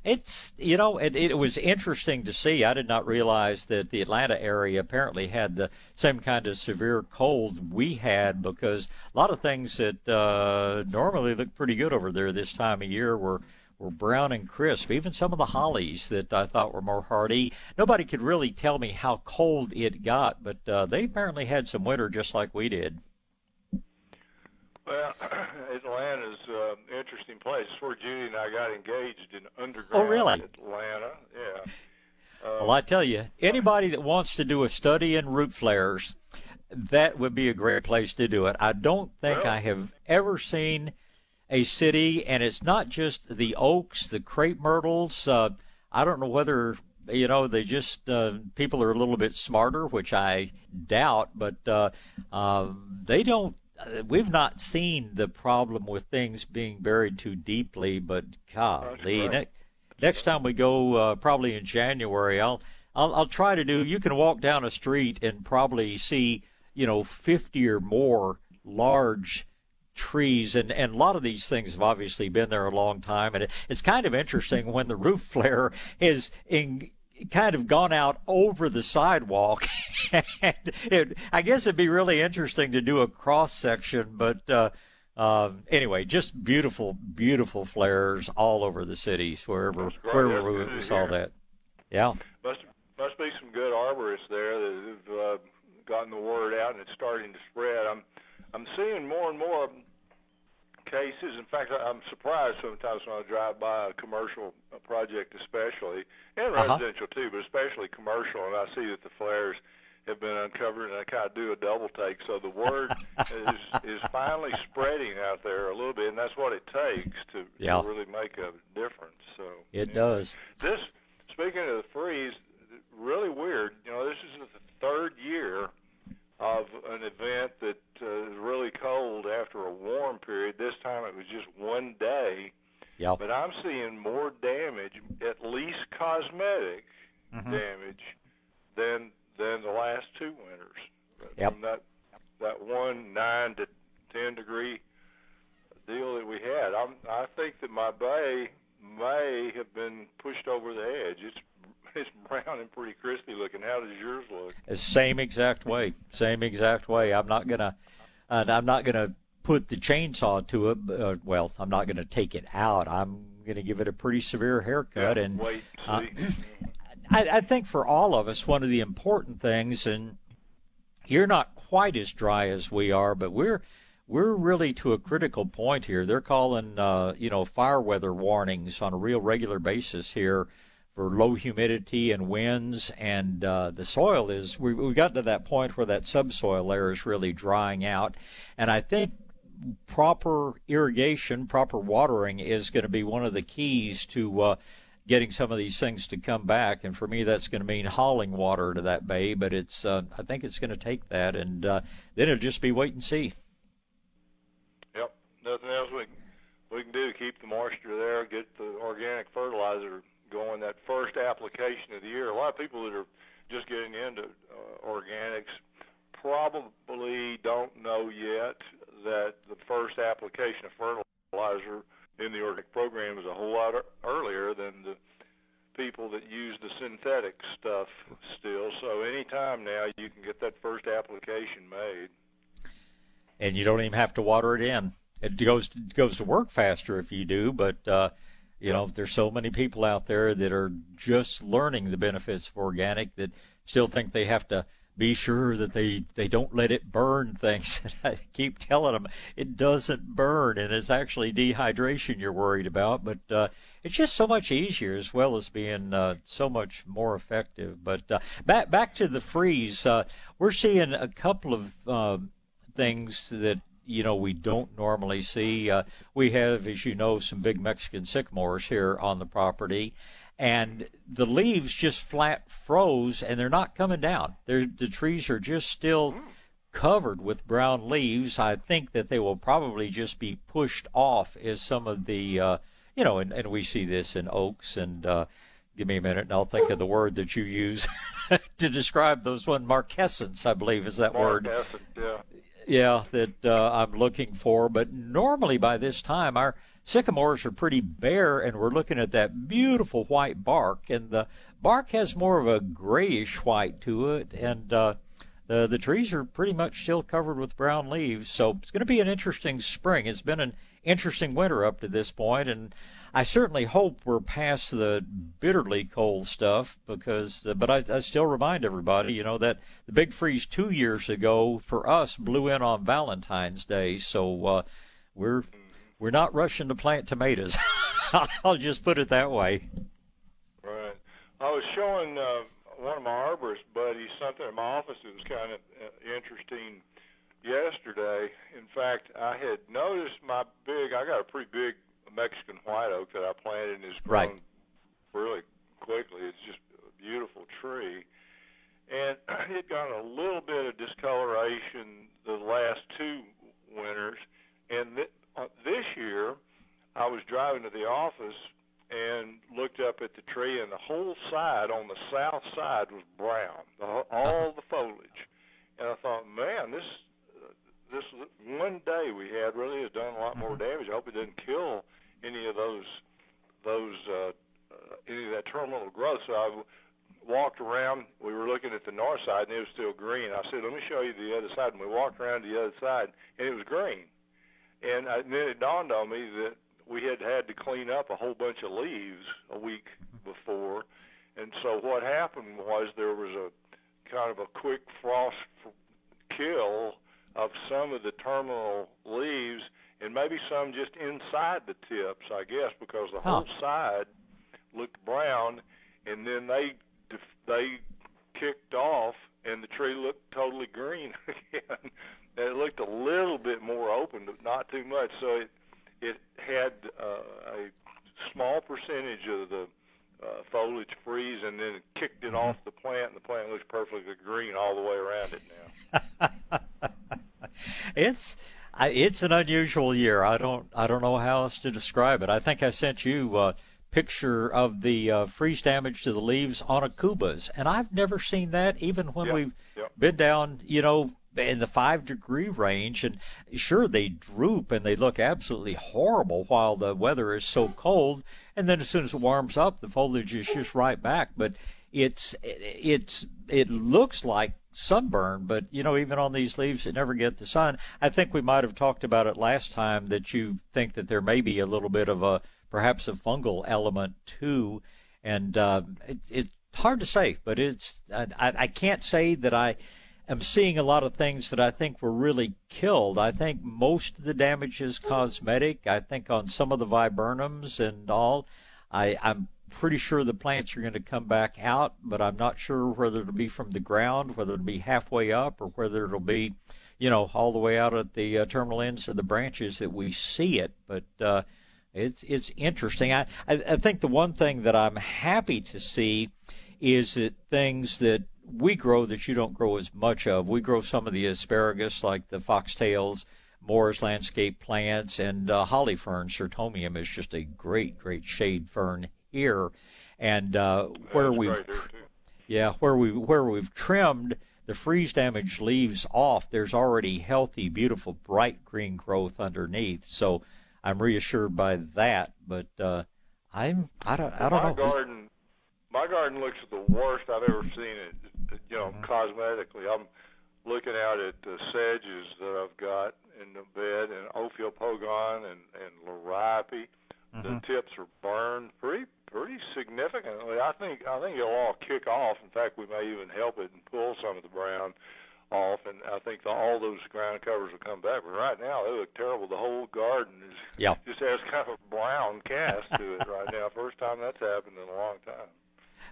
it's you know it, it was interesting to see. I did not realize that the Atlanta area apparently had the same kind of severe cold we had because a lot of things that uh, normally look pretty good over there this time of year were were brown and crisp. Even some of the hollies that I thought were more hardy. Nobody could really tell me how cold it got, but uh, they apparently had some winter just like we did. Well, Atlanta's an uh, interesting place. It's where Judy and I got engaged in underground oh, really? Atlanta. Yeah. Uh, well, I tell you, anybody that wants to do a study in root flares, that would be a great place to do it. I don't think well, I have ever seen a city, and it's not just the oaks, the crepe myrtles. Uh, I don't know whether you know they just uh, people are a little bit smarter, which I doubt, but uh, uh, they don't uh, we've not seen the problem with things being buried too deeply, but golly, ne- next time we go, uh, probably in January, I'll, I'll I'll try to do. You can walk down a street and probably see, you know, fifty or more large trees and and a lot of these things have obviously been there a long time and it, it's kind of interesting when the root flare is in kind of gone out over the sidewalk. and it, I guess it'd be really interesting to do a cross section, but uh, um, anyway, just beautiful, beautiful flares all over the cities wherever wherever we, we saw that. Yeah. Must must be some good arborists there that have uh, gotten the word out and it's starting to spread. I'm I'm seeing more and more cases. In fact, I'm surprised sometimes when I drive by a commercial project, especially, and uh-huh. residential too, but especially commercial, and I see that the flares have been uncovered, and I kind of do a double take. So the word is is finally spreading out there a little bit, and that's what it takes to, yeah. to really make a difference. So it does. This speaking of the freeze, really weird. You know, this is the third year of an event that uh, is really cold after a warm period. This time it was just one day. Yep. But I'm seeing more damage, at least cosmetic mm-hmm. damage, than than the last two winters. Yep. From that that one nine to ten degree deal that we had. I'm I think that my bay may have been pushed over the edge. It's it's brown and pretty crispy looking. How does yours look? Same exact way. Same exact way. I'm not gonna. Uh, I'm not gonna put the chainsaw to it. Uh, well, I'm not gonna take it out. I'm gonna give it a pretty severe haircut. Yeah, and wait, uh, I, I think for all of us, one of the important things, and you're not quite as dry as we are, but we're we're really to a critical point here. They're calling, uh, you know, fire weather warnings on a real regular basis here for low humidity and winds, and uh, the soil is we we got to that point where that subsoil layer is really drying out, and I think proper irrigation, proper watering is going to be one of the keys to uh, getting some of these things to come back. And for me, that's going to mean hauling water to that bay. But it's uh, I think it's going to take that, and uh, then it'll just be wait and see. Yep, nothing else we we can do to keep the moisture there, get the organic fertilizer going. That first application of the year, a lot of people that are just getting into uh, organics probably don't know yet that the first application of fertilizer in the organic program is a whole lot earlier than the people that use the synthetic stuff still. So anytime now you can get that first application made. And you don't even have to water it in. It goes goes to work faster if you do, but uh, you know there's so many people out there that are just learning the benefits of organic that still think they have to be sure that they they don't let it burn things. I keep telling them it doesn't burn, and it's actually dehydration you're worried about. But uh, it's just so much easier, as well as being uh, so much more effective. But uh, back back to the freeze, uh, we're seeing a couple of um, things that you know we don't normally see. Uh, we have, as you know, some big Mexican sycamores here on the property, and the leaves just flat froze and they're not coming down. They're, the trees are just still covered with brown leaves. I think that they will probably just be pushed off as some of the, uh, you know, and, and we see this in oaks and, uh, give me a minute and I'll think of the word that you use to describe those one marcescence, I believe is that word. Yeah, that uh, I'm looking for. But normally by this time, our sycamores are pretty bare, and we're looking at that beautiful white bark, and the bark has more of a grayish white to it, and uh, the the trees are pretty much still covered with brown leaves. So it's going to be an interesting spring. It's been an interesting winter up to this point, and I certainly hope we're past the bitterly cold stuff because, uh, but I, I still remind everybody, you know, that the big freeze two years ago for us blew in on Valentine's Day, so uh, we're we're not rushing to plant tomatoes. I'll just put it that way. Right. I was showing uh, one of my arborist buddies something in my office that was kind of uh, interesting yesterday. In fact, I had noticed my big. I got a pretty big Mexican white oak that I planted and has grown right. really quickly. It's just a beautiful tree. And it got a little bit of discoloration the last two winters. And th- uh, this year, I was driving to the office and looked up at the tree, and the whole side on the south side was brown, the, all the foliage. And I thought, man, this uh, this one day we had really has done a lot more damage. I hope it didn't kill any of those those uh, uh, any of that terminal growth. So I walked around. We were looking at the north side, and it was still green. I said, "Let me show you the other side." And we walked around the other side, and it was green. And, I, and then it dawned on me that we had had to clean up a whole bunch of leaves a week before, and so what happened was there was a kind of a quick frost kill of some of the terminal leaves, and maybe some just inside the tips, I guess, because the huh. whole side looked brown, and then they they kicked off, and the tree looked totally green again it looked a little bit more open, but not too much. So it it had uh, a small percentage of the uh, foliage freeze, and then it kicked it off the plant, and the plant looks perfectly green all the way around it now. it's it's an unusual year. I don't I don't know how else to describe it. I think I sent you a picture of the uh, freeze damage to the leaves on aucubas, and I've never seen that even when yep. we've yep. been down, you know, in the five degree range. And sure, they droop and they look absolutely horrible while the weather is so cold. And then as soon as it warms up, the foliage is just right back. But it's it's it looks like sunburn, but you know, even on these leaves that never get the sun, I think we might have talked about it last time that you think that there may be a little bit of a perhaps a fungal element too, and uh, it, it's hard to say, but it's I, I can't say that I am seeing a lot of things that I think were really killed. I think most of the damage is cosmetic. I think on some of the viburnums and all, I, I'm pretty sure the plants are going to come back out, but I'm not sure whether it'll be from the ground, whether it'll be halfway up, or whether it'll be, you know, all the way out at the uh, terminal ends of the branches that we see it. But uh, it's it's interesting. I, I I think the one thing that I'm happy to see is that things that we grow that you don't grow as much of. We grow some of the asparagus like the foxtails, Moore's landscape plants, and uh, holly fern. Cyrtomium is just a great, great shade fern here. And uh, where we've, yeah, where we where we've trimmed the freeze damaged leaves off, there's already healthy, beautiful, bright green growth underneath. So I'm reassured by that. But uh, I'm I don't I don't my know. garden, my garden looks the worst I've ever seen it. You know, Mm-hmm. cosmetically, I'm looking out at the sedges that I've got in the bed, and Ophiopogon and and Liriope. Mm-hmm. The tips are burned pretty pretty significantly. I think I think it'll all kick off. In fact, we may even help it and pull some of the brown off, and I think the, all those ground covers will come back. But right now, they look terrible. The whole garden is Yeah. just has kind of a brown cast to it right now. First time that's happened in a long time.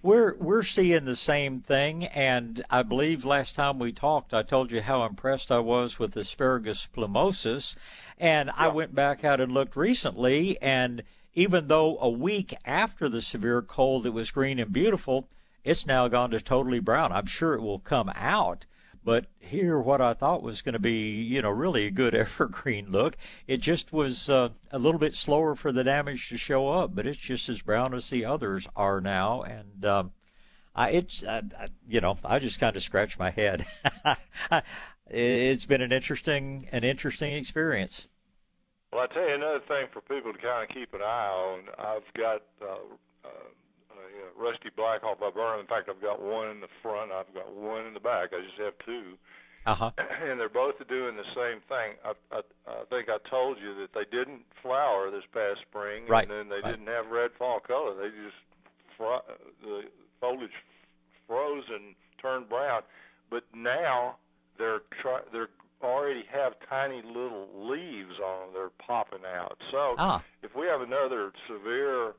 We're we're seeing the same thing, and I believe last time we talked, I told you how impressed I was with asparagus plumosus, and I went back out and looked recently, and even though a week after the severe cold it was green and beautiful, it's now gone to totally brown. I'm sure it will come out. But here, what I thought was going to be, you know, really a good evergreen look, it just was uh, a little bit slower for the damage to show up. But it's just as brown as the others are now, and um, I, it's, you know, I just kind of scratch my head. it's been an interesting, an interesting experience. Well, I tell you another thing for people to kind of keep an eye on. I've got uh, uh, a rusty blackhaw viburnum. In fact, I've got one in the front. I've got one in the back. I just have two, Uh huh. and they're both doing the same thing. I, I, I think I told you that they didn't flower this past spring, Right, and then they right. didn't have red fall color. They just fro- the foliage froze and turned brown. But now they're try- they're already have tiny little leaves on them. They're popping out. So Ah. if we have another severe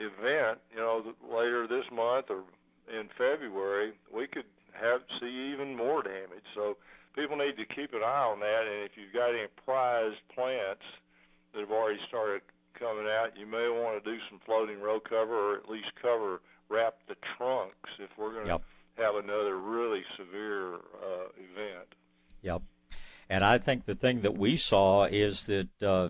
event, you know, later this month or in February, we could have see even more damage. So people need to keep an eye on that. And if you've got any prized plants that have already started coming out, you may want to do some floating row cover or at least cover wrap the trunks if we're going to Yep. have another really severe uh, event. Yep. And I think the thing that we saw is that uh,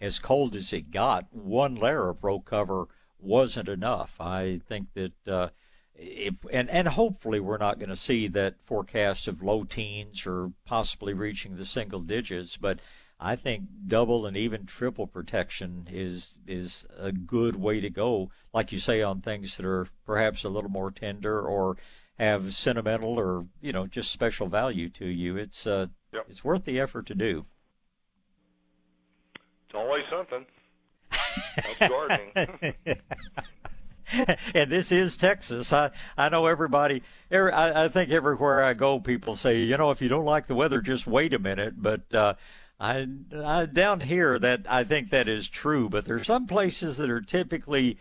as cold as it got, one layer of row cover wasn't enough. I think that uh, if and and hopefully we're not going to see that forecast of low teens or possibly reaching the single digits, but I think double and even triple protection is is a good way to go. Like you say on things that are perhaps a little more tender or have sentimental or you know just special value to you. It's uh Yep. it's worth the effort to do. It's always something. That's gardening. and this is Texas. I I know everybody. every- I, I think everywhere I go, people say, you know, if you don't like the weather, just wait a minute. But uh, I, I down here that I think that is true. But there are some places that are typically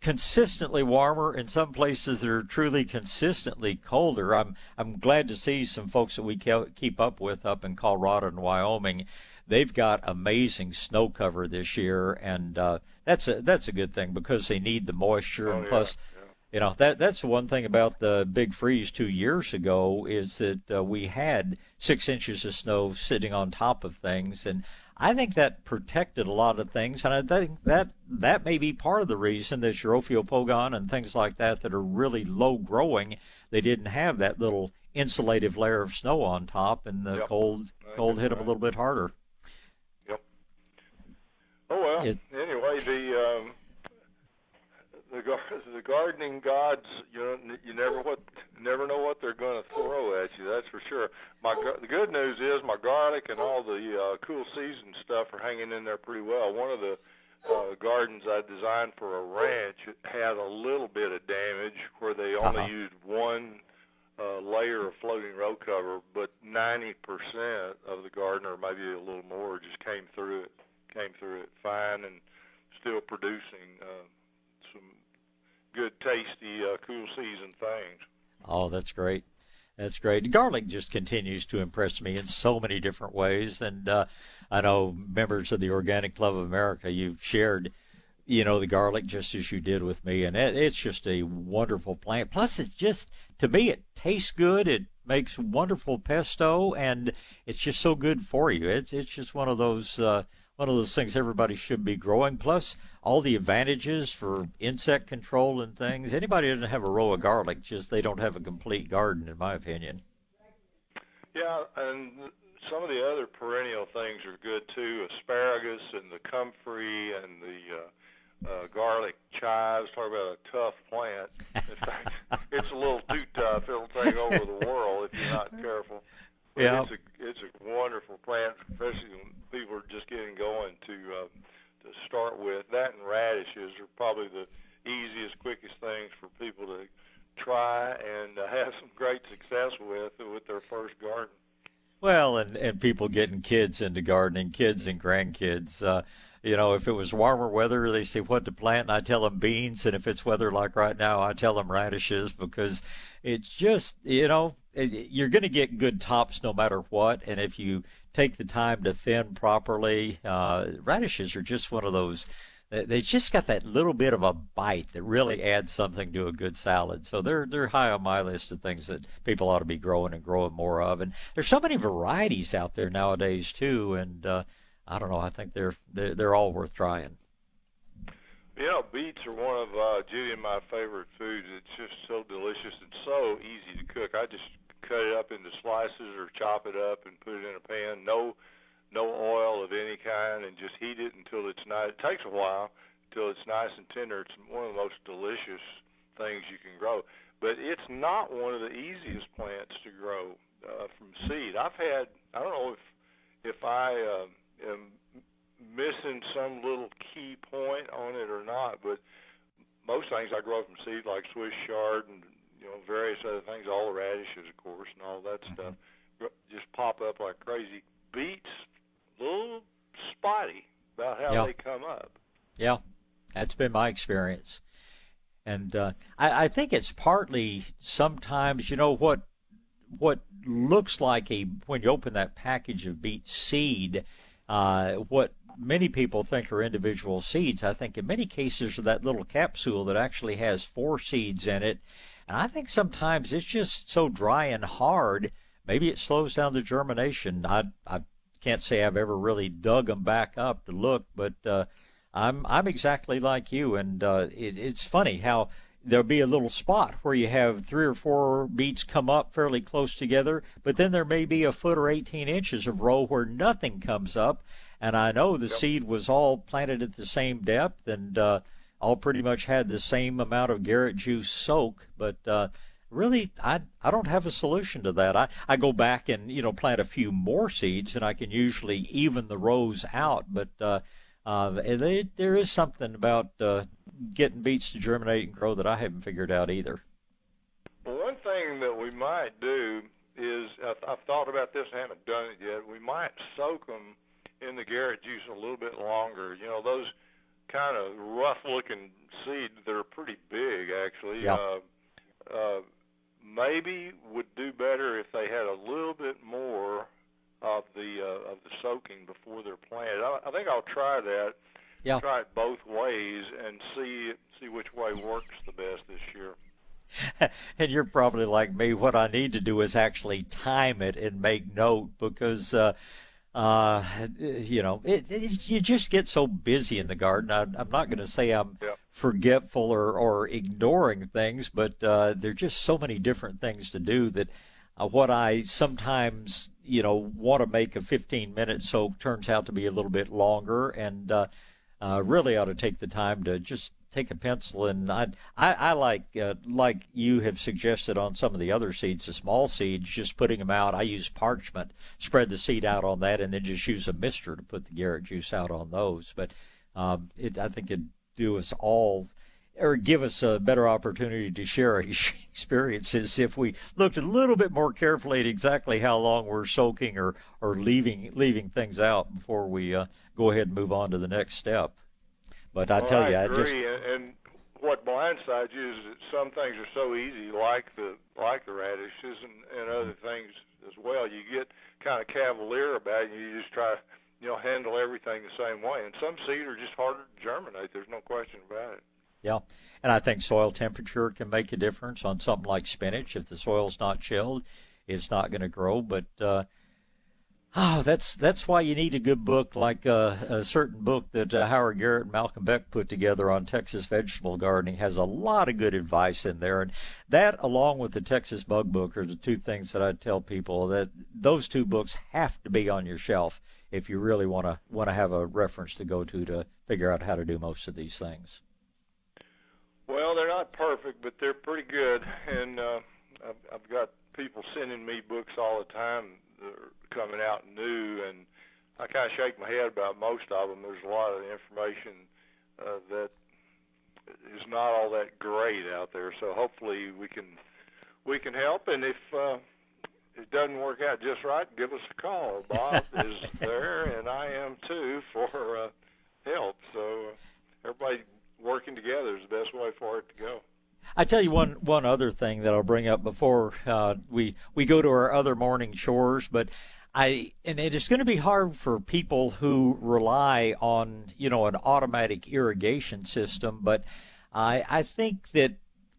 consistently warmer and some places that are truly consistently colder. I'm I'm glad to see some folks that we ke- keep up with up in Colorado and Wyoming. They've got amazing snow cover this year, and uh, that's a that's a good thing because they need the moisture, Oh, and yeah, plus, you know that that's the one thing about the big freeze two years ago is that uh, we had six inches of snow sitting on top of things, and I think that protected a lot of things, and I think that that may be part of the reason that your Ophiopogon and things like that that are really low growing, they didn't have that little insulative layer of snow on top, and the Yep. cold cold hit them a little bit harder. Yep. Oh well. It- anyway, the um, the the gardening gods, you know, you never what never know what they're going to throw at you. That's for sure. My the good news is my garlic and all the uh, cool season stuff are hanging in there pretty well. One of the uh, gardens I designed for a ranch had a little bit of damage where they only Uh-huh. used one uh, layer of floating row cover, but 90% of the garden, or maybe a little more, just came through it, came through it fine, and still producing uh, good, tasty, uh, cool season things. Oh, that's great. That's great. Garlic just continues to impress me in so many different ways. And uh, I know members of the Organic Club of America, you've shared, you know, the garlic just as you did with me. And it, it's just a wonderful plant. Plus, it's just, to me, it tastes good. It makes wonderful pesto, and it's just so good for you. It's it's just one of those uh, one of those things everybody should be growing. Plus, all the advantages for insect control and things. Anybody doesn't have a row of garlic, just they don't have a complete garden, in my opinion. Yeah, and some of the other perennial things are good too. Asparagus and the comfrey and the uh, uh, garlic chives. Talk about a tough plant. In fact, it's a little too tough. It'll take over the world if you're not careful. Yeah. it's a it's a wonderful plant, especially when people are just getting going to uh, to start with. That and radishes are probably the easiest, quickest things for people to try and uh, have some great success with with their first garden. Well, and and people getting kids into gardening, kids and grandkids. Uh, you know, if it was warmer weather, they say what to plant, and I tell them beans. And if it's weather like right now, I tell them radishes because it's just you know you're going to get good tops no matter what. And if you take the time to thin properly, uh, radishes are just one of those. they- They just got that little bit of a bite that really adds something to a good salad. So they're they're high on my list of things that people ought to be growing and growing more of. And there's so many varieties out there nowadays too. And uh, I don't know. I think they're they're, they're all worth trying. Know, beets are one of uh, Judy and my favorite foods. It's just so delicious and so easy to cook. I just cut it up into slices or chop it up and put it in a pan. No, no oil of any kind, and just heat it until it's nice. It takes a while until it's nice and tender. It's one of the most delicious things you can grow. But it's not one of the easiest plants to grow uh, from seed. I've had I don't know if if I uh, am missing some little key point on it or not, but most things I grow from seed, like Swiss chard and you know various other things, all the radishes, of course, and all that stuff, just pop up like crazy. Beets, little spotty about how Yeah. they come up. Yeah, that's been my experience. And uh, I, I think it's partly sometimes, you know, what what looks like a when you open that package of beet seed, uh, what many people think are individual seeds. I think in many cases are that little capsule that actually has four seeds in it. And I think sometimes it's just so dry and hard. Maybe it slows down the germination. I I can't say I've ever really dug them back up to look, but uh, I'm I'm exactly like you, and uh, it, it's funny how there'll be a little spot where you have three or four beets come up fairly close together, but then there may be a foot or 18 inches of row where nothing comes up, and I know the seed was all planted at the same depth and uh, all pretty much had the same amount of Garrett juice soak, but uh, really I I don't have a solution to that. I, I go back and you know plant a few more seeds and I can usually even the rows out, but uh, uh, and they, there is something about uh, getting beets to germinate and grow that I haven't figured out either. Well, one thing that we might do is I've, I've thought about this and haven't done it yet. We might soak them in the Garrett juice a little bit longer. You know, those kind of rough-looking seeds that are pretty big, actually. Yeah. Uh, uh, maybe would do better if they had a little bit more of the uh, of the soaking before they're planted. I, I think I'll try that. Yeah. Try it both ways and see see which way works the best this year. and you're probably like me. What I need to do is actually time it and make note because, uh, uh, you know, it, it, you just get so busy in the garden. I, I'm not going to say I'm forgetful or, or ignoring things, but uh, there are just so many different things to do that uh, what I sometimes, you know, want to make a 15 minute soak turns out to be a little bit longer and uh, uh, really ought to take the time to just take a pencil and I I, I like uh, like you have suggested on some of the other seeds, the small seeds, just putting them out. I use parchment, spread the seed out on that, and then just use a mister to put the Garrett juice out on those. But um, it, I think it'd do us all or give us a better opportunity to share our experiences if we looked a little bit more carefully at exactly how long we're soaking or, or leaving leaving things out before we uh, go ahead and move on to the next step. But I Well, tell I you, I agree. just and, and what blindsides you is that some things are so easy, like the like the radishes and, and other things as well. You get kind of cavalier about it. And you just try, you know, handle everything the same way. And some seed are just harder to germinate. There's no question about it. Yeah, and I think soil temperature can make a difference on something like spinach. If the soil's not chilled, it's not going to grow. But uh, Oh, that's that's why you need a good book like uh, a certain book that uh, Howard Garrett and Malcolm Beck put together on Texas vegetable gardening has a lot of good advice in there, and that along with the Texas Bug Book are the two things that I tell people that those two books have to be on your shelf if you really want to want to have a reference to go to to figure out how to do most of these things. Well, they're not perfect, but they're pretty good, and uh, I've, I've got people sending me books all the time that are coming out new, and I kind of shake my head about most of them. There's a lot of information uh, that is not all that great out there. So hopefully we can we can help, and if uh, it doesn't work out just right, give us a call. Bob is there, and I am too for uh, help. So uh, everybody working together is the best way for it to go. I tell you one one other thing that I'll bring up before uh, we we go to our other morning chores, but I and it is going to be hard for people who rely on you know an automatic irrigation system, but I I think that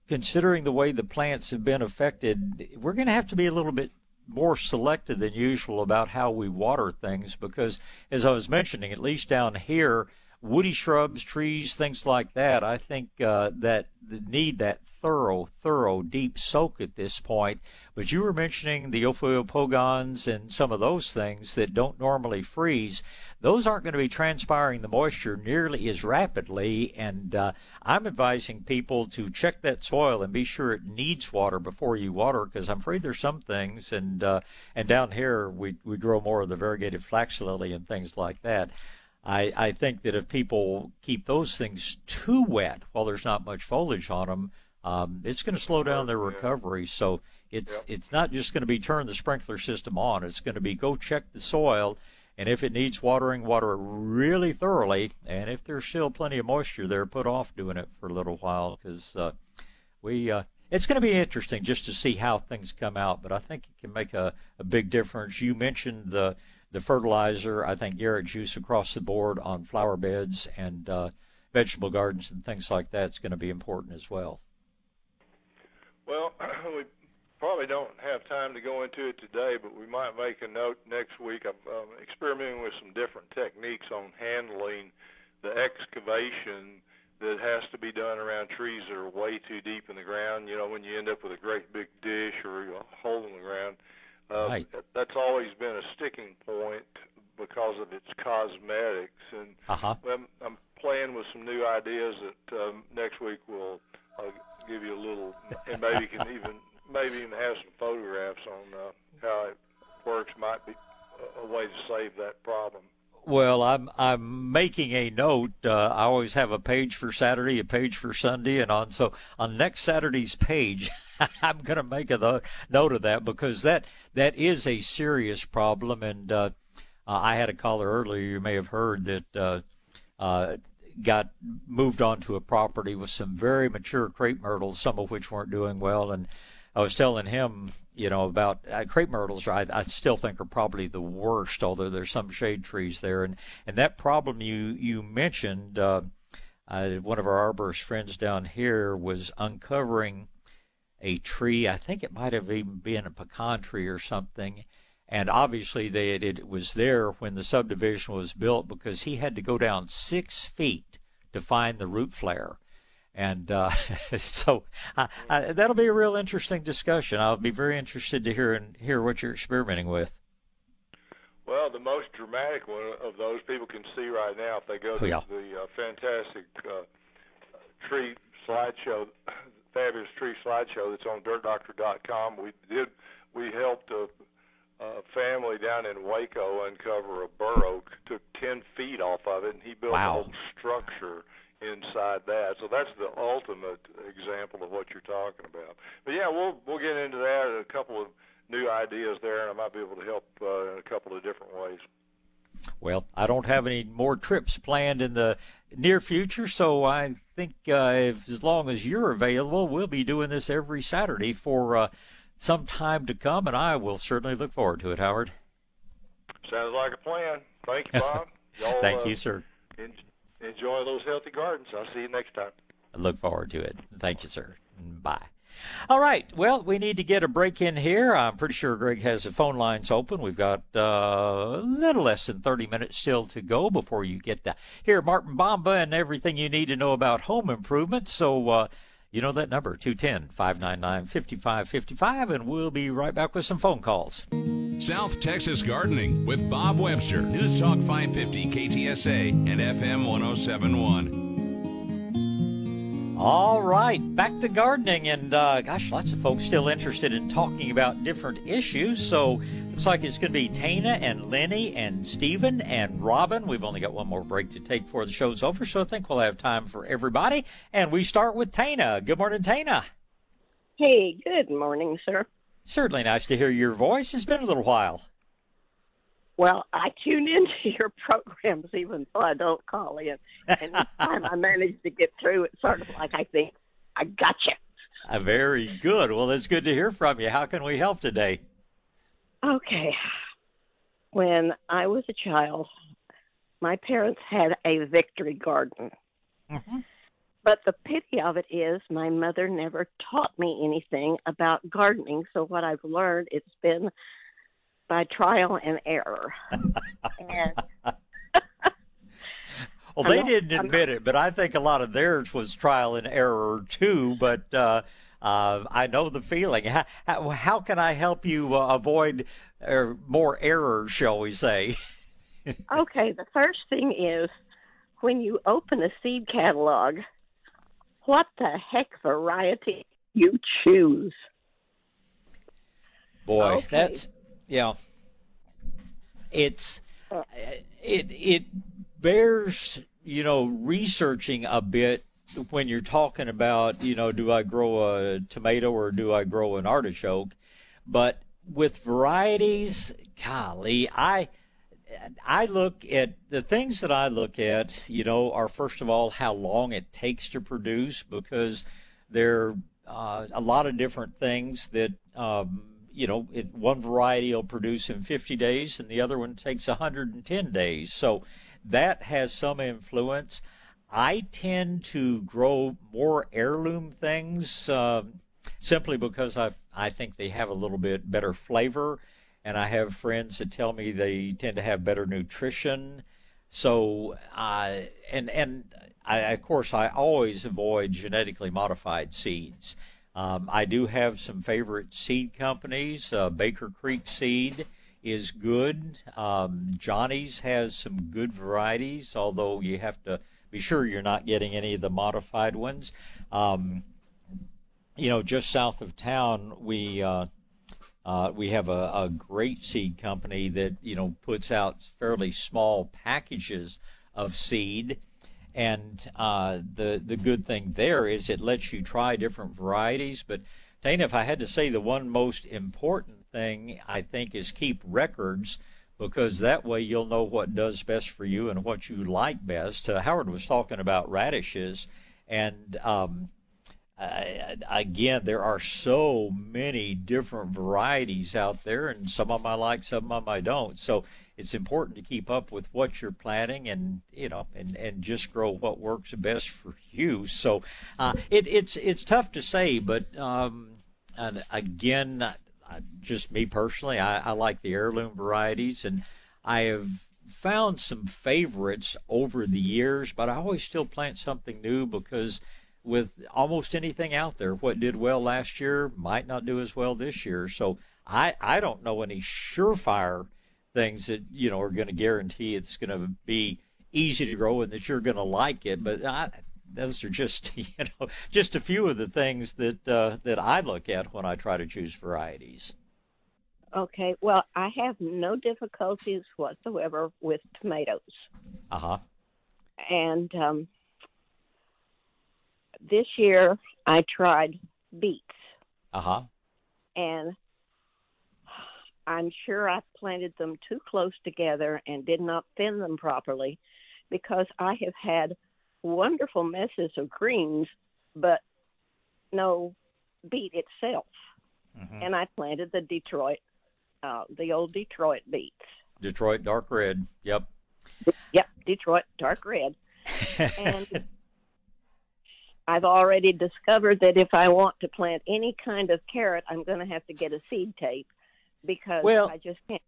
considering the way the plants have been affected, we're going to have to be a little bit more selective than usual about how we water things because as I was mentioning, at least down here woody shrubs, trees, things like that, I think uh, that need that thorough, thorough, deep soak at this point. But you were mentioning the Ophiopogons and some of those things that don't normally freeze. Those aren't going to be transpiring the moisture nearly as rapidly, and uh, I'm advising people to check that soil and be sure it needs water before you water, because I'm afraid there's some things, and uh, and down here we we grow more of the variegated flax lily and things like that I, I think that if people keep those things too wet while there's not much foliage on them, um, it's going to slow down their recovery. So it's yep. it's not just going to be turn the sprinkler system on. It's going to be go check the soil, and if it needs watering, water it really thoroughly. And if there's still plenty of moisture there, put off doing it for a little while because uh, we. Uh, it's going to be interesting just to see how things come out, but I think it can make a, a big difference. You mentioned the the fertilizer. I think Garrett juice across the board on flower beds and uh, vegetable gardens and things like that is going to be important as well. Well, we probably don't have time to go into it today, but we might make a note next week. I'm um, experimenting with some different techniques on handling the excavation that has to be done around trees that are way too deep in the ground. You know, when you end up with a great big dish or a hole in the ground, right. That's always been a sticking point because of its cosmetics, and uh-huh. I'm, I'm playing with some new ideas that um, next week we'll uh, give you a little, and maybe can even maybe even have some photographs on uh, how it works. Might be a way to save that problem. Well, I'm I'm making a note. Uh, I always have a page for Saturday, a page for Sunday, and on so on next Saturday's page, I'm going to make a note of that because that that is a serious problem. And uh, uh, I had a caller earlier. You may have heard that uh, uh, got moved onto a property with some very mature crepe myrtles, some of which weren't doing well, and I was telling him, you know, about uh, crepe myrtles. I, I still think are probably the worst, although there's some shade trees there. And and that problem you you mentioned, uh, uh, one of our arborist friends down here was uncovering a tree. I think it might have even been a pecan tree or something. And obviously, they, it was there when the subdivision was built because he had to go down six feet to find the root flare and uh, so I, I, that'll be a real interesting discussion. I'll be very interested to hear and hear what you're experimenting with. Well, the most dramatic one of those people can see right now if they go to oh, yeah. the uh, fantastic uh, tree slideshow, fabulous tree slideshow that's on DirtDoctor.com. We did we helped a, a family down in Waco uncover a bur oak, took ten feet off of it, and he built wow. a whole structure inside that. So that's the ultimate example of what you're talking about. But yeah, we'll we'll get into that. A couple of new ideas there, and I might be able to help uh, in a couple of different ways. Well, I don't have any more trips planned in the near future, so I think uh, if, as long as you're available, we'll be doing this every Saturday for uh, some time to come, and I will certainly look forward to it, Howard. Sounds like a plan. Thank you, Bob. Thank you, sir enjoy those healthy gardens. I'll see you next time. I look forward to it. Thank you, sir. Bye. All right. Well, we need to get a break in here. I'm pretty sure Greg has the phone lines open. We've got uh, a little less than 30 minutes still to go before you get to hear Martin Bomba and everything you need to know about home improvement. So, uh, you know that number, 210 599 5555, and we'll be right back with some phone calls. South Texas Gardening with Bob Webster. News Talk 550 KTSA and FM 1071. All right, back to gardening, and uh, gosh, lots of folks still interested in talking about different issues. So looks like it's going to be Tana and Lenny and Stephen and Robin. We've only got one more break to take before the show's over, so I think we'll have time for everybody. And we start with Tana. Good morning, Tana. Hey, good morning, sir. Certainly nice to hear your voice. It's been a little while. Well, I tune into your programs even though I don't call in. And each time I manage to get through, it's sort of like I think, I got you. Uh, very good. Well, it's good to hear from you. How can we help today? Okay. When I was a child, my parents had a victory garden. Mm-hmm. But the pity of it is, my mother never taught me anything about gardening. So what I've learned, it's been by trial and error. and well, they not- didn't admit it, but I think a lot of theirs was trial and error too. But uh, uh, I know the feeling. How, how, how can I help you uh, avoid uh, more errors, shall we say? okay, the first thing is when you open a seed catalog, what the heck variety you choose? Boy, Okay. that's yeah. It's it it bears you know researching a bit when you're talking about you know do I grow a tomato or do I grow an artichoke, but with varieties, golly, I. I look at the things that I look at, you know, are first of all how long it takes to produce because there are uh, a lot of different things that, um, you know, it, one variety will produce in 50 days and the other one takes 110 days. So that has some influence. I tend to grow more heirloom things um, simply because I I think they have a little bit better flavor, and I have friends that tell me they tend to have better nutrition. So, uh, and and I, of course, I always avoid genetically modified seeds. Um, I do have some favorite seed companies. Uh, Baker Creek Seed is good. Um, Johnny's has some good varieties, although you have to be sure you're not getting any of the modified ones. Um, you know, just south of town, we uh, uh, we have a, a great seed company that you know puts out fairly small packages of seed, and uh, the the good thing there is it lets you try different varieties. But Dana, if I had to say the one most important thing, I think is keep records because that way you'll know what does best for you and what you like best. Uh, Howard was talking about radishes, and um, uh, again, there are so many different varieties out there, and some of them I like, some of them I don't. So it's important to keep up with what you're planting, and you know, and, and just grow what works best for you. So uh, it, it's it's tough to say, but um, again, just me personally, I, I like the heirloom varieties, and I have found some favorites over the years, but I always still plant something new because with almost anything out there, what did well last year might not do as well this year. So I I don't know any surefire things that you know are going to guarantee it's going to be easy to grow and that you're going to like it. But I, those are just you know just a few of the things that uh, that I look at when I try to choose varieties. Okay, well, I have no difficulties whatsoever with tomatoes. Uh huh. And um, this year I tried beets, Uh huh. and I'm sure I planted them too close together and did not thin them properly because I have had wonderful messes of greens, but no beet itself. And I planted the Detroit, uh, the old Detroit beets. Detroit dark red. Yep. Yep, Detroit dark red. and I've already discovered that if I want to plant any kind of carrot, I'm going to have to get a seed tape because Well- I just can't.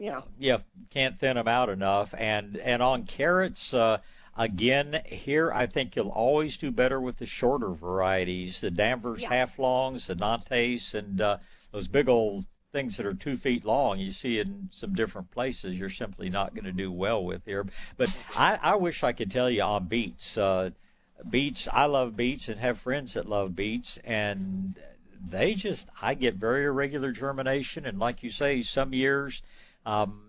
You know, Yeah, can't thin them out enough. And and on carrots, uh, again, here I think you'll always do better with the shorter varieties, the Danvers Yeah. half longs, the Nantes, and uh, those big old things that are two feet long. You see in some different places, you're simply not going to do well with here. But I, I wish I could tell you on beets. Uh, beets, I love beets and have friends that love beets, and they just I get very irregular germination, and like you say, some years um,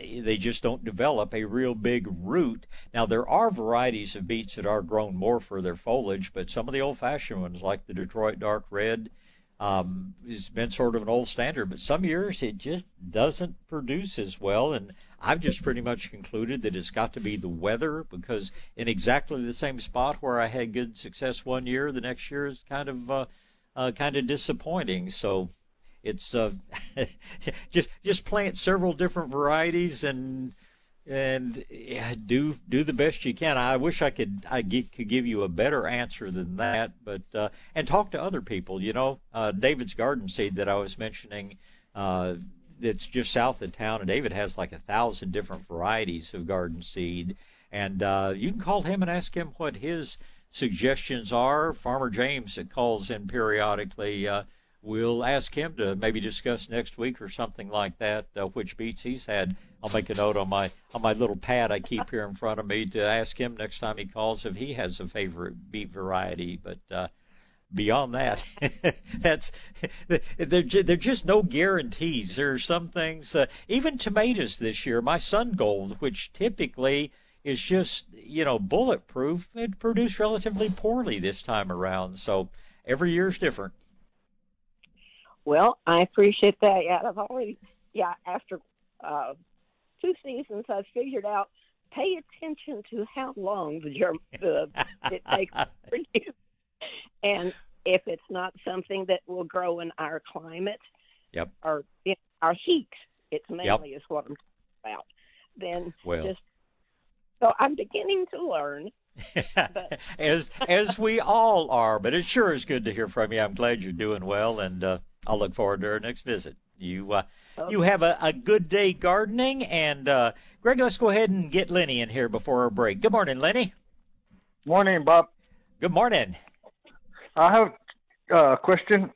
they just don't develop a real big root. Now there are varieties of beets that are grown more for their foliage, but some of the old-fashioned ones, like the Detroit Dark Red, um, has been sort of an old standard. But some years it just doesn't produce as well, and I've just pretty much concluded that it's got to be the weather because in exactly the same spot where I had good success one year, the next year is kind of uh, uh, kind of disappointing. So it's uh, just just plant several different varieties and and yeah, do do the best you can. I wish I could I ge- could give you a better answer than that, but uh, and talk to other people. You know, uh, David's garden seed that I was mentioning. Uh, that's just south of town, and David has like a thousand different varieties of garden seed. And uh, you can call him and ask him what his suggestions are. Farmer James that calls in periodically. Uh, we'll ask him to maybe discuss next week or something like that uh, which beets he's had. I'll make a note on my on my little pad I keep here in front of me to ask him next time he calls if he has a favorite beet variety. But uh, beyond that, that's there. There just no guarantees. There are some things, uh, even tomatoes this year. My Sun Gold, which typically is just you know bulletproof, it produced relatively poorly this time around. So every year's different. Well, I appreciate that. Yeah, I've already, yeah, after uh, two seasons, I've figured out pay attention to how long the germ the, it takes to produce, and if it's not something that will grow in our climate Yep. or in our heat, it's mainly is what I'm talking about. Then Well. just so I'm beginning to learn. as as we all are. But it sure is good to hear from you. I'm glad you're doing well, and uh, I'll look forward to our next visit. You uh, you have a, a good day gardening, and uh, Greg, let's go ahead and get Lenny in here before our break. Good morning, Lenny. Morning, Bob. Good morning. I have uh, a question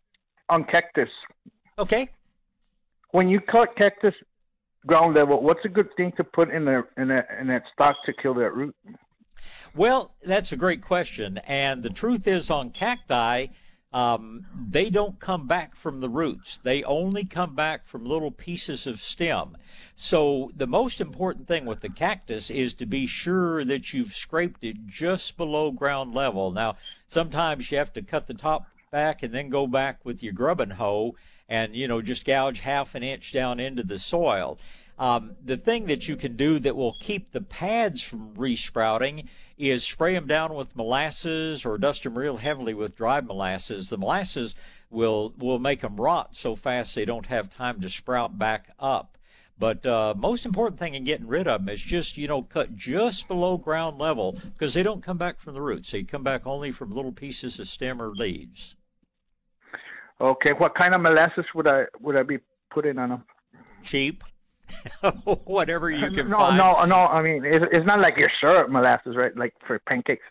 on cactus. Okay. When you cut cactus ground level, what's a good thing to put in there in that in that stock to kill that root? Well, that's a great question. And the truth is, on cacti, um, they don't come back from the roots. They only come back from little pieces of stem. So the most important thing with the cactus is to be sure that you've scraped it just below ground level. Now, sometimes you have to cut the top back and then go back with your grubbing hoe and, you know, just gouge half an inch down into the soil. Um, the thing that you can do that will keep the pads from resprouting is spray them down with molasses or dust them real heavily with dried molasses. The molasses will will make them rot so fast they don't have time to sprout back up. But uh, most important thing in getting rid of them is just you know cut just below ground level because they don't come back from the roots. They come back only from little pieces of stem or leaves. Okay, what kind of molasses would I would I be putting on them? Cheap, whatever you can no, find. no, no. I mean, it's, it's not like your syrup molasses, right? Like for pancakes.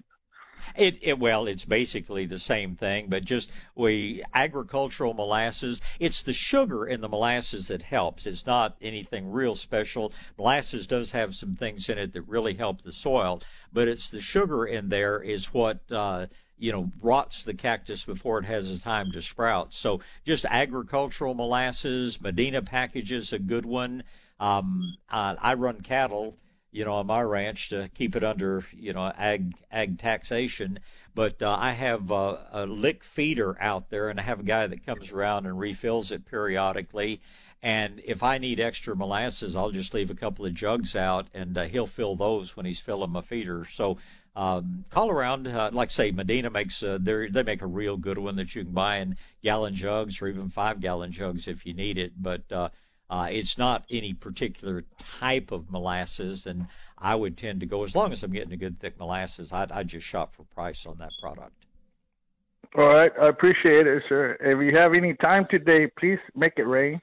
It, it well, it's basically the same thing, but just we agricultural molasses. It's the sugar in the molasses that helps. It's not anything real special. Molasses does have some things in it that really help the soil, but it's the sugar in there is what uh, you know rots the cactus before it has the time to sprout. So just agricultural molasses. Medina package is a good one. Um, uh, I run cattle you know, on my ranch to keep it under, you know, ag ag taxation. But uh, I have uh, a lick feeder out there, and I have a guy that comes around and refills it periodically. And if I need extra molasses, I'll just leave a couple of jugs out, and uh, he'll fill those when he's filling my feeder. So um, call around, uh, like say Medina makes, uh, they they make a real good one that you can buy in gallon jugs or even five gallon jugs if you need it. But uh, it's not any particular type of molasses, and I would tend to go as long as I'm getting a good thick molasses. I'd, I'd just shop for price on that product. All right, I appreciate it, sir. If you have any time today, please make it rain.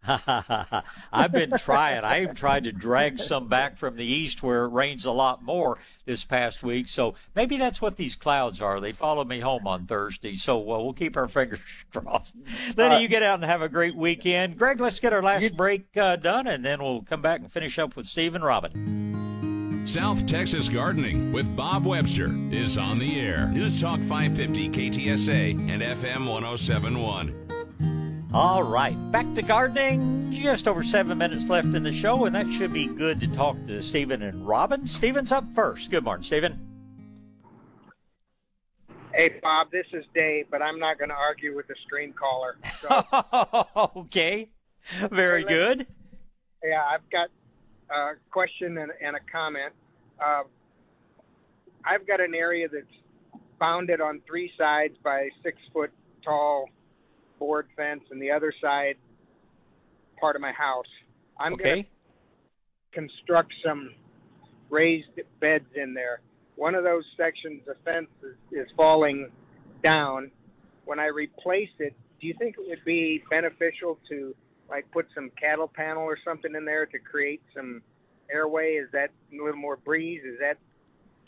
I've been trying. I've tried to drag some back from the east where it rains a lot more this past week. So maybe that's what these clouds are. They follow me home on Thursday. So well, we'll keep our fingers crossed. Lenny, uh, you get out and have a great weekend. Greg, let's get our last you, break uh, done, and then we'll come back and finish up with Steve and Robin. South Texas Gardening with Bob Webster is on the air. News Talk 550 KTSA and FM 1071. All right, back to gardening. Just over seven minutes left in the show, and that should be good to talk to Stephen and Robin. Stephen's up first. Good morning, Stephen. Hey, Bob, this is Dave, but I'm not going to argue with the stream caller. So. okay, very good. Yeah, I've got a question and, and a comment. Uh, I've got an area that's bounded on three sides by six foot tall board fence, and the other side part of my house. I'm okay. going to construct some raised beds in there. One of those sections of fence is, is falling down. When I replace it, do you think it would be beneficial to like put some cattle panel or something in there to create some airway? Is that a little more breeze? Is that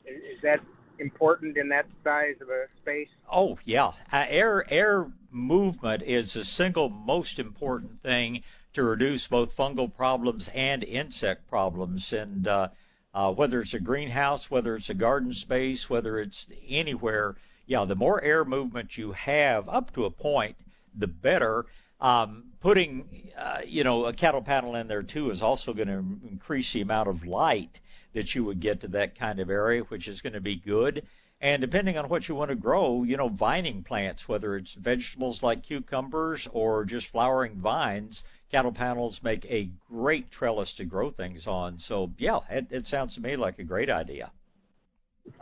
is that important in that size of a space? Oh yeah, uh, air air movement is the single most important thing to reduce both fungal problems and insect problems. And uh, uh, whether it's a greenhouse, whether it's a garden space, whether it's anywhere, yeah, the more air movement you have up to a point, the better. Um, putting, uh, you know, a cattle panel in there too is also going to increase the amount of light that you would get to that kind of area, which is going to be good. And depending on what you want to grow, you know, vining plants, whether it's vegetables like cucumbers or just flowering vines, cattle panels make a great trellis to grow things on. So, yeah, it, it sounds to me like a great idea.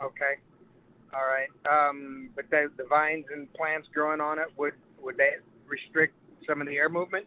Okay. All right. Um, but the, the vines and plants growing on it, would, would they restrict some of the air movement?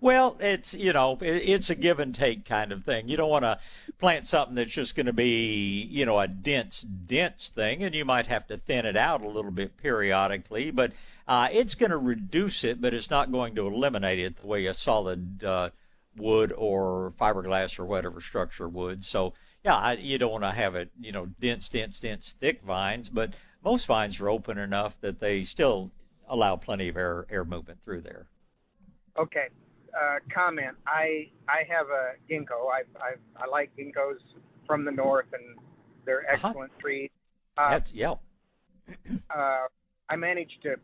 Well, it's you know it's a give and take kind of thing. You don't want to plant something that's just going to be you know a dense dense thing, and you might have to thin it out a little bit periodically. But uh, it's going to reduce it, but it's not going to eliminate it the way a solid uh, wood or fiberglass or whatever structure would. So yeah, I, you don't want to have it you know dense, dense, dense, thick vines, but most vines are open enough that they still allow plenty of air air movement through there. Okay. Uh, comment. I I have a ginkgo. I I I like ginkgos from the north, and they're uh-huh. excellent uh-huh. trees. Uh, That's yeah. uh, I managed to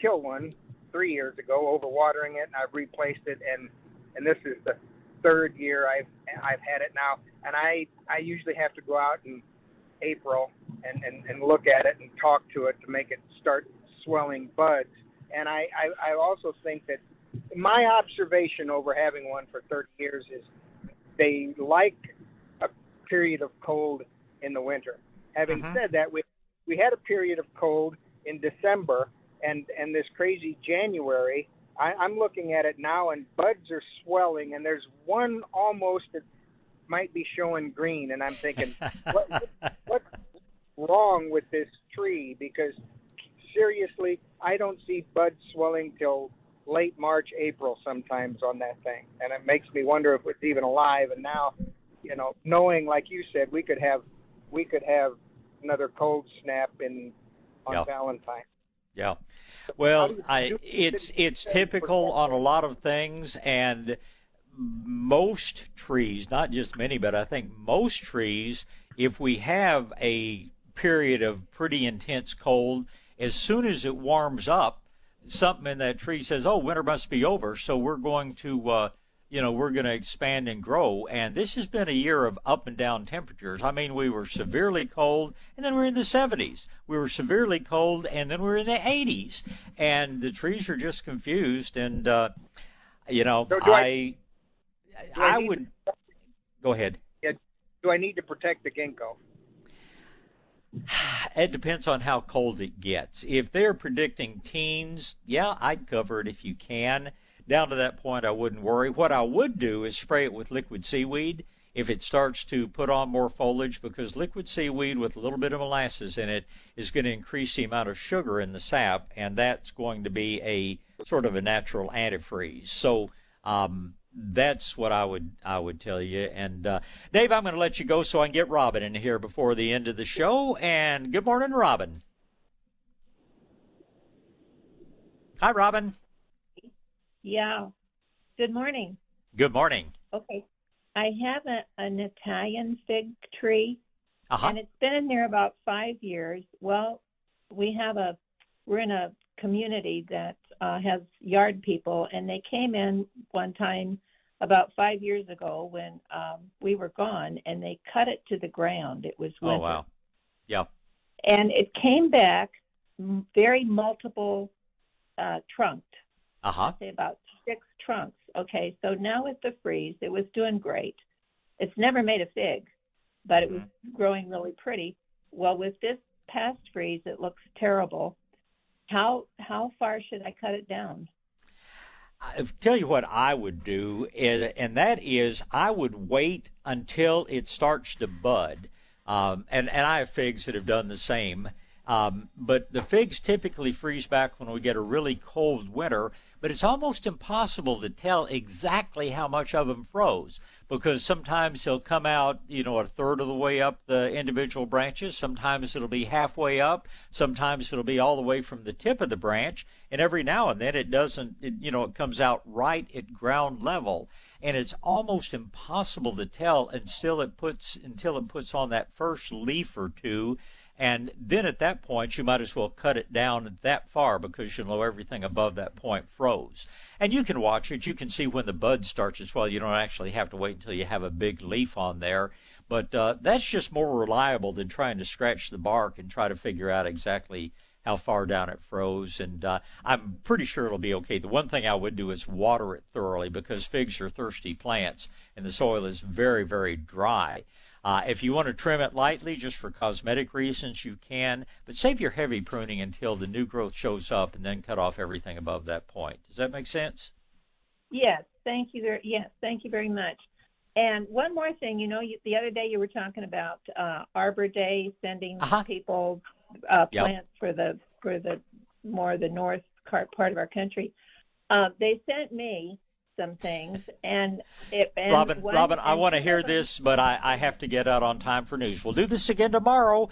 kill one three years ago, overwatering it, and I've replaced it, and and this is the third year I've I've had it now, and I I usually have to go out in April and and, and look at it and talk to it to make it start swelling buds. And I, I I also think that my observation over having one for 30 years is they like a period of cold in the winter. Having uh-huh. said that, we we had a period of cold in December and and this crazy January. I, I'm looking at it now, and buds are swelling, and there's one almost that might be showing green, and I'm thinking, what, what, what's wrong with this tree? Because seriously, I don't see buds swelling till late March, April sometimes on that thing, and it makes me wonder if it's even alive. And now, you know, knowing like you said, we could have we could have another cold snap in on yeah. Valentine. Yeah. Well, I it's it's typical on a lot of things and most trees, not just many, but I think most trees, if we have a period of pretty intense cold, as soon as it warms up, something in that tree says, "Oh, winter must be over," so we're going to, uh, you know, we're going to expand and grow. And this has been a year of up and down temperatures. I mean, we were severely cold, and then we are in the 70s. We were severely cold, and then we are in the 80s. And the trees are just confused. And uh, you know, so I, I, I, I would to, go ahead. Yeah, do I need to protect the ginkgo? It depends on how cold it gets. If they're predicting teens, yeah, I'd cover it if you can. Down to that point, I wouldn't worry. What I would do is spray it with liquid seaweed. if it starts to put on more foliage because liquid seaweed with a little bit of molasses in it is going to increase the amount of sugar in the sap, and that's going to be a sort of a natural antifreeze. So um, that's what I would I would tell you. And uh, Dave, I'm going to let you go so I can get Robin in here before the end of the show. And good morning, Robin. Hi, Robin. Yeah. Good morning. Good morning. Okay. I have a, an Italian fig tree, uh-huh. and it's been in there about five years. Well, we have a we're in a community that uh, has yard people, and they came in one time about five years ago when um, we were gone, and they cut it to the ground. It was winter. Oh wow, yeah. And it came back very multiple uh, trunked. Uh huh. Say about six trunks. Okay, so now with the freeze, it was doing great. It's never made a fig, but it was Mm-hmm. growing really pretty. Well, with this past freeze, it looks terrible. How how far should I cut it down? I tell you what I would do, is, and that is I would wait until it starts to bud. Um, and, and I have figs that have done the same. Um, but the figs typically freeze back when we get a really cold winter, but it's almost impossible to tell exactly how much of them froze because sometimes they'll come out, you know, a third of the way up the individual branches. Sometimes it'll be halfway up. Sometimes it'll be all the way from the tip of the branch. And every now and then it doesn't, it, you know, it comes out right at ground level. And it's almost impossible to tell until it puts, until it puts on that first leaf or two. And then at that point, you might as well cut it down that far because you know everything above that point froze. And you can watch it. You can see when the bud starts as well. You don't actually have to wait until you have a big leaf on there. But uh, that's just more reliable than trying to scratch the bark and try to figure out exactly how far down it froze. And uh, I'm pretty sure it'll be okay. The one thing I would do is water it thoroughly because figs are thirsty plants and the soil is very, very dry. Uh, if you want to trim it lightly just for cosmetic reasons, you can, but save your heavy pruning until the new growth shows up and then cut off everything above that point. Does that make sense? Yes, thank you very yes, thank you very much. And one more thing, you know, you, the other day you were talking about uh, Arbor Day, sending Uh-huh. people uh, Yep. plants for the for the more the north part part of our country. Uh, they sent me some things, and it Robin, Robin, I want to hear this, but I, I have to get out on time for news. We'll do this again tomorrow.